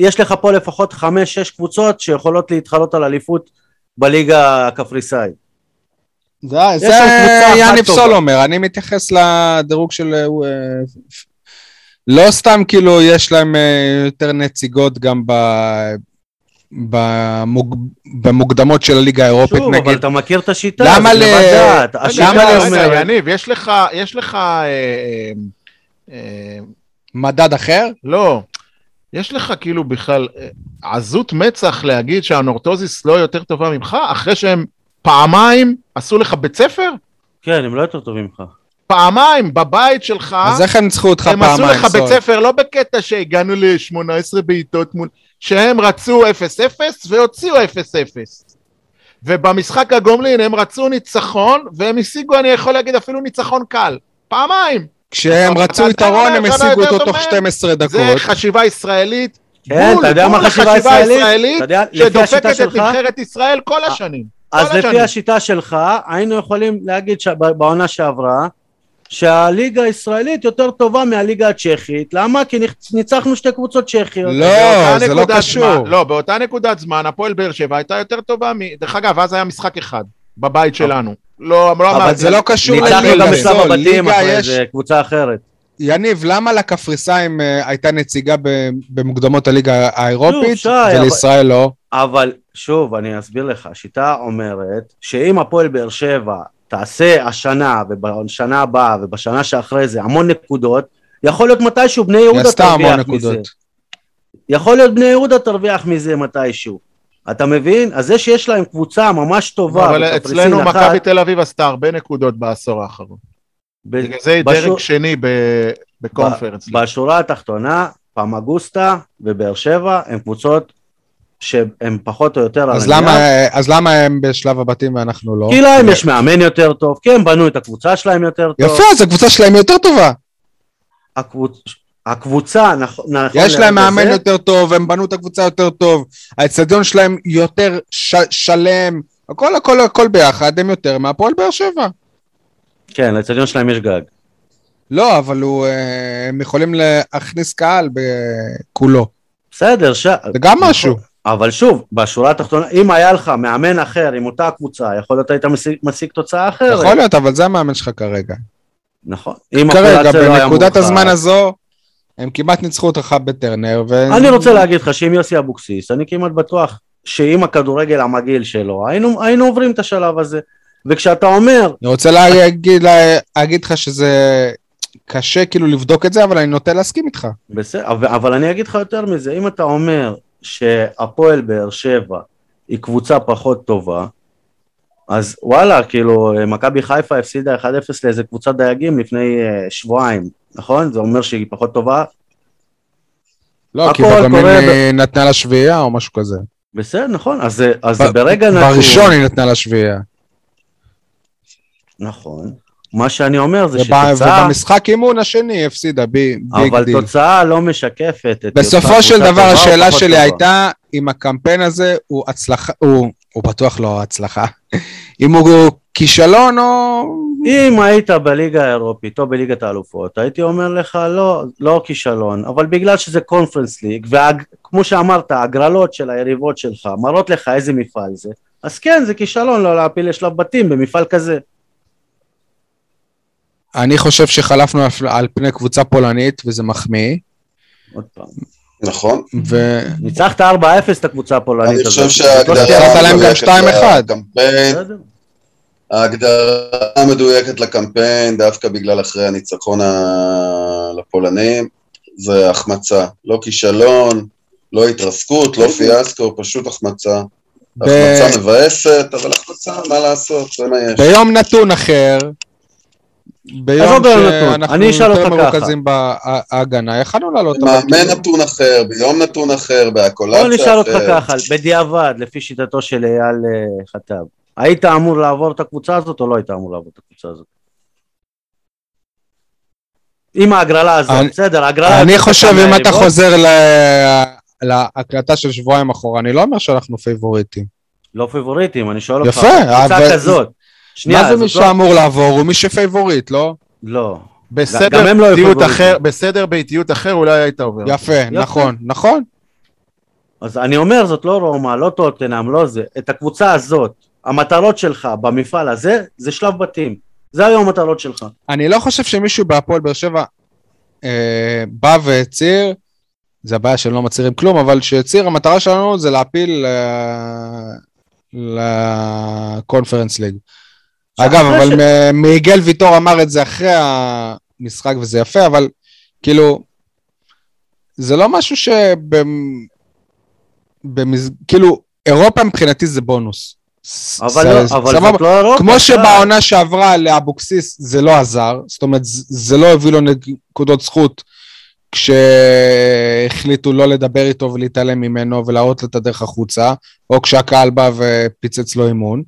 [SPEAKER 2] יש לך פה לפחות חמש-שש קבוצות שיכולות להתחרות על אליפות בליגה הקפריסאית.
[SPEAKER 1] זה, יניב
[SPEAKER 2] טובה.
[SPEAKER 1] סול אומר, אני מתייחס לדירוג של... אה, לא סתם כאילו יש להם אה, יותר נציגות גם ב... במוג... במוקדמות של הליגה האירופית
[SPEAKER 2] שוב, אבל
[SPEAKER 1] נגיד.
[SPEAKER 2] אתה מכיר את השיטה,
[SPEAKER 1] למה
[SPEAKER 2] זה
[SPEAKER 1] ל- למה
[SPEAKER 3] רגע, יניב, יש לך, יש לך, אה, אה, אה,
[SPEAKER 1] מדד אחר?
[SPEAKER 3] לא, יש לך כאילו בכלל אה, עזות מצח להגיד שהנורטוזיס לא יותר טובה ממך, אחרי שהם פעמיים עשו לך בית ספר?
[SPEAKER 2] כן, הם לא יותר טובים ממך.
[SPEAKER 3] פעמיים בבית שלך,
[SPEAKER 1] אז איך הם ניצחו אותך
[SPEAKER 3] הם עשו
[SPEAKER 1] פעמיים,
[SPEAKER 3] לך בית
[SPEAKER 1] סול?
[SPEAKER 3] ספר לא בקטע שהגענו ל-18 בעיטות מול...
[SPEAKER 5] שהם רצו 0-0 והוציאו 0-0. ובמשחק הגומלין הם רצו ניצחון, והם השיגו, אני יכול להגיד, אפילו ניצחון קל. פעמיים.
[SPEAKER 1] כשהם
[SPEAKER 5] אתה-
[SPEAKER 1] רצו יתרון, הם השיגו אותו תוך
[SPEAKER 5] מהם?
[SPEAKER 1] 12
[SPEAKER 5] זה
[SPEAKER 1] דקות.
[SPEAKER 5] חשיבה ישראלית.
[SPEAKER 2] כן, אתה יודע מה חשיבה ישראלית?
[SPEAKER 5] שדופקת את נבחרת ישראל כל השנים.
[SPEAKER 2] אז לפי. השיטה שלך, היינו יכולים להגיד שבעונה שעברה, שהליגה הישראלית יותר טובה מהליגה הצ'כית, למה? כי ניצ- ניצחנו שתי קבוצות צ'כיות.
[SPEAKER 1] לא, זה לא קשור.
[SPEAKER 5] זמן- לא, באותה נקודת זמן, הפועל באר שבע הייתה יותר טובה מ... דרך אגב, אז היה משחק אחד, בבית שלנו. לא, לא
[SPEAKER 1] אבל
[SPEAKER 5] אמרתי.
[SPEAKER 1] זה לא קשור
[SPEAKER 2] ניצחנו
[SPEAKER 1] לליגה,
[SPEAKER 2] גם בשלב הבתים
[SPEAKER 1] ליגה
[SPEAKER 2] אחרי
[SPEAKER 1] יש-
[SPEAKER 2] זה קבוצה אחרת.
[SPEAKER 1] יניב, למה לקפריסאים אה, הייתה נציגה ב- במוקדמות הליגה האירופית,
[SPEAKER 2] שי, אבל-
[SPEAKER 1] ולישראל לא?
[SPEAKER 2] אבל שוב, אני אסביר לך, השיטה אומרת שאם הפועל באר שבע תעשה השנה ובשנה הבאה ובשנה שאחרי זה המון נקודות, יכול להיות מתישהו בני יהודה תרוויח מזה. יכול להיות בני יהודה תרוויח מזה מתישהו. אתה מבין? אז זה שיש להם קבוצה ממש טובה,
[SPEAKER 5] אבל אצלנו
[SPEAKER 2] אחת,
[SPEAKER 5] מכבי תל אביב עשתה הרבה נקודות בעשור האחרון.
[SPEAKER 2] ב-
[SPEAKER 5] בגלל זה היא
[SPEAKER 2] בשור-
[SPEAKER 5] דרג שני ב- בקונפרנס.
[SPEAKER 2] בשורה התחתונה, פמגוסטה ובאר שבע הם קבוצות שהן פחות או יותר
[SPEAKER 1] אז. למה, אז למה הם בשלב הבתים ואנחנו לא?
[SPEAKER 2] כי להם יש מאמן יותר טוב, כי הם בנו את הקבוצה שלהם יותר טוב.
[SPEAKER 1] יפה, אז הקבוצה שלהם יותר טובה.
[SPEAKER 2] הקבוצ... הקבוצה, נכון, נכון
[SPEAKER 1] יש להם מאמן
[SPEAKER 2] זה,
[SPEAKER 1] יותר טוב, הם בנו את הקבוצה יותר טוב, האצטדיון שלהם יותר ש- שלם, הכל הכל הכל ביחד, הם יותר מהפועל באר שבע.
[SPEAKER 2] כן, לאצטדיון שלהם יש גג.
[SPEAKER 1] לא, אבל הוא, אה, הם יכולים להכניס קהל בכולו.
[SPEAKER 2] בסדר, ש...
[SPEAKER 1] זה גם משהו.
[SPEAKER 2] אבל שוב, בשורה התחתונה, אם היה לך מאמן אחר עם אותה קבוצה, יכול להיות היית משיג, משיג תוצאה אחרת.
[SPEAKER 1] יכול להיות, אבל זה המאמן שלך כרגע.
[SPEAKER 2] נכון. אם
[SPEAKER 1] כרגע, בנקודת. הזמן הזו, הם כמעט ניצחו אותך בטרנר, ו...
[SPEAKER 2] אני רוצה להגיד לך שעם יוסי אבוקסיס, אני כמעט בטוח שעם הכדורגל המגעיל שלו, היינו, היינו עוברים את השלב הזה. וכשאתה אומר,
[SPEAKER 1] אני רוצה להגיד, להגיד לך שזה קשה כאילו לבדוק את זה, אבל אני נוטה להסכים איתך.
[SPEAKER 2] בסדר, אבל, אבל אני אגיד לך יותר מזה, אם אתה אומר שהפועל באר שבע היא קבוצה פחות טובה, אז וואלה, כאילו, מכבי חיפה הפסידה 1-0 לאיזה קבוצת דייגים לפני uh, שבועיים, נכון? זה אומר שהיא פחות טובה?
[SPEAKER 1] לא, כי
[SPEAKER 2] הכל
[SPEAKER 1] בגמין
[SPEAKER 2] קורה ב-
[SPEAKER 1] היא נתנה לה שביעייה או משהו כזה.
[SPEAKER 2] בסדר, נכון, אז, אז
[SPEAKER 1] ב-
[SPEAKER 2] ברגע.
[SPEAKER 1] בראשון היא נתנה לה שביעייה.
[SPEAKER 2] נכון. מה שאני אומר זה שתוצאה,
[SPEAKER 1] ובמשחק אימון השני היא הפסידה, בי- big
[SPEAKER 2] אבל
[SPEAKER 1] דיל.
[SPEAKER 2] תוצאה לא משקפת את...
[SPEAKER 1] בסופו של דבר השאלה שלי
[SPEAKER 2] טובה.
[SPEAKER 1] הייתה אם הקמפיין הזה הוא הצלחה, הוא הוא בטוח לא הצלחה, אם הוא כישלון או...
[SPEAKER 2] אם היית בליגה האירופית או בליגת האלופות, הייתי אומר לך לא, לא כישלון, אבל בגלל שזה קונפרנס ליג, וכמו שאמרת, ההגרלות של היריבות שלך מראות לך איזה מפעל זה, אז כן, זה כישלון לא להפיל לשלב בתים במפעל כזה.
[SPEAKER 1] אני חושב שחלפנו על פני קבוצה פולנית וזה מחמיא,
[SPEAKER 2] עוד פעם.
[SPEAKER 4] נכון.
[SPEAKER 1] ו...
[SPEAKER 2] ניצחת 4-0 את הקבוצה הפולנית
[SPEAKER 4] אני חושב
[SPEAKER 2] הזאת.
[SPEAKER 4] שההגדרה
[SPEAKER 1] נתת להם גם
[SPEAKER 4] המדויקת
[SPEAKER 1] 2-1.
[SPEAKER 4] לקמפיין,
[SPEAKER 2] בסדר.
[SPEAKER 4] ההגדרה המדויקת לקמפיין, דווקא בגלל אחרי הניצחון לפולנים, זה החמצה. לא כישלון, לא התרסקות, לא פיאסקו, פשוט החמצה.
[SPEAKER 1] ב-
[SPEAKER 4] החמצה מבאסת, אבל החמצה, מה לעשות, זה מה יש.
[SPEAKER 1] ביום נתון אחר, ביום שאנחנו יותר. מרוכזים בהגנה, יכלנו לעלות.
[SPEAKER 4] מאמן נתון אחר, ביום נתון אחר, בהקולציה
[SPEAKER 2] בוא נשאל אותך
[SPEAKER 4] אחרת.
[SPEAKER 2] ככה, בדיעבד, לפי שיטתו של אייל אה, חטב, היית אמור לעבור את הקבוצה הזאת או לא היית אמור לעבור את הקבוצה הזאת? עם ההגרלה הזאת,
[SPEAKER 1] אני-
[SPEAKER 2] בסדר, ההגרלה...
[SPEAKER 1] אני חושב אם אתה. חוזר ל- להקלטה של שבועיים אחורה, אני לא אומר שאנחנו פייבוריטים.
[SPEAKER 2] לא פיבוריטים, אני שואל אותך,
[SPEAKER 1] יפה,
[SPEAKER 2] קבוצה
[SPEAKER 1] אבל-
[SPEAKER 2] כזאת. שנייה,
[SPEAKER 1] מה זה מי
[SPEAKER 2] לא-
[SPEAKER 1] שאמור לעבור? הוא מי שפייבוריט, לא?
[SPEAKER 2] לא.
[SPEAKER 5] בסדר
[SPEAKER 2] לא
[SPEAKER 5] באיטיות
[SPEAKER 2] פייבוריטים.
[SPEAKER 5] אחר, בסדר באיטיות אחר אולי היית עובר.
[SPEAKER 1] יפה, נכון, נכון.
[SPEAKER 2] אז אני אומר, זאת לא רומא, לא טוטנאם, לא זה. את הקבוצה הזאת, המטרות שלך במפעל הזה, זה שלב בתים. זה היו המטרות שלך.
[SPEAKER 1] אני לא חושב שמישהו בהפועל באר שבע אה, בא והצהיר, זה הבעיה שהם לא מצהירים כלום, אבל שהצהיר, המטרה שלנו זה להפיל אה, לקונפרנס ליג. אגב, אבל
[SPEAKER 2] ש-
[SPEAKER 1] מיגל ויטור אמר את זה אחרי המשחק וזה יפה, אבל כאילו, זה לא משהו שבמ... במז... כאילו, אירופה מבחינתי זה בונוס.
[SPEAKER 2] אבל
[SPEAKER 1] ס-
[SPEAKER 2] לא, אבל
[SPEAKER 1] סבבה?
[SPEAKER 2] זאת לא אירופה.
[SPEAKER 1] כמו. שבעונה שעברה לאבוקסיס זה לא עזר, זאת אומרת, זה זה לא הביא לו נקודות זכות כשהחליטו לא לדבר איתו ולהתעלם ממנו ולהראות לו את הדרך החוצה, או כשהקהל בא ופיצץ לו אימון.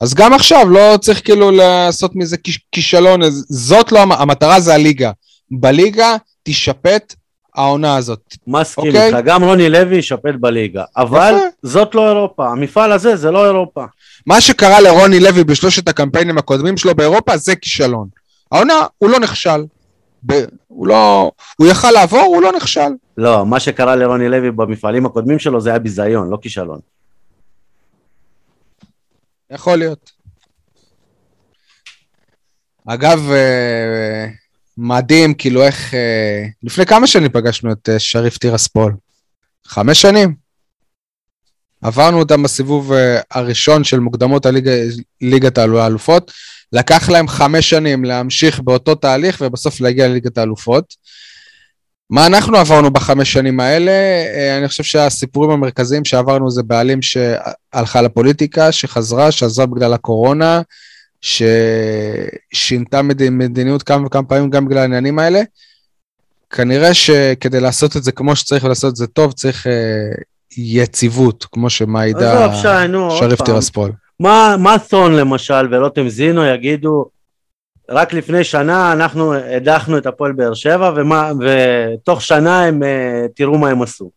[SPEAKER 1] אז גם עכשיו לא צריך כאילו לעשות מזה כיש- כישלון, זאת לא, המ- המטרה זה הליגה. בליגה תישפט העונה הזאת.
[SPEAKER 2] מסכים
[SPEAKER 1] אוקיי.
[SPEAKER 2] איתך, גם רוני לוי ישפט בליגה, אבל
[SPEAKER 1] יפה.
[SPEAKER 2] זאת לא אירופה, המפעל הזה זה לא אירופה.
[SPEAKER 1] מה שקרה לרוני לוי בשלושת הקמפיינים הקודמים שלו באירופה זה כישלון. העונה, הוא לא נכשל. ב- הוא לא... הוא יכל לעבור, הוא לא נכשל.
[SPEAKER 2] לא, מה שקרה לרוני לוי במפעלים הקודמים שלו זה היה ביזיון, לא כישלון.
[SPEAKER 1] יכול להיות. אגב, אה, מדהים, כאילו איך... אה, לפני כמה שנים פגשנו את אה, שריף טירספול? חמש שנים. עברנו אותם בסיבוב הראשון של מוקדמות הליגה, ליגת האלופות. לקח להם חמש שנים להמשיך באותו תהליך ובסוף להגיע לליגת האלופות. מה אנחנו עברנו בחמש שנים האלה? אה, אני חושב שהסיפורים המרכזיים שעברנו זה בעלים שהלכה לפוליטיקה, שחזרה, שעזבה בגלל הקורונה, ששינתה מד- מדיניות כמה וכמה פעמים גם בגלל העניינים האלה. כנראה שכדי לעשות את זה כמו שצריך ולעשות את זה טוב, צריך אה, יציבות, כמו שמעידה שריף
[SPEAKER 2] פעם.
[SPEAKER 1] טירספול.
[SPEAKER 2] מה, מה סון למשל ורותם זינו יגידו, רק לפני שנה אנחנו הדחנו את הפועל באר שבע, ומה, ותוך שנה הם, אה, תראו מה הם עשו.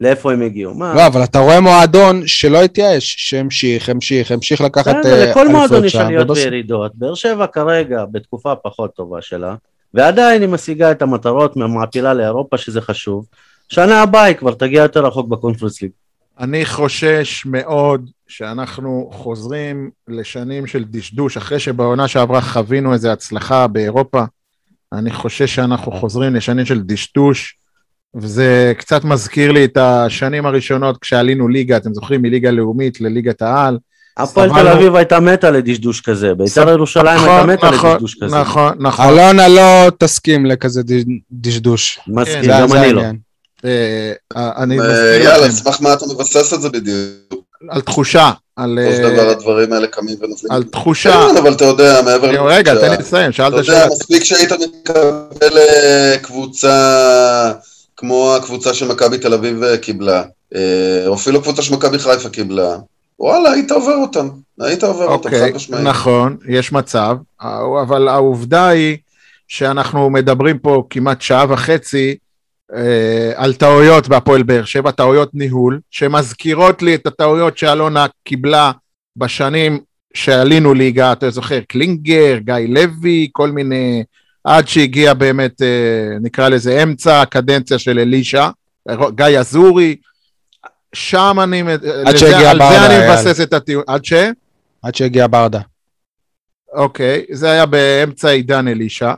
[SPEAKER 2] לאיפה הם הגיעו. מה?
[SPEAKER 1] לא, אבל אתה רואה מועדון שלא התייאש, שהמשיך, המשיך, המשיך לקחת
[SPEAKER 2] בסדר,
[SPEAKER 1] אה,
[SPEAKER 2] לכל מועדון יש
[SPEAKER 1] שם,
[SPEAKER 2] עליות וירידות. באר שבע כרגע בתקופה פחות טובה שלה, ועדיין היא משיגה את המטרות מהמעפילה לאירופה, שזה חשוב. שנה הבאה היא כבר תגיע יותר רחוק בקונפרנס ליג.
[SPEAKER 3] אני חושש מאוד שאנחנו חוזרים לשנים של דשדוש, אחרי שבעונה שעברה חווינו איזו הצלחה באירופה, אני חושש שאנחנו חוזרים לשנים של דשדוש, וזה קצת מזכיר לי את השנים הראשונות כשעלינו ליגה, אתם זוכרים, מליגה לאומית לליגת העל.
[SPEAKER 2] הפועל. תל אביב הייתה מתה לדשדוש כזה, בית"ר ירושלים הייתה מתה
[SPEAKER 3] נכון,
[SPEAKER 2] לדשדוש כזה.
[SPEAKER 3] נכון, נכון.
[SPEAKER 1] אלונה לא תסכים לכזה דש- דשדוש.
[SPEAKER 2] מסכים, גם אני לא.
[SPEAKER 3] אה, אני
[SPEAKER 4] אה,
[SPEAKER 3] מזכיר
[SPEAKER 4] יאללה, סמך מה אתה מבסס את זה בדיוק?
[SPEAKER 3] על תחושה, על
[SPEAKER 4] בסופו של
[SPEAKER 3] אה,
[SPEAKER 4] דבר הדברים האלה קמים ונופלים.
[SPEAKER 3] על תחושה.
[SPEAKER 4] כן, אבל אתה יודע, מעבר
[SPEAKER 3] רגע, תן לי לסיים,
[SPEAKER 4] אתה
[SPEAKER 3] שאלת
[SPEAKER 4] יודע,
[SPEAKER 3] שאלה.
[SPEAKER 4] מספיק שהיית מקבל אה, קבוצה כמו הקבוצה שמכבי תל אביב אה, קיבלה, או אפילו קבוצה שמכבי חיפה קיבלה, וואלה, היית עובר אותם, היית עובר אותם,
[SPEAKER 3] אוקיי,
[SPEAKER 4] חד משמעית.
[SPEAKER 3] נכון, יש מצב, אבל העובדה היא שאנחנו מדברים פה כמעט שעה וחצי על טעויות בהפועל באר שבע, טעויות ניהול, שמזכירות לי את הטעויות שאלונה קיבלה בשנים שעלינו ליגה, אתה זוכר, קלינגר, גיא לוי, כל מיני, עד שהגיע באמת, אה, נקרא לזה אמצע הקדנציה של אלישע, גיא אזורי, שם אני, לזה- על
[SPEAKER 1] ברדה,
[SPEAKER 3] זה אני. מבסס את הטיעון, עד ש?
[SPEAKER 1] עד שהגיע ברדה.
[SPEAKER 3] אוקיי, זה היה באמצע עידן אלישע,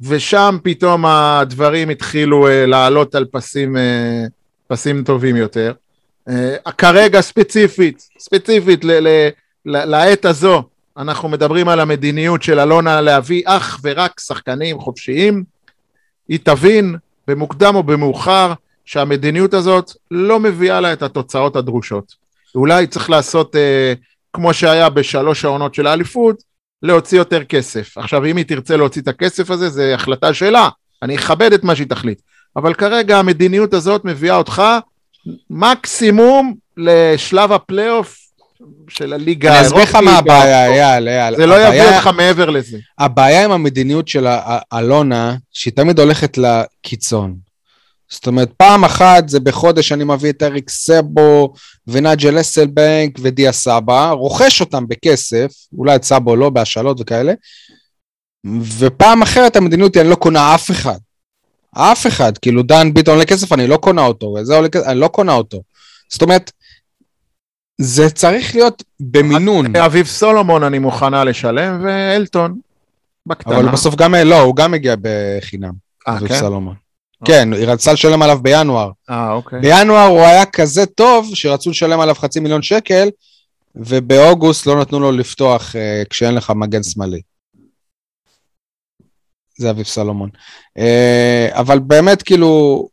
[SPEAKER 3] ושם פתאום הדברים התחילו uh, לעלות על פסים, uh, פסים טובים יותר. Uh, כרגע ספציפית, ספציפית ל- ל- ל- לעת הזו, אנחנו מדברים על המדיניות של אלונה להביא אך ורק שחקנים חופשיים. היא תבין במוקדם או במאוחר שהמדיניות הזאת לא מביאה לה את התוצאות הדרושות. אולי צריך לעשות, uh, כמו שהיה בשלוש העונות של האליפות, להוציא יותר כסף. עכשיו, אם היא תרצה להוציא את הכסף הזה, זו החלטה שלה. אני אכבד את מה שהיא תחליט. אבל כרגע המדיניות הזאת מביאה אותך מקסימום לשלב הפלייאוף של הליגה
[SPEAKER 1] אני אסביר לך מה הבעיה, אייל, אייל.
[SPEAKER 3] זה לא יביא אותך מעבר לזה.
[SPEAKER 1] הבעיה עם המדיניות של אלונה, שהיא תמיד הולכת לקיצון. זאת אומרת, פעם אחת זה בחודש אני מביא את אריק סבו ונג'ל אסלבנק ודיה סבא, רוכש אותם בכסף, אולי את סבו לא, בהשאלות וכאלה, ופעם אחרת המדיניות היא אני לא קונה אף אחד. אף אחד, כאילו דן ביטון עולה כסף, אני לא קונה אותו, וזה עולה כסף, אני לא קונה אותו. זאת אומרת, זה צריך להיות במינון.
[SPEAKER 3] אביב סולומון אני מוכנה לשלם, ואלטון, בקטנה.
[SPEAKER 1] אבל בסוף גם, לא, הוא גם הגיע בחינם,
[SPEAKER 3] אה,
[SPEAKER 1] אביב
[SPEAKER 3] כן?
[SPEAKER 1] סלומון. כן, היא רצתה לשלם עליו בינואר.
[SPEAKER 3] אה, אוקיי.
[SPEAKER 1] בינואר הוא היה כזה טוב, שרצו לשלם עליו חצי מיליון שקל, ובאוגוסט לא נתנו לו לפתוח אה, כשאין לך מגן שמאלי. זה אביב סלומון. אה, אבל באמת, כאילו,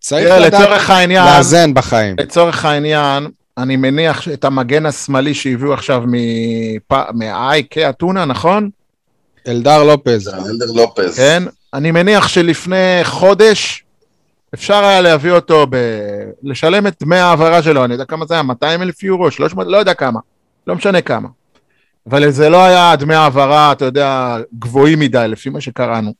[SPEAKER 1] צריך
[SPEAKER 3] תראה,
[SPEAKER 1] לדעת
[SPEAKER 3] לצורך העניין,
[SPEAKER 1] לאזן בחיים.
[SPEAKER 3] לצורך העניין, אני מניח את המגן השמאלי שהביאו עכשיו מפ- מהאייקה אתונה, נכון?
[SPEAKER 1] אלדר לופז.
[SPEAKER 4] אלדר לופז.
[SPEAKER 3] כן? אני מניח שלפני חודש אפשר היה להביא אותו, ב... לשלם את דמי ההעברה שלו, אני יודע כמה זה היה, 200 אלף יורו, 300, לא יודע כמה, לא משנה כמה. אבל זה לא היה דמי העברה, אתה יודע, גבוהים מדי, לפי מה שקראנו.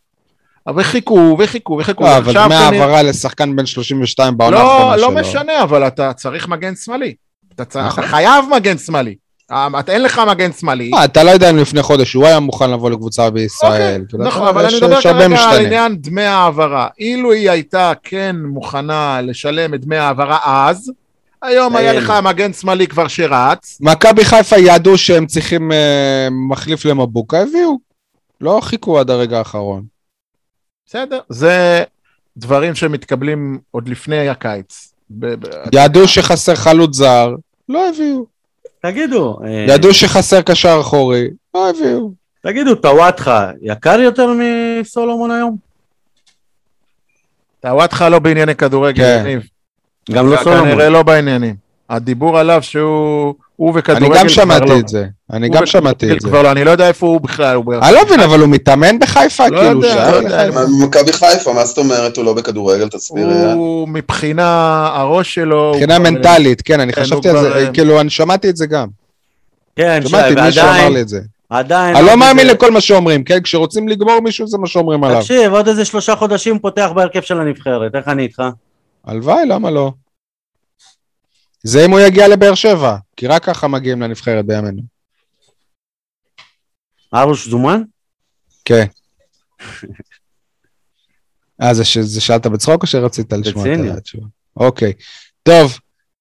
[SPEAKER 3] אבל חיכו וחיכו וחיכו.
[SPEAKER 1] לא, אבל דמי העברה לשחקן בן 32 בעונה
[SPEAKER 3] לא,
[SPEAKER 1] האחרונה
[SPEAKER 3] לא
[SPEAKER 1] שלו.
[SPEAKER 3] משנה, אבל אתה צריך מגן שמאלי. אתה, צריך,
[SPEAKER 1] נכון.
[SPEAKER 3] אתה חייב מגן שמאלי. אה, אין לך מגן שמאלי.
[SPEAKER 1] אה, אתה לא יודע אם לפני חודש הוא היה מוכן לבוא לקבוצה בישראל.
[SPEAKER 3] אוקיי,
[SPEAKER 1] כאילו,
[SPEAKER 3] נכון, אבל אני מדבר כרגע על. עניין דמי ההעברה. אילו היא הייתה כן מוכנה לשלם את דמי ההעברה אז, היום היה. לך מגן שמאלי כבר שרץ.
[SPEAKER 1] מכבי חיפה ידעו שהם צריכים אה, מחליף למבוקה, הביאו. לא חיכו עד הרגע האחרון.
[SPEAKER 3] בסדר, זה דברים שמתקבלים עוד לפני הקיץ.
[SPEAKER 1] ידעו שחסר חלוץ זר, לא הביאו.
[SPEAKER 2] תגידו, אה,
[SPEAKER 1] ידעו שחסר קשר אחורי, לא הביאו.
[SPEAKER 2] תגידו, טוואטחה יקר יותר מסולומון היום?
[SPEAKER 3] טוואטחה לא בענייני כדורגל,
[SPEAKER 1] כן.
[SPEAKER 3] יניב.
[SPEAKER 2] גם לא סולומון.
[SPEAKER 3] כנראה לא בעניינים. הדיבור עליו שהוא הוא
[SPEAKER 1] אני
[SPEAKER 3] וכדורגל
[SPEAKER 1] גם
[SPEAKER 3] כבר
[SPEAKER 1] שמעתי
[SPEAKER 3] לא.
[SPEAKER 1] את זה. אני גם שמעתי את זה.
[SPEAKER 3] כבר לא, אני לא יודע איפה הוא בכלל.
[SPEAKER 1] אני לא מבין, אבל הוא מתאמן בחיפה?
[SPEAKER 3] לא
[SPEAKER 1] כאילו, הוא
[SPEAKER 3] יודע, לא יודע.
[SPEAKER 4] מכבי חיפה, מה זאת אומרת הוא לא בכדורגל? תסביר.
[SPEAKER 3] הוא מבחינה, הראש שלו...
[SPEAKER 1] מבחינה מנטלית, כן, אני
[SPEAKER 3] כן,
[SPEAKER 1] חשבתי על זה,
[SPEAKER 3] אה,
[SPEAKER 1] כאילו, אני שמעתי את זה גם.
[SPEAKER 2] כן,
[SPEAKER 1] שמעתי, מישהו אמר לי את זה.
[SPEAKER 2] עדיין...
[SPEAKER 1] אני לא מאמין לכל מה שאומרים, כן? כשרוצים לגמור מישהו זה מה שאומרים עליו.
[SPEAKER 2] תקשיב, עוד איזה שלושה חודשים פותח בהרכב של הנבחרת, איך אני איתך?
[SPEAKER 1] הלוואי, למה לא? זה אם הוא יגיע לבאר שבע, כי רק ככה מגיעים לנבחרת בימינו.
[SPEAKER 2] ארוש זומן?
[SPEAKER 1] כן. אה, זה, ש... זה שאלת בצחוק או שרצית לשמוע. את התשובה? אוקיי. טוב,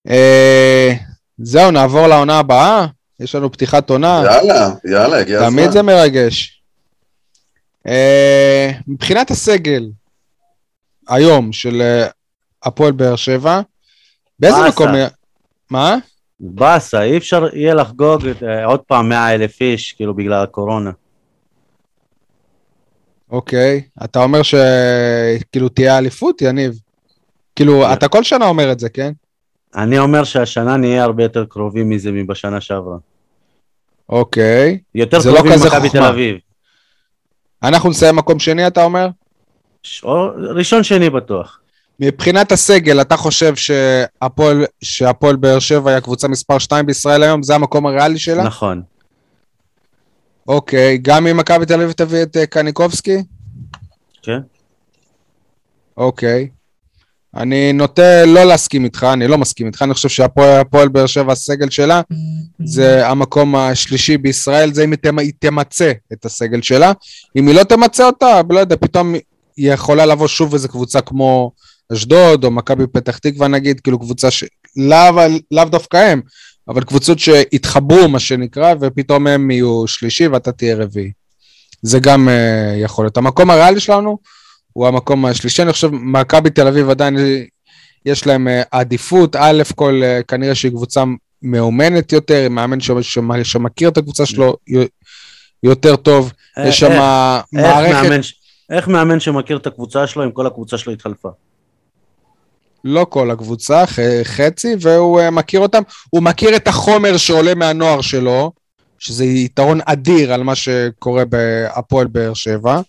[SPEAKER 1] אה, זהו, נעבור לעונה הבאה. יש לנו פתיחת עונה.
[SPEAKER 4] יאללה, יאללה, הגיע הזמן.
[SPEAKER 1] תמיד זה מרגש. אה, מבחינת הסגל היום של אה, הפועל באר שבע, באיזה. מקום... מה?
[SPEAKER 2] באסה, אי אפשר יהיה לחגוג אה, עוד פעם 100 אלף איש, כאילו בגלל הקורונה.
[SPEAKER 1] אוקיי. אתה אומר שכאילו תהיה אליפות, יניב? כאילו,
[SPEAKER 2] כן.
[SPEAKER 1] אתה כל שנה אומר את זה, כן?
[SPEAKER 2] אני אומר שהשנה נהיה הרבה יותר קרובים מזה מבשנה שעברה.
[SPEAKER 1] אוקיי.
[SPEAKER 2] יותר
[SPEAKER 1] זה לא
[SPEAKER 2] קרובים ממכבי תל. אביב.
[SPEAKER 1] אנחנו נסיים מקום שני, אתה אומר?
[SPEAKER 2] ש- ראשון שני בטוח.
[SPEAKER 1] מבחינת הסגל, אתה חושב שהפועל, שהפועל באר שבע היא הקבוצה מספר 2 בישראל היום? זה המקום הריאלי שלה?
[SPEAKER 2] נכון.
[SPEAKER 1] אוקיי. גם אם מכבי תל אביב תביא את אה, קניקובסקי?
[SPEAKER 2] כן.
[SPEAKER 1] אוקיי. אני נוטה לא להסכים איתך, אני לא מסכים איתך, אני חושב שהפועל הפועל באר שבע, הסגל שלה, זה המקום השלישי בישראל, זה אם היא תמצה את הסגל שלה. אם היא לא תמצה אותה, לא יודע, פתאום היא יכולה לבוא שוב איזה קבוצה כמו אשדוד, או מכבי פתח תקווה נגיד, כאילו קבוצה ש... לאו, לאו דווקא הם, אבל קבוצות שהתחברו, מה שנקרא, ופתאום הם יהיו שלישי ואתה תהיה רביעי. זה גם uh, יכול להיות. המקום הריאלי שלנו הוא המקום השלישי, אני חושב, מכבי תל אביב עדיין יש להם uh, עדיפות, א' כל uh, כנראה שהיא קבוצה מאומנת יותר, מאמן ש- ש- שמכיר את הקבוצה שלו יותר טוב, יש שם מערכת,
[SPEAKER 2] איך מאמן שמכיר את הקבוצה שלו, אם כל הקבוצה שלו התחלפה?
[SPEAKER 1] לא כל הקבוצה, ח- חצי, והוא uh, מכיר אותם, הוא מכיר את החומר שעולה מהנוער שלו, שזה יתרון אדיר על מה שקורה בהפועל באר שבע.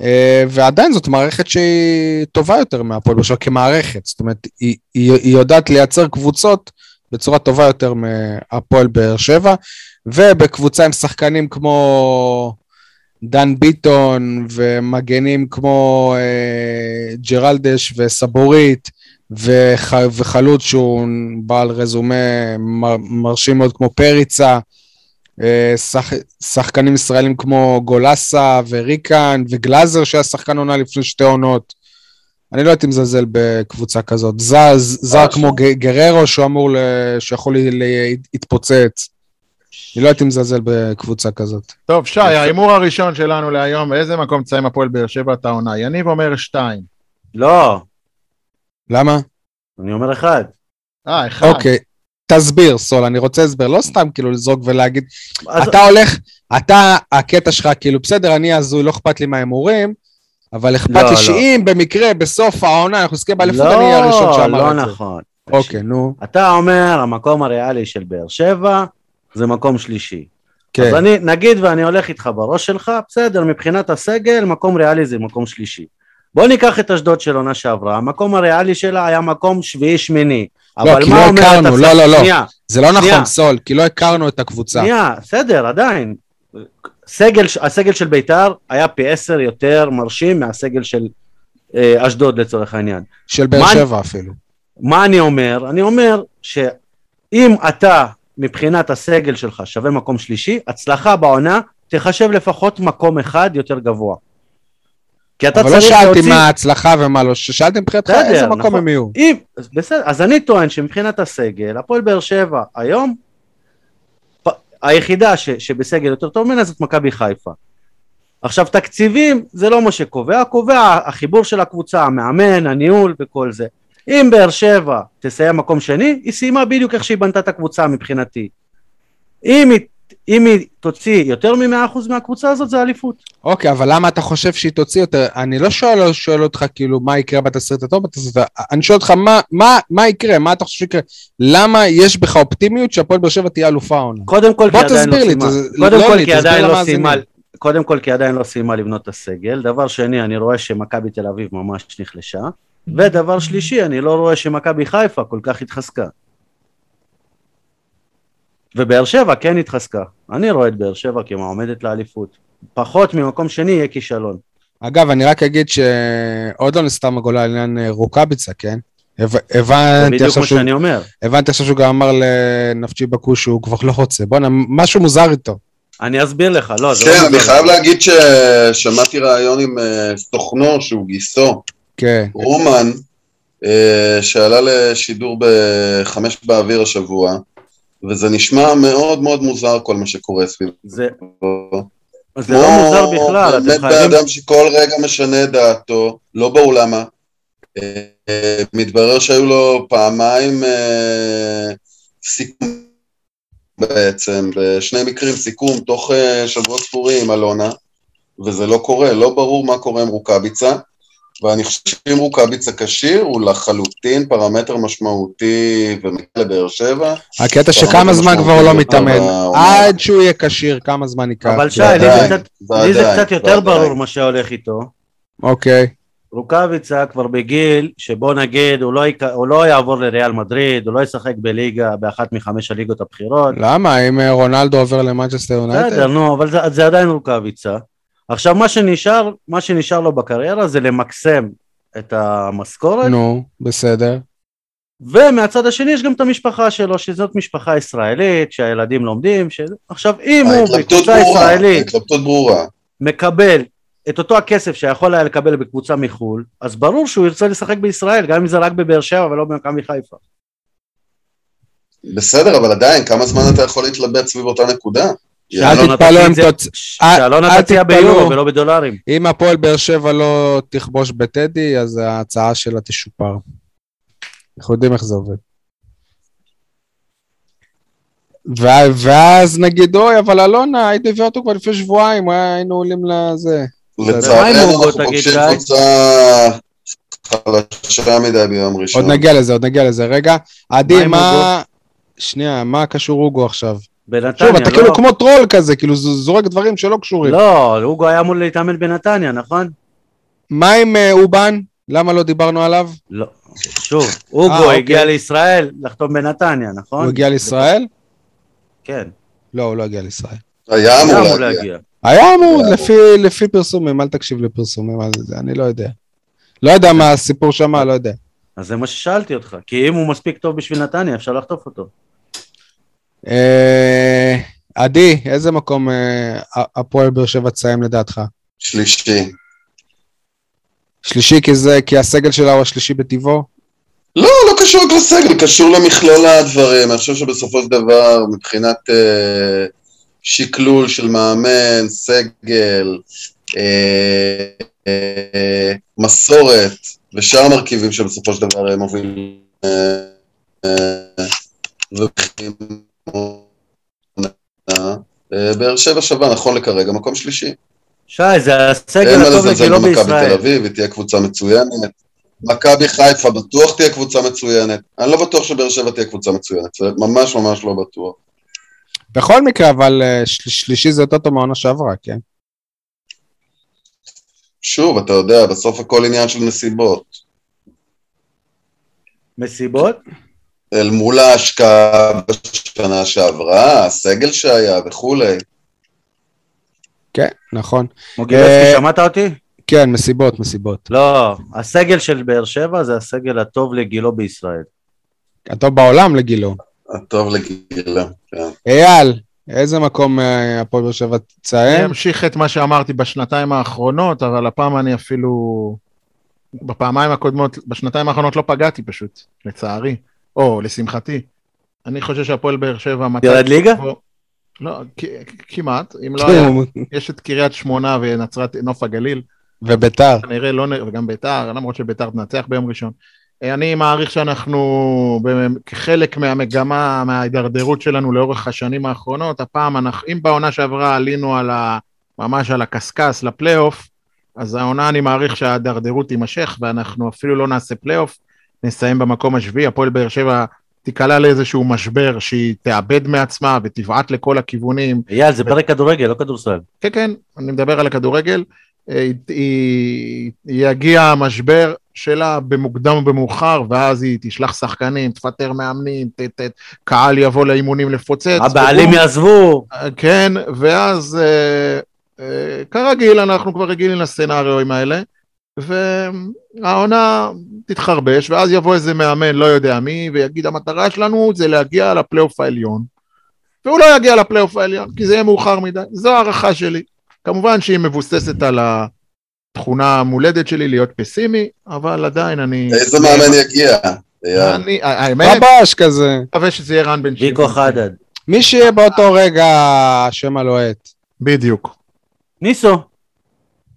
[SPEAKER 1] Uh, ועדיין זאת מערכת שהיא טובה יותר מהפועל באר שבע כמערכת, זאת אומרת, היא, היא, היא יודעת לייצר קבוצות בצורה טובה יותר מהפועל באר שבע, ובקבוצה עם שחקנים כמו דן ביטון, ומגנים כמו uh, ג'רלדש וסבורית, וח, וחלוץ שהוא בעל רזומה מר, מרשים מאוד כמו פריצה, אה, שח, שחקנים ישראלים כמו גולסה וריקן וגלאזר שהיה שחקן עונה לפני שתי עונות. אני לא הייתי מזלזל בקבוצה כזאת. זר, זר כמו ג- גררו שהוא אמור, ל, שיכול להתפוצץ. אני לא הייתי מזלזל בקבוצה כזאת.
[SPEAKER 3] טוב, שי, ההימור הראשון שלנו להיום, באיזה מקום תסיים הפועל באר שבע את העונה? יניב אומר שתיים.
[SPEAKER 2] לא,
[SPEAKER 1] למה?
[SPEAKER 2] אני אומר אחד.
[SPEAKER 3] אה, אחד.
[SPEAKER 1] אוקיי. תסביר, סול, אני רוצה הסבר, לא סתם כאילו לזרוק ולהגיד,
[SPEAKER 2] אז-
[SPEAKER 1] אתה הולך, אתה, הקטע שלך, כאילו, בסדר, אני הזוי, לא אכפת לי מההימורים, אבל אכפת
[SPEAKER 2] לא,
[SPEAKER 1] לי
[SPEAKER 2] לא.
[SPEAKER 1] שאם במקרה, בסוף העונה, אנחנו נזכה באליפות,
[SPEAKER 2] לא,
[SPEAKER 1] אני אהיה הראשון שאמר
[SPEAKER 2] לא
[SPEAKER 1] את זה.
[SPEAKER 2] נכון.
[SPEAKER 1] אוקיי, נו.
[SPEAKER 2] אתה אומר, המקום הריאלי של באר שבע זה מקום שלישי.
[SPEAKER 1] כן.
[SPEAKER 2] אז אני, נגיד ואני הולך איתך בראש שלך, בסדר, מבחינת הסגל, מקום ריאלי זה מקום שלישי. בוא ניקח את אשדוד של עונה שעברה, המקום הריאלי שלה היה מקום שביעי-שמיני. אבל
[SPEAKER 1] כי לא הכרנו, לא, לא, לא.
[SPEAKER 2] שנייה,
[SPEAKER 1] זה לא. נכון, סול, כי לא הכרנו את הקבוצה.
[SPEAKER 2] שנייה, בסדר, עדיין. סגל, הסגל של ביתר היה פי עשר יותר מרשים מהסגל של אה, אשדוד לצורך העניין.
[SPEAKER 1] של באר שבע אפילו.
[SPEAKER 2] מה אני אומר? אני אומר שאם אתה מבחינת הסגל שלך שווה מקום שלישי, הצלחה בעונה תחשב לפחות מקום אחד יותר גבוה. כי אתה
[SPEAKER 1] אבל לא
[SPEAKER 2] צריך
[SPEAKER 1] שאלתי
[SPEAKER 2] להוציא...
[SPEAKER 1] מה ההצלחה ומה לא, שאלתי מבחינתך איזה מקום
[SPEAKER 2] נכון.
[SPEAKER 1] הם יהיו.
[SPEAKER 2] אם, אז בסדר, אז אני טוען שמבחינת הסגל, הפועל באר שבע היום, פ- היחידה ש, שבסגל יותר טוב ממנה זאת מכבי חיפה. עכשיו תקציבים זה לא מה שקובע, קובע החיבור של הקבוצה, המאמן, הניהול וכל זה. אם באר שבע תסיים מקום שני, היא סיימה בדיוק איך שהיא בנתה את הקבוצה מבחינתי. אם היא, אם היא תוציא יותר מ-100% מהקבוצה הזאת זה אליפות.
[SPEAKER 1] אוקיי, אבל למה אתה חושב שהיא תוציא יותר? אני לא שואל, שואל אותך כאילו מה יקרה בתסריט הטוב, בתסריט אני שואל אותך מה, מה, מה יקרה, מה אתה חושב שיקרה? למה יש בך אופטימיות שהפועל באר שבע תהיה אלופה העונה?
[SPEAKER 2] קודם כל
[SPEAKER 1] בוא
[SPEAKER 2] כי עדיין
[SPEAKER 1] תסביר
[SPEAKER 2] לא
[SPEAKER 1] לי,
[SPEAKER 2] סיימה.
[SPEAKER 1] תס-
[SPEAKER 2] קודם
[SPEAKER 1] לא
[SPEAKER 2] כל
[SPEAKER 1] לי,
[SPEAKER 2] כי
[SPEAKER 1] תסביר
[SPEAKER 2] עדיין לא. סיימה, קודם כל כי עדיין לא סיימה לבנות את הסגל, דבר שני אני רואה שמכבי תל אביב ממש נחלשה, ודבר שלישי אני לא רואה שמכבי חיפה כל כך התחזקה. ובאר שבע כן התחזקה, אני רואה את באר שבע כמועמדת לאליפות, פחות ממקום שני יהיה כישלון.
[SPEAKER 1] אגב, אני רק אגיד שעוד לא נסתם הגולה על עניין אה, רוקאביצה, כן? הב-
[SPEAKER 2] זה
[SPEAKER 1] הבנתי
[SPEAKER 2] בדיוק
[SPEAKER 1] עכשיו
[SPEAKER 2] מה
[SPEAKER 1] שהוא
[SPEAKER 2] שאני אומר.
[SPEAKER 1] הבנתי עכשיו שהוא גם אמר לנפצ'י בקו שהוא כבר לא רוצה. בואנה, משהו מוזר איתו.
[SPEAKER 2] אני אסביר לך, לא, זה
[SPEAKER 4] כן,
[SPEAKER 2] לא
[SPEAKER 4] אני. חייב להגיד ששמעתי ראיון עם אה, סוכנו, שהוא גיסו,
[SPEAKER 1] כן.
[SPEAKER 4] רומן, אה, שעלה לשידור בחמש באוויר השבוע, וזה נשמע מאוד מאוד מוזר כל מה שקורה סביבו.
[SPEAKER 2] זה זה לא מוזר בכלל, אתם
[SPEAKER 4] באמת
[SPEAKER 2] חייבים...
[SPEAKER 4] באדם שכל רגע משנה את דעתו, לא ברור למה. אה, מתברר שהיו לו פעמיים אה, סיכום בעצם, בשני מקרים סיכום תוך אה, שבועות ספורים אלונה, וזה לא קורה, לא ברור מה קורה עם רוקאביצה, ואני חושב שאם רוקאביצה כשיר, הוא לחלוטין פרמטר משמעותי ומגיע לבאר שבע.
[SPEAKER 1] הקטע שכמה זמן כבר לא מתאמן. עד שהוא יהיה כשיר, כמה זמן ייקח.
[SPEAKER 2] אבל שי, לי זה קצת- יותר. ברור מה שהולך איתו.
[SPEAKER 1] אוקיי.
[SPEAKER 2] רוקאביצה כבר בגיל שבוא נגיד הוא לא, יק... הוא לא יעבור לריאל מדריד, הוא לא ישחק בליגה באחת מחמש הליגות הבכירות.
[SPEAKER 1] למה? אם אה, רונלדו עובר למנצ'סטר יונייטד?
[SPEAKER 2] בסדר, נו, אבל זה, זה עדיין רוקאביצה. עכשיו מה שנשאר, מה שנשאר לו בקריירה זה למקסם את המשכורת,
[SPEAKER 1] נו, בסדר.
[SPEAKER 2] ומהצד השני יש גם את המשפחה שלו, שזאת משפחה ישראלית, שהילדים לומדים, ש... עכשיו אם הוא בקבוצה
[SPEAKER 4] ברורה,
[SPEAKER 2] ישראלית
[SPEAKER 4] ההתלבטות ברורה.
[SPEAKER 2] מקבל את אותו הכסף שיכול היה לקבל בקבוצה מחו"ל, אז ברור שהוא ירצה לשחק בישראל, גם אם זה רק בבאר שבע ולא במכבי חיפה.
[SPEAKER 4] בסדר, אבל עדיין, כמה זמן אתה יכול להתלבט סביב אותה נקודה?
[SPEAKER 1] אל
[SPEAKER 2] שאלונה
[SPEAKER 1] תתפלאו אם תוצ... אל-
[SPEAKER 2] שאלונה
[SPEAKER 1] אל
[SPEAKER 2] תציע
[SPEAKER 1] תתפלאו.
[SPEAKER 2] ביורו ולא בדולרים.
[SPEAKER 1] אם הפועל באר שבע לא תכבוש בטדי, אז ההצעה שלה תשופר. אנחנו יודעים איך זה עובד. ו- ואז נגיד, אוי, אבל אלונה, היית מביא אותו כבר לפני שבועיים, היינו עולים לזה.
[SPEAKER 4] לצערנו אנחנו פוגשים? קבוצה חלשה מדי ביום ראשון.
[SPEAKER 1] עוד נגיע לזה, עוד נגיע לזה. רגע, עדי, מה... שנייה, מה קשור אוגו עכשיו?
[SPEAKER 2] בנתניה,
[SPEAKER 1] שוב, אתה
[SPEAKER 2] לא?
[SPEAKER 1] כאילו כמו טרול כזה, כאילו זורק דברים שלא קשורים.
[SPEAKER 2] לא, אוגו היה אמור להתאמן בנתניה, נכון?
[SPEAKER 1] מה עם אה, אובן? למה לא דיברנו עליו?
[SPEAKER 2] לא. שוב, אוגו
[SPEAKER 1] אוקיי.
[SPEAKER 2] הגיע לישראל לחתום בנתניה, נכון?
[SPEAKER 1] הוא הגיע לישראל?
[SPEAKER 2] כן.
[SPEAKER 1] לא, הוא לא הגיע לישראל.
[SPEAKER 4] היה אמור
[SPEAKER 2] היה אמור
[SPEAKER 4] להגיע.
[SPEAKER 2] להגיע.
[SPEAKER 1] היה אמור, לפי, לפי פרסומים, אל תקשיב לפרסומים על זה, אני לא יודע. לא יודע מה הסיפור שם, לא יודע.
[SPEAKER 2] אז זה מה ששאלתי אותך, כי אם הוא מספיק טוב בשביל נתניה, אפשר לחטוף אותו.
[SPEAKER 1] אה, עדי, איזה מקום אה, הפועל באר שבע תסיים לדעתך?
[SPEAKER 4] שלישי.
[SPEAKER 1] שלישי כי זה, כי הסגל שלה הוא השלישי בטבעו?
[SPEAKER 4] לא, לא קשור רק לסגל, קשור למכלול הדברים. אני חושב שבסופו של דבר, מבחינת אה, שקלול של מאמן, סגל, אה, אה, מסורת ושאר המרכיבים שבסופו של דבר הם מובילים אה, אה, אה, באר שבע שווה, נכון לכרגע, מקום שלישי.
[SPEAKER 2] שי, זה הסגל
[SPEAKER 4] אין מה
[SPEAKER 2] הטוב
[SPEAKER 4] לזלזל
[SPEAKER 2] לגילו
[SPEAKER 4] במכבי תל
[SPEAKER 2] בישראל.
[SPEAKER 4] אביב, היא תהיה קבוצה מצוינת. מכבי חיפה בטוח תהיה קבוצה מצוינת. אני לא בטוח שבאר שבע תהיה קבוצה מצוינת, זה ממש ממש לא בטוח.
[SPEAKER 1] בכל מקרה, אבל אה, של- שלישי זה יותר טוב מהעונה שעברה, כן?
[SPEAKER 4] שוב, אתה יודע, בסוף הכל עניין של נסיבות.
[SPEAKER 2] מסיבות?
[SPEAKER 4] אל מול ההשקעה בשנה שעברה, הסגל שהיה וכולי.
[SPEAKER 1] כן, נכון.
[SPEAKER 2] מוגילבסקי,
[SPEAKER 1] אה,
[SPEAKER 2] שמעת אותי?
[SPEAKER 1] כן, מסיבות, מסיבות.
[SPEAKER 2] לא, הסגל של באר שבע זה הסגל הטוב לגילו בישראל.
[SPEAKER 1] הטוב בעולם לגילו.
[SPEAKER 4] הטוב לגילה, כן.
[SPEAKER 1] אייל, איזה מקום אה, הפועל באר שבע
[SPEAKER 3] אני
[SPEAKER 1] תציין?
[SPEAKER 3] אמשיך את מה שאמרתי בשנתיים האחרונות, אבל הפעם אני אפילו... בפעמיים הקודמות, בשנתיים האחרונות לא פגעתי פשוט, לצערי, או לשמחתי. אני חושב שהפועל באר שבע...
[SPEAKER 2] ירד ליגה?
[SPEAKER 3] לא, כמעט, אם לא היה. יש את קריית שמונה ונצרת, נוף הגליל,
[SPEAKER 1] וביתר.
[SPEAKER 3] כנראה לא, נ- וגם ביתר, למרות שביתר תנצח ביום ראשון. אה, אני מעריך שאנחנו, כחלק מהמגמה, מההידרדרות שלנו לאורך השנים האחרונות, הפעם, אנחנו, אם בעונה שעברה עלינו על ה, ממש על הקשקש לפלייאוף, אז העונה אני מעריך שההידרדרות תימשך, ואנחנו אפילו לא נעשה פלייאוף, נסיים במקום השביעי, הפועל באר שבע תיקלע לאיזשהו משבר שהיא תאבד מעצמה ותבעט לכל הכיוונים,
[SPEAKER 2] אייל, זה פרק כדורגל, לא כדורסל.
[SPEAKER 3] כן, כן, אני מדבר על הכדורגל. אה, יגיע המשבר שלה במוקדם או במאוחר, ואז היא תשלח שחקנים, תפטר מאמנים, ת, ת, קהל יבוא לאימונים לפוצץ.
[SPEAKER 2] הבעלים יעזבו.
[SPEAKER 3] אה, כן, ואז אה, אה, כרגיל, אנחנו כבר רגילים לסצנריואים האלה, והעונה תתחרבש, ואז יבוא איזה מאמן, לא יודע מי, ויגיד, המטרה שלנו זה להגיע לפלייאוף העליון. והוא לא יגיע לפלייאוף העליון, כי זה יהיה מאוחר מדי. זו הערכה שלי. כמובן שהיא מבוססת על התכונה המולדת שלי להיות פסימי, אבל עדיין אני...
[SPEAKER 4] איזה מאמן יגיע?
[SPEAKER 3] אני, האמת,
[SPEAKER 1] רבש כזה.
[SPEAKER 3] מקווה שזה יהיה רן בן
[SPEAKER 2] ויקו חדד.
[SPEAKER 1] מי שיהיה באותו רגע השם הלוהט.
[SPEAKER 3] בדיוק.
[SPEAKER 2] ניסו.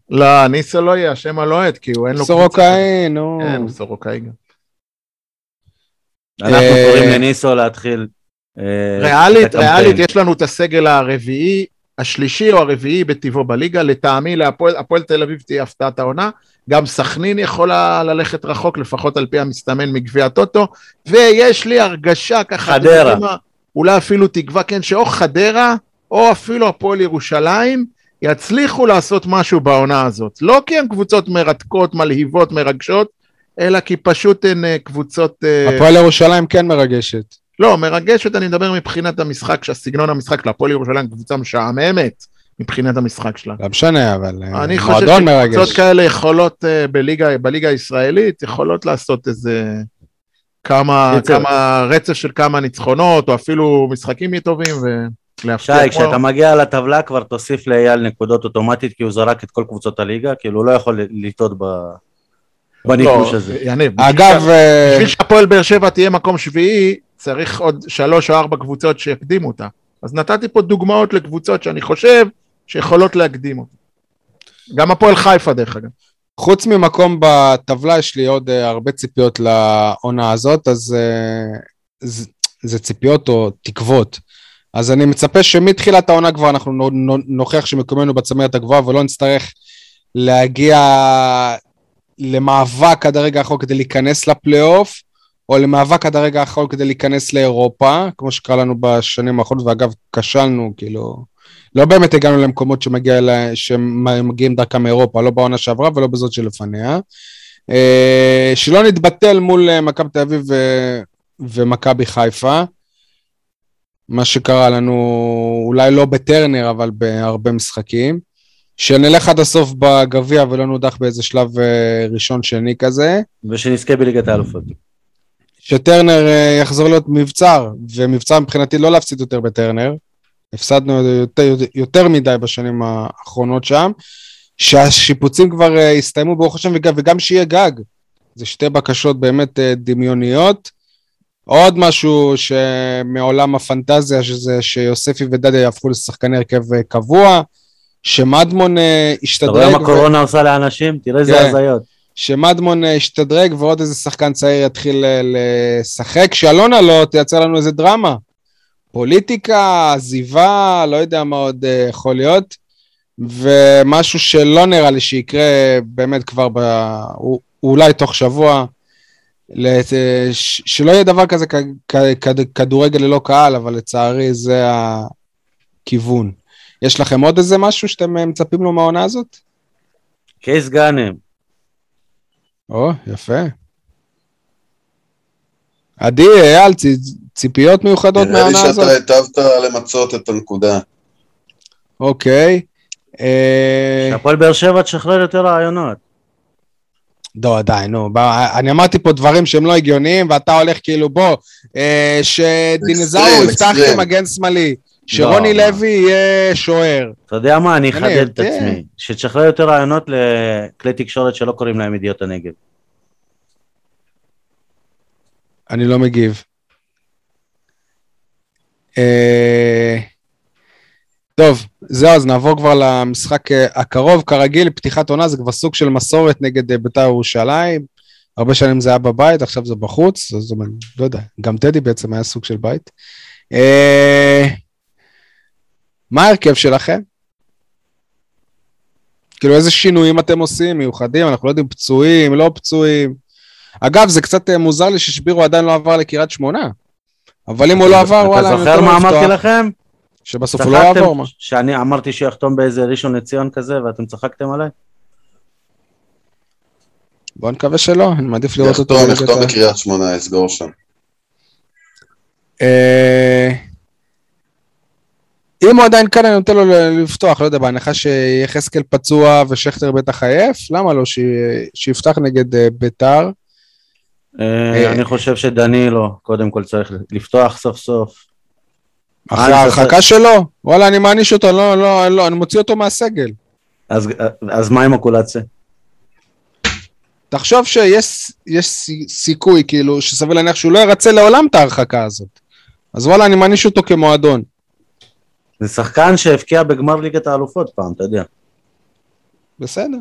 [SPEAKER 3] לא, ניסו לא יהיה השם הלוהט, כי הוא אין לו...
[SPEAKER 1] סורוקאי, נו.
[SPEAKER 3] כן, הוא סורוקאי גם.
[SPEAKER 2] אנחנו
[SPEAKER 1] אה,
[SPEAKER 2] קוראים לניסו להתחיל. אה,
[SPEAKER 3] ריאלית. ריאלית, יש לנו את הסגל הרביעי, השלישי או הרביעי בטבעו בליגה, לטעמי להפועל הפועל תל אביב תהיה הפתעת העונה, גם סכנין יכולה ללכת רחוק, לפחות על פי המסתמן מגביע הטוטו, ויש לי הרגשה ככה,
[SPEAKER 2] חדרה.
[SPEAKER 3] אולי אפילו תקווה, כן, שאו חדרה, או אפילו הפועל ירושלים, יצליחו לעשות משהו בעונה הזאת. לא כי הן קבוצות מרתקות, מלהיבות, מרגשות, אלא כי פשוט הן אה, קבוצות... אה,
[SPEAKER 1] הפועל ירושלים כן מרגשת.
[SPEAKER 3] לא, מרגשת, אני מדבר מבחינת המשחק, שהסגנון המשחק להפועל ירושלים קבוצה משעממת מבחינת המשחק שלה.
[SPEAKER 1] לא משנה, אבל אה,
[SPEAKER 3] אני חושב
[SPEAKER 1] מועדון
[SPEAKER 3] שקבוצות
[SPEAKER 1] מרגש.
[SPEAKER 3] כאלה יכולות בליגה, בליגה הישראלית, יכולות לעשות איזה כמה. כמה רצף של כמה ניצחונות, או אפילו משחקים טובים, ולהפתיע.
[SPEAKER 2] שי, כשאתה מגיע לטבלה כבר תוסיף לאייל נקודות אוטומטית, כי הוא זרק את כל קבוצות הליגה, כאילו הוא לא יכול לטעות ב- בניחוש הזה.
[SPEAKER 3] לא, יניב, בשביל
[SPEAKER 1] אגב, אה,
[SPEAKER 3] בשביל שהפועל באר שבע תהיה מקום שביעי, צריך עוד שלוש או ארבע קבוצות שיקדימו אותה. אז נתתי פה דוגמאות לקבוצות שאני חושב שיכולות להקדים אותה. גם הפועל חיפה דרך אגב.
[SPEAKER 1] חוץ ממקום בטבלה, יש לי עוד אה, הרבה ציפיות לעונה הזאת, אז אה, זה, זה ציפיות או תקוות. אז אני מצפה שמתחילת העונה כבר אנחנו נו- נו- נוכיח שמקומנו בצמרת הגבוהה ולא נצטרך להגיע למאבק עד הרגע האחרון כדי להיכנס לפלייאוף, או למאבק עד הרגע האחרון כדי להיכנס לאירופה, כמו שקרה לנו בשנים האחרונות, ואגב, כשלנו, כאילו, לא באמת הגענו למקומות שמגיע לה, שמגיעים דרכם מאירופה, לא בעונה שעברה ולא בזאת שלפניה. אה, שלא נתבטל מול אה, מכבי תל אביב ו- ומכבי חיפה. מה שקרה לנו, אולי לא בטרנר, אבל בהרבה משחקים. שנלך עד הסוף בגביע ולא נודח באיזה שלב אה, ראשון-שני כזה.
[SPEAKER 2] ושנזכה בליגת האלופות.
[SPEAKER 1] שטרנר אה, יחזור להיות מבצר, ומבצר מבחינתי לא להפסיד יותר בטרנר. הפסדנו יותר, יותר מדי בשנים האחרונות שם. שהשיפוצים כבר אה, הסתיימו ברוך השם, וגם, וגם שיהיה גג. זה שתי בקשות באמת דמיוניות. עוד משהו שמעולם הפנטזיה, שזה שיוספי ודדיה יהפכו לשחקני הרכב אה, קבוע, שמדמון אה,
[SPEAKER 2] אתה
[SPEAKER 1] ישתדרג.
[SPEAKER 2] רואה מה
[SPEAKER 1] ו-
[SPEAKER 2] קורונה עושה לאנשים? תראה איזה
[SPEAKER 1] כן.
[SPEAKER 2] הזיות.
[SPEAKER 1] שמדמון אה, ישתדרג ועוד איזה שחקן צעיר יתחיל לשחק, שאלונה לא תייצר לנו איזה דרמה. פוליטיקה, עזיבה, לא יודע מה עוד יכול להיות, ומשהו שלא נראה לי שיקרה באמת כבר, ב... אולי תוך שבוע, לת... ש- שלא יהיה דבר כזה כ... כ... כ... כדורגל ללא קהל, אבל לצערי זה, ה... כיוון. יש לכם עוד איזה משהו שאתם אה, מצפים לו מהעונה הזאת?
[SPEAKER 2] קייס גאנם.
[SPEAKER 1] או, יפה. עדי, אייל, צ- ציפיות מיוחדות
[SPEAKER 4] נראה לי
[SPEAKER 1] מהעונה הזאת?
[SPEAKER 4] שאתה היטבת למצות את הנקודה.
[SPEAKER 1] אוקיי. אה,
[SPEAKER 2] הפועל באר שבע תשחרר יותר רעיונות.
[SPEAKER 1] לא, די, נו. בוא, אני אמרתי פה דברים שהם לא הגיוניים, ואתה הולך כאילו, בוא, אה, שדינזאו יפתח. כמגן שמאלי, שרוני
[SPEAKER 2] לא,
[SPEAKER 1] לוי יהיה שוער.
[SPEAKER 2] אתה יודע מה, אני אחדד את. עצמי. שתשחרר יותר רעיונות לכלי תקשורת שלא קוראים להם ידיעות הנגב.
[SPEAKER 1] אני לא מגיב. אה, טוב, זהו, אז נעבור כבר למשחק אה, הקרוב. כרגיל, פתיחת עונה זה כבר סוג של מסורת נגד אה, בית"ר ירושלים. הרבה שנים זה היה בבית, עכשיו זה בחוץ, זאת אומרת, לא יודע, גם טדי בעצם היה סוג של בית. אה, מה ההרכב שלכם? כאילו, איזה שינויים אתם עושים, מיוחדים? אנחנו לא יודעים, פצועים, לא פצועים. אגב, זה קצת אה, מוזר לי ששבירו עדיין לא עבר לקריית שמונה. אבל אם הוא לא עבר, וואלה,
[SPEAKER 2] אתה זוכר מה אמרתי. לכם?
[SPEAKER 1] שבסוף הוא לא יעבור, מה?
[SPEAKER 2] שאני אמרתי שיחתום באיזה ראשון לציון כזה ואתם צחקתם עליי?
[SPEAKER 1] בוא נקווה שלא, אני מעדיף לראות אותו.
[SPEAKER 4] יחתום, יחתום בקריית שמונה, יסגור שם.
[SPEAKER 1] אה, אם הוא עדיין כאן, אני נותן לו לפתוח, לא יודע, בהנחה שיחזקאל פצוע ושכטר בטח עייף, למה לא? שיפתח נגד אה, ביתר.
[SPEAKER 2] אה. אני חושב שדנילו קודם כל צריך לפתוח סוף סוף.
[SPEAKER 1] אחרי ההרחקה שלו? וואלה, אני מעניש אותו, לא, לא, לא, אני מוציא אותו מהסגל.
[SPEAKER 2] אז- אז מה עם הקולציה?
[SPEAKER 1] תחשוב שיש יש סי- סיכוי, כאילו, שסביר להניח שהוא לא ירצה לעולם את ההרחקה הזאת. אז וואלה, אני מעניש אותו כמועדון.
[SPEAKER 2] זה שחקן שהבקיע בגמר ליגת האלופות פעם, אתה יודע.
[SPEAKER 1] בסדר.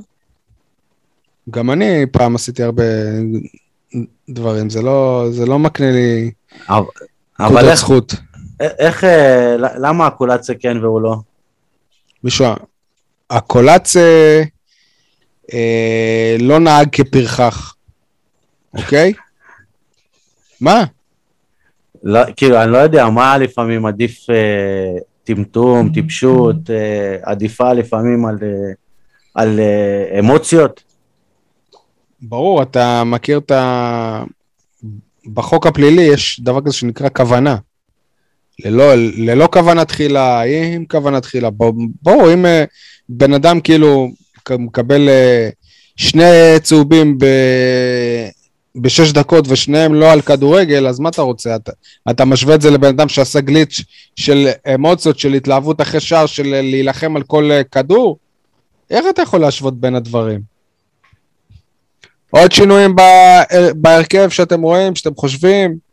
[SPEAKER 1] גם אני פעם עשיתי הרבה דברים, זה לא, זה לא מקנה לי
[SPEAKER 2] אבל
[SPEAKER 1] נקודות
[SPEAKER 2] איך,
[SPEAKER 1] זכות.
[SPEAKER 2] איך, אה, למה הקולציה כן והוא לא?
[SPEAKER 1] מישהו, הקולאצה אה, לא נהג כפרחח, אוקיי? מה?
[SPEAKER 2] לא, כאילו, אני לא יודע, מה לפעמים עדיף אה, טמטום, טיפשות, אה, עדיפה לפעמים על, אה, על אה, אמוציות?
[SPEAKER 1] ברור, אתה מכיר את ה... בחוק הפלילי יש דבר כזה שנקרא כוונה. ללא, ללא כוונה תחילה, עם כוונה תחילה. ברור, ברור, אם אה, בן אדם כאילו מקבל אה, שני צהובים ב... בשש דקות ושניהם לא על כדורגל, אז מה אתה רוצה? אתה, אתה משווה את זה לבן אדם שעשה גליץ' של אמוציות, של התלהבות אחרי שער, של להילחם על כל אה, כדור? איך אתה יכול להשוות בין הדברים? עוד שינויים בה- בהרכב שאתם רואים, שאתם חושבים?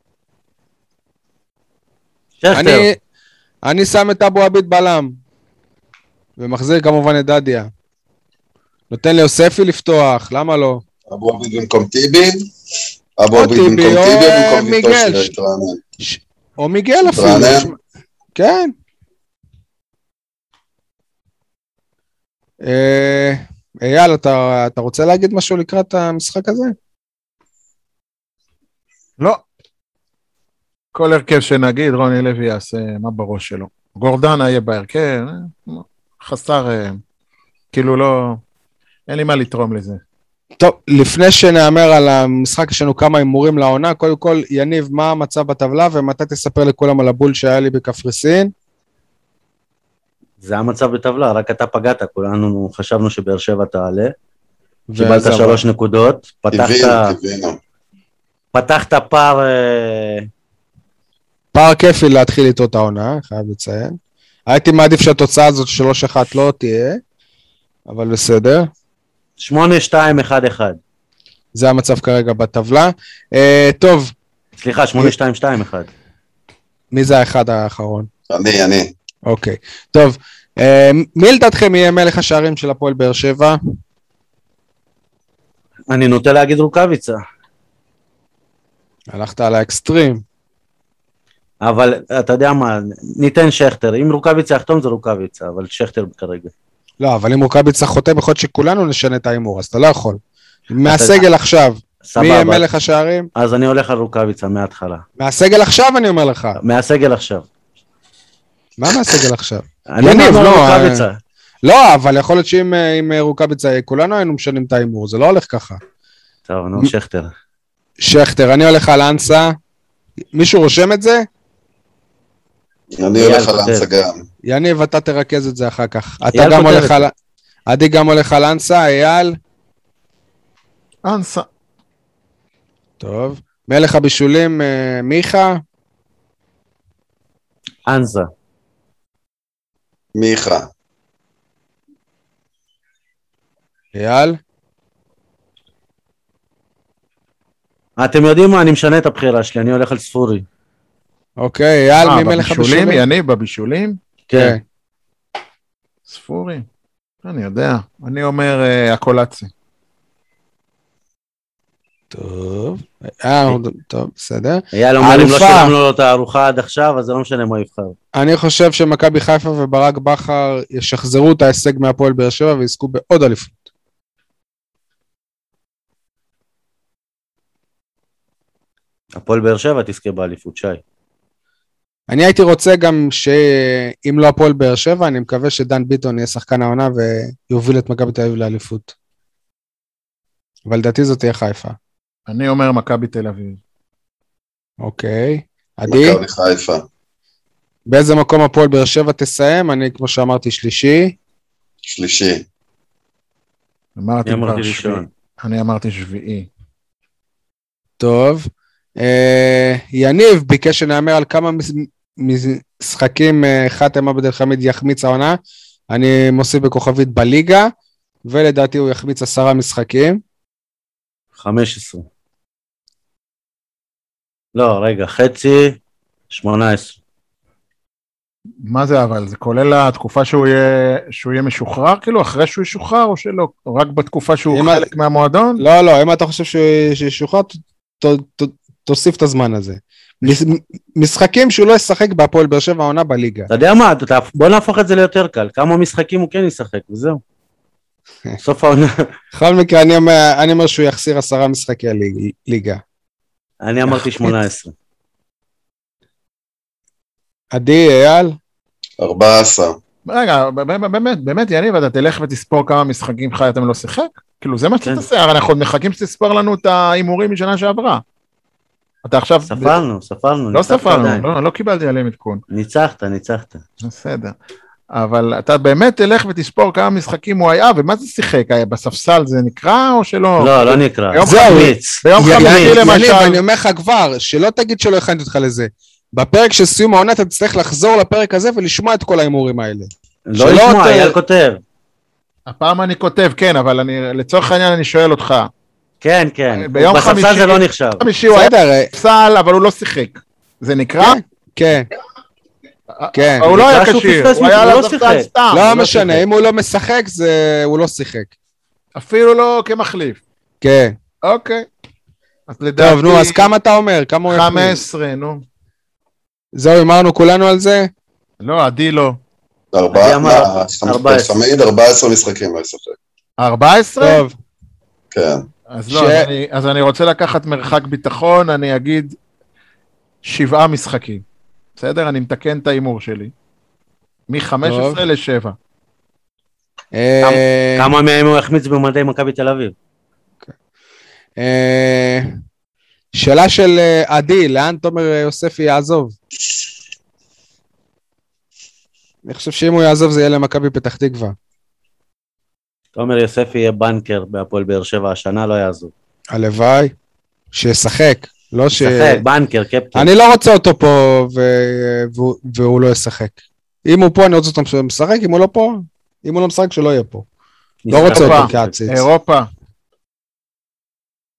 [SPEAKER 2] שכטר,
[SPEAKER 1] אני, אני שם את אבו עביד בלם, ומחזיר כמובן את דדיה. נותן ליוספי לפתוח, למה לא?
[SPEAKER 4] אבו עביד במקום טיבי, אבו עביד במקום
[SPEAKER 1] או,
[SPEAKER 4] טיבי
[SPEAKER 1] אה,
[SPEAKER 4] או במקום ויטור
[SPEAKER 1] מיגל. או מיגל אפילו. כן. אה, אייל, אתה, אתה רוצה להגיד משהו לקראת המשחק הזה?
[SPEAKER 5] לא. כל הרכב שנגיד, רוני לוי יעשה מה בראש שלו. גורדנה יהיה בהרכב, אה, חסר, אה, כאילו לא, אין לי מה לתרום לזה.
[SPEAKER 1] טוב, לפני שנהמר על המשחק, יש לנו כמה הימורים לעונה. קודם כל, יניב, מה המצב בטבלה, ומתי תספר לכולם על הבול שהיה לי בקפריסין?
[SPEAKER 2] זה המצב בטבלה, רק אתה פגעת, כולנו חשבנו שבאר שבע תעלה. קיבלת. שלוש נקודות, פתחת. פתחת פער, אה,
[SPEAKER 1] פער כיפי להתחיל איתו את העונה, חייב לציין. הייתי מעדיף שהתוצאה הזאת של 3-1 לא תהיה, אבל בסדר.
[SPEAKER 2] 8-2-1-1.
[SPEAKER 1] זה המצב כרגע בטבלה. אה, טוב,
[SPEAKER 2] סליחה, 8-2-2-1.
[SPEAKER 1] מי זה האחד האחרון?
[SPEAKER 4] אני, אני.
[SPEAKER 1] אוקיי. טוב, אה, מי לדעתכם יהיה מלך השערים של הפועל באר שבע?
[SPEAKER 2] אני נוטה להגיד רוקאביצה,
[SPEAKER 1] הלכת על האקסטרים.
[SPEAKER 2] אבל אתה יודע מה, ניתן שכטר, אם רוקאביצה יחתום זה רוקאביצה, אבל שכטר כרגע.
[SPEAKER 1] לא, אבל אם רוקאביצה חותם, יכול להיות שכולנו נשנה את ההימור, אז אתה לא יכול. מהסגל עכשיו, מי יהיה
[SPEAKER 2] סבבה,
[SPEAKER 1] מלך השערים?
[SPEAKER 2] אז אני הולך על רוקאביצה מההתחלה.
[SPEAKER 1] מהסגל עכשיו אני אומר לך.
[SPEAKER 2] מהסגל עכשיו.
[SPEAKER 1] מה מהסגל עכשיו?
[SPEAKER 2] אני אומר
[SPEAKER 1] לא,
[SPEAKER 2] רוקאביצה.
[SPEAKER 1] לא, אבל יכול להיות שאם אה, עם רוקאביצה, כולנו היינו משנים את ההימור, זה לא הולך ככה.
[SPEAKER 2] טוב, נו, שכטר.
[SPEAKER 1] שכטר, אני הולך על אנסה. מישהו רושם את זה?
[SPEAKER 4] אני הולך על. אנסה גם.
[SPEAKER 1] יניב, אתה תרכז את זה אחר כך. אתה גם הולך על... עדי גם הולך על אנסה, אייל.
[SPEAKER 3] אנסה.
[SPEAKER 1] טוב. מלך הבישולים, אה, מיכה.
[SPEAKER 2] אנזה.
[SPEAKER 4] מיכה.
[SPEAKER 1] אייל.
[SPEAKER 2] אתם יודעים מה? אני משנה את הבחירה שלי, אני הולך על ספורי.
[SPEAKER 1] אוקיי, אייל,
[SPEAKER 3] אה,
[SPEAKER 1] מי מלך
[SPEAKER 3] בבישולים?
[SPEAKER 1] הבישולים?
[SPEAKER 3] יניב, בבישולים?
[SPEAKER 2] כן.
[SPEAKER 3] ספורי. אני יודע. אני אומר אה, הקולציה.
[SPEAKER 1] טוב. אה, טוב, בסדר.
[SPEAKER 2] אייל אומר, אם לא. שילמנו לו את הארוחה עד עכשיו, אז זה לא משנה מה הוא יבחר.
[SPEAKER 1] אני חושב שמכבי חיפה וברק בכר ישחזרו את ההישג מהפועל באר שבע ויזכו בעוד אליפות.
[SPEAKER 2] הפועל באר שבע תזכה באליפות, שי.
[SPEAKER 1] אני הייתי רוצה גם שאם לא הפועל באר שבע, אני מקווה שדן ביטון יהיה שחקן העונה ויוביל את מכבי תל אביב לאליפות. אבל לדעתי זאת תהיה חיפה.
[SPEAKER 3] אני אומר מכבי תל אביב.
[SPEAKER 1] אוקיי. עדי,
[SPEAKER 4] מכבי חיפה.
[SPEAKER 1] באיזה מקום הפועל באר שבע תסיים? אני, כמו שאמרתי, שלישי.
[SPEAKER 4] שלישי.
[SPEAKER 3] אמרתי
[SPEAKER 2] אני
[SPEAKER 3] כבר
[SPEAKER 2] אמרתי
[SPEAKER 3] שביעי.
[SPEAKER 2] ראשון.
[SPEAKER 3] אני אמרתי שביעי.
[SPEAKER 1] טוב. אה, יניב ביקש שנאמר על כמה משחקים אה, חאתם עבד אל חמיד יחמיץ העונה. אני מוסיף בכוכבית בליגה, ולדעתי הוא יחמיץ עשרה משחקים.
[SPEAKER 2] 15. לא, רגע, חצי, 18.
[SPEAKER 3] מה זה אבל? זה כולל התקופה שהוא יהיה, שהוא יהיה משוחרר? כאילו, אחרי שהוא ישוחרר או שלא? רק בתקופה שהוא חלק מהמועדון?
[SPEAKER 1] לא, לא, אם אתה חושב שהוא שישוחרר, ת- ת- ת- תוסיף את הזמן הזה. מש- משחקים שהוא לא ישחק בהפועל באר שבע העונה בליגה.
[SPEAKER 2] אתה יודע מה, אתה- בוא נהפוך את זה ליותר קל. כמה משחקים הוא כן ישחק, וזהו. סוף העונה.
[SPEAKER 1] בכל מקרה, אני אומר, אני אומר שהוא יחסיר עשרה משחקי ליגה.
[SPEAKER 2] אני אמרתי 18.
[SPEAKER 1] עדי, אייל?
[SPEAKER 4] 14.
[SPEAKER 3] רגע, ב- ב- באמת, באמת, יניב, אתה תלך ותספור כמה משחקים חייתם לא שיחק? כאילו, זה מה שאתה
[SPEAKER 2] כן.
[SPEAKER 3] תעשה, הרי אנחנו עוד מחכים שתספור לנו את ההימורים משנה שעברה. אתה עכשיו...
[SPEAKER 2] ספרנו, ספרנו.
[SPEAKER 3] לא ספרנו. לא, לא קיבלתי עליהם עדכון.
[SPEAKER 2] ניצחת, ניצחת.
[SPEAKER 3] בסדר. אבל אתה באמת תלך ותספור כמה משחקים הוא היה, ומה זה שיחק? היה בספסל זה נקרא או שלא?
[SPEAKER 2] לא, לא נקרא.
[SPEAKER 3] ביום
[SPEAKER 1] זהו.
[SPEAKER 2] חמיץ.
[SPEAKER 3] ביום חמישי למשל.
[SPEAKER 1] יניב, אני אומר לך כבר, שלא תגיד שלא הכנתי אותך לזה. בפרק של סיום העונה אתה תצטרך לחזור לפרק הזה ולשמוע את כל ההימורים האלה.
[SPEAKER 2] לא לשמוע, אייל כותב.
[SPEAKER 3] הפעם אני כותב, כן, אבל אני, לצורך העניין אני שואל אותך.
[SPEAKER 2] כן, כן.
[SPEAKER 3] ביום
[SPEAKER 2] בספסל
[SPEAKER 3] חמישי-
[SPEAKER 2] זה לא נחשב.
[SPEAKER 3] חמישי הוא היה
[SPEAKER 1] אה,
[SPEAKER 3] בספסל, אבל הוא לא שיחק. זה נקרא?
[SPEAKER 1] כן, כן.
[SPEAKER 3] אבל הוא לא היה כשיר, הוא היה על
[SPEAKER 2] לא
[SPEAKER 3] הספסל
[SPEAKER 2] שיחק.
[SPEAKER 3] סתם.
[SPEAKER 1] לא
[SPEAKER 2] לא
[SPEAKER 1] משנה. אם הוא לא משחק, זה... הוא לא שיחק.
[SPEAKER 3] אפילו לא כמחליף.
[SPEAKER 1] כן.
[SPEAKER 3] אוקיי. אז לדעתי...
[SPEAKER 1] טוב, נו, אז כמה אתה אומר? כמה הוא יחליט?
[SPEAKER 3] 15, נו.
[SPEAKER 1] זהו, הימרנו כולנו על זה?
[SPEAKER 3] לא, עדי לא.
[SPEAKER 4] ארבעה,
[SPEAKER 2] אני אמר,
[SPEAKER 4] מה, חמ-
[SPEAKER 2] 14.
[SPEAKER 4] חמיד 14 משחקים לא ישחק.
[SPEAKER 3] 14?
[SPEAKER 1] טוב.
[SPEAKER 4] כן.
[SPEAKER 3] אז לא,
[SPEAKER 1] ש-
[SPEAKER 3] אז אני- אז אני רוצה לקחת מרחק ביטחון, אני אגיד שבעה משחקים. בסדר? אני מתקן את ההימור שלי.
[SPEAKER 1] טוב.
[SPEAKER 3] מ-15 ל-7.
[SPEAKER 1] אה,
[SPEAKER 2] כמה מהם הוא יחמיץ במדי מכבי תל אביב?
[SPEAKER 1] אה, שאלה של אה, עדי, לאן תומר יוספי יעזוב? אני חושב שאם הוא יעזוב זה יהיה למכבי פתח תקווה.
[SPEAKER 2] תומר יוספי יהיה בנקר בהפועל באר שבע השנה, לא יעזוב.
[SPEAKER 1] הלוואי. שישחק. לא ש...
[SPEAKER 2] שחק, בנקר, קפטן.
[SPEAKER 1] אני לא רוצה אותו פה ו... והוא... והוא לא ישחק. אם הוא פה אני רוצה אותו משחק, אם הוא לא פה, אם הוא לא משחק שלא יהיה פה. לא. רוצה אותו. כעציץ.
[SPEAKER 3] אירופה.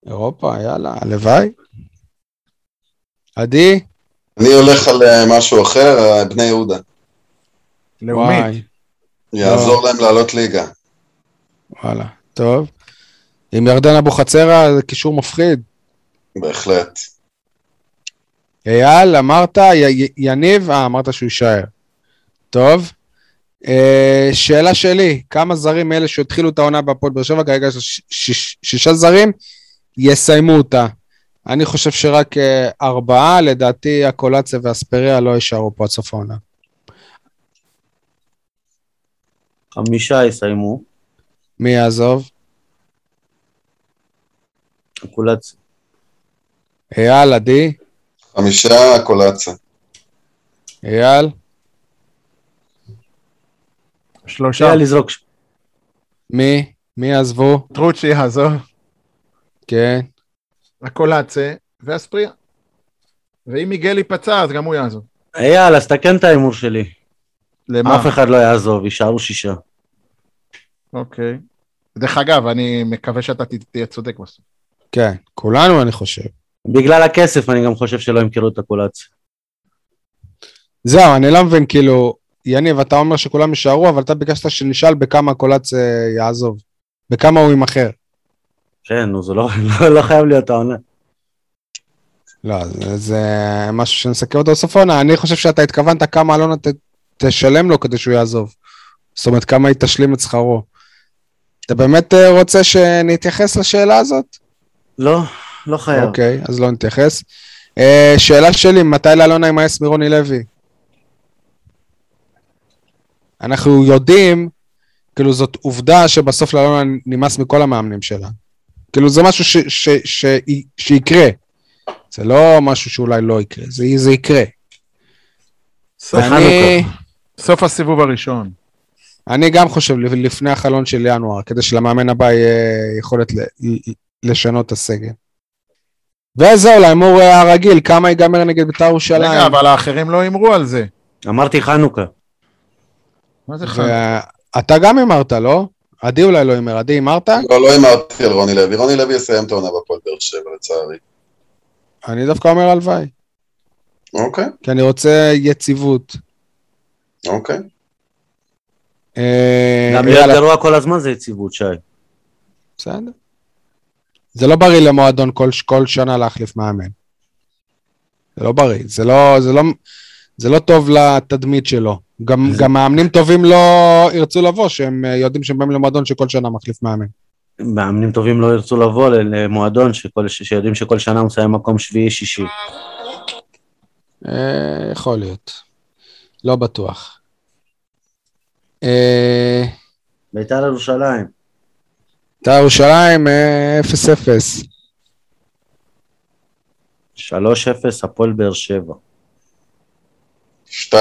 [SPEAKER 1] אירופה, יאללה, הלוואי. עדי?
[SPEAKER 4] אני הולך על אה, משהו אחר, אה, בני יהודה.
[SPEAKER 3] לאומית.
[SPEAKER 4] יעזור להם לעלות ליגה.
[SPEAKER 1] וואלה, טוב. עם ירדן אבוחצירא זה קישור מפחיד.
[SPEAKER 4] בהחלט.
[SPEAKER 1] אייל, אמרת, י- י- יניב, אה, אמרת שהוא יישאר. טוב. אה, שאלה שלי, כמה זרים מאלה שהתחילו את העונה בהפועל באר שבע, כרגע יש ש- ש- שישה זרים, יסיימו אותה. אני חושב שרק אה, ארבעה, לדעתי הקולציה והספריה לא יישארו פה עד סוף העונה.
[SPEAKER 2] חמישה יסיימו,
[SPEAKER 1] מי יעזוב?
[SPEAKER 2] קולץ.
[SPEAKER 1] אייל, עדי?
[SPEAKER 4] חמישה קולציה.
[SPEAKER 1] אייל?
[SPEAKER 5] שלושה.
[SPEAKER 2] אפשר לזרוק. ש-
[SPEAKER 1] מי? מי יעזבו?
[SPEAKER 5] טרוצ'י יעזוב,
[SPEAKER 1] כן.
[SPEAKER 5] הקולאצה ואספריה. ואם מיגל ייפצע אז גם הוא יעזוב.
[SPEAKER 2] אייל, אז תקן את ההימור שלי.
[SPEAKER 5] למה?
[SPEAKER 2] אף אחד לא יעזוב, יישארו שישה.
[SPEAKER 5] אוקיי. דרך אגב, אני מקווה שאתה תהיה צודק בסוף.
[SPEAKER 1] כן, כולנו אני חושב.
[SPEAKER 2] בגלל הכסף אני גם חושב שלא ימכרו את הקולץ.
[SPEAKER 1] זהו, אני לא מבין, כאילו, יניב, אתה אומר שכולם יישארו, אבל אתה ביקשת שנשאל בכמה קולץ אה, יעזוב. בכמה הוא יימכר.
[SPEAKER 2] כן, נו, זה לא, לא, לא חייב להיות העונה.
[SPEAKER 1] לא, זה, זה משהו שנסכם אותו בסוף העונה. אני חושב שאתה התכוונת כמה אלונה ת, תשלם לו כדי שהוא יעזוב. זאת אומרת, כמה היא תשלים את שכרו. אתה באמת אה, רוצה שנתייחס לשאלה הזאת?
[SPEAKER 2] לא, לא חייב.
[SPEAKER 1] אוקיי, אז לא נתייחס. אה, שאלה שלי, מתי לאלונה יימאס מרוני לוי? אנחנו יודעים, כאילו זאת עובדה שבסוף לאלונה נמאס מכל המאמנים שלה. כאילו זה משהו ש, ש, ש, ש, שיקרה. זה לא משהו שאולי לא יקרה, זה, זה יקרה.
[SPEAKER 5] סוף,
[SPEAKER 1] אני,
[SPEAKER 5] סוף הסיבוב הראשון.
[SPEAKER 1] אני גם חושב לפני החלון של ינואר, כדי שלמאמן הבא יהיה יכולת ל, לשנות את הסגל. וזהו, להימור אה, הרגיל, כמה ייגמר נגד בית"ר ירושלים.
[SPEAKER 5] רגע, אבל האחרים לא הימרו על זה.
[SPEAKER 2] אמרתי חנוכה.
[SPEAKER 5] מה זה חנוכה?
[SPEAKER 1] ואתה גם הימרת, לא? עדי אולי לא הימר, עדי הימרת?
[SPEAKER 4] לא, לא הימרתי על רוני לוי. רוני לוי יסיים את העונה בפועל באר שבע, לצערי.
[SPEAKER 1] אני דווקא אומר הלוואי,
[SPEAKER 4] אוקיי,
[SPEAKER 1] כי אני רוצה יציבות.
[SPEAKER 4] אוקיי.
[SPEAKER 1] אה,
[SPEAKER 2] גם להיות גרוע כל הזמן זה יציבות, שי.
[SPEAKER 1] בסדר. זה לא בריא למועדון כל, כל שנה להחליף מאמן. זה לא בריא, זה לא, זה לא, זה לא טוב לתדמית שלו. גם, גם מאמנים טובים לא ירצו לבוא, שהם אה, יודעים שהם באים למועדון שכל שנה מחליף מאמן.
[SPEAKER 2] מאמנים טובים לא ירצו לבוא למועדון שכל, שיודעים שכל שנה הוא מסיים מקום שביעי-שישי.
[SPEAKER 1] אה, יכול להיות. לא בטוח. אה,
[SPEAKER 2] בית"ר ירושלים.
[SPEAKER 1] בית"ר ירושלים, אה, 0-0.
[SPEAKER 2] 3-0 הפועל באר שבע.
[SPEAKER 4] 2-0.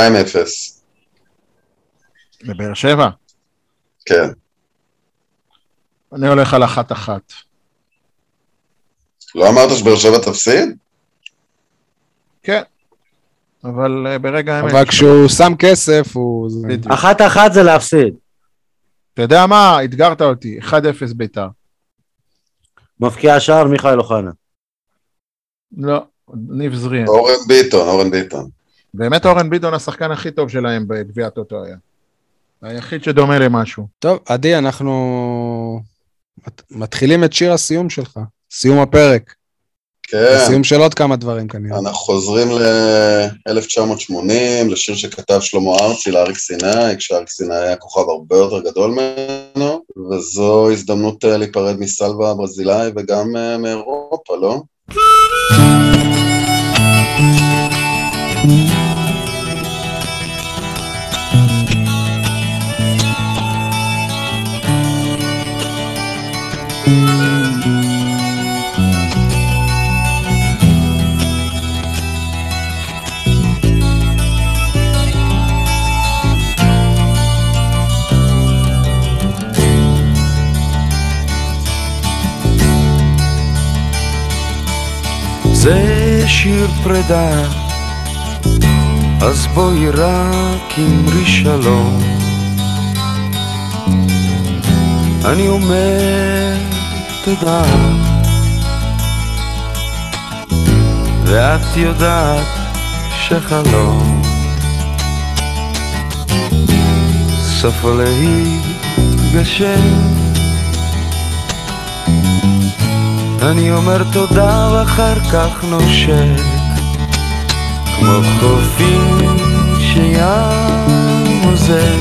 [SPEAKER 5] בבאר שבע.
[SPEAKER 4] כן.
[SPEAKER 5] אני הולך על אחת-אחת.
[SPEAKER 4] לא אמרת שבאר שבע תפסיד?
[SPEAKER 5] כן. אבל אה, ברגע האמת...
[SPEAKER 1] אבל כשהוא שם כסף, הוא...
[SPEAKER 5] בדיוק.
[SPEAKER 2] אחת-אחת זה להפסיד.
[SPEAKER 5] אתה יודע מה? אתגרת אותי. 1-0 ביתר.
[SPEAKER 2] מבקיע השער מיכאל אוחנה.
[SPEAKER 5] לא, ניב זריאן.
[SPEAKER 4] אורן ביטון, אורן ביטון.
[SPEAKER 5] באמת אורן ביטון השחקן הכי טוב שלהם בגביע הטוטו היה. היחיד שדומה למשהו.
[SPEAKER 1] טוב, עדי, אנחנו מת- מתחילים את שיר הסיום שלך. סיום הפרק.
[SPEAKER 4] כן.
[SPEAKER 1] סיום של עוד כמה דברים כנראה.
[SPEAKER 4] אנחנו חוזרים ל-1980, לשיר שכתב שלמה ארצי לאריק סיני, כשאריק סיני היה כוכב הרבה יותר גדול ממנו, וזו הזדמנות אה, להיפרד מסלווה הברזילאי וגם אה, מאירופה, לא?
[SPEAKER 6] זה שיר פרידה, אז בואי רק אמרי שלום. אני אומר תודה, ואת יודעת שחלום סופו להתגשם. אני אומר תודה ואחר כך נושק כמו חופים שים עוזר.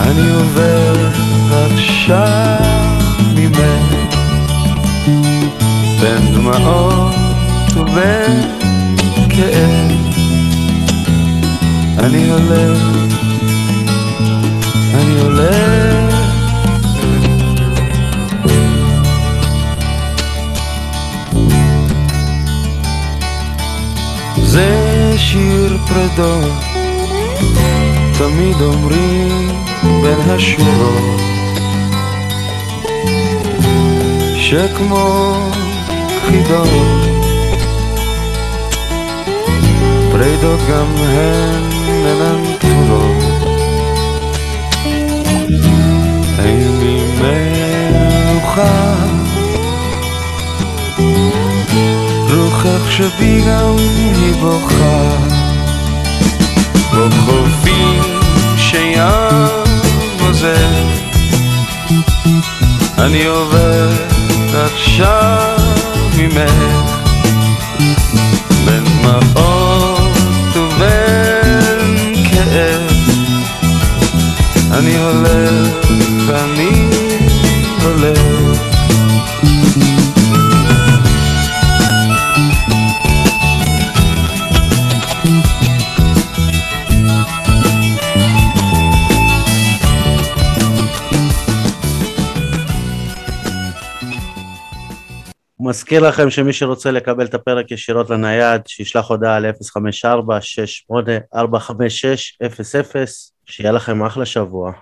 [SPEAKER 6] אני עובר עכשיו ממך בין דמעות ובין כאב. אני הולך בודדות, תמיד אומרים בין השורות, שכמו חידות, פרידות גם הן אינן פתורות. אין לי מנוחה רוחך שבי גם היא בוכה בחופים שים עוזב אני עובר עכשיו ממך. בין דמעות ובין כאב. אני הולך, אני הולך
[SPEAKER 2] מזכיר לכם שמי שרוצה לקבל את הפרק ישירות לנייד, שישלח הודעה ל-054-6845-00, שיהיה לכם אחלה שבוע.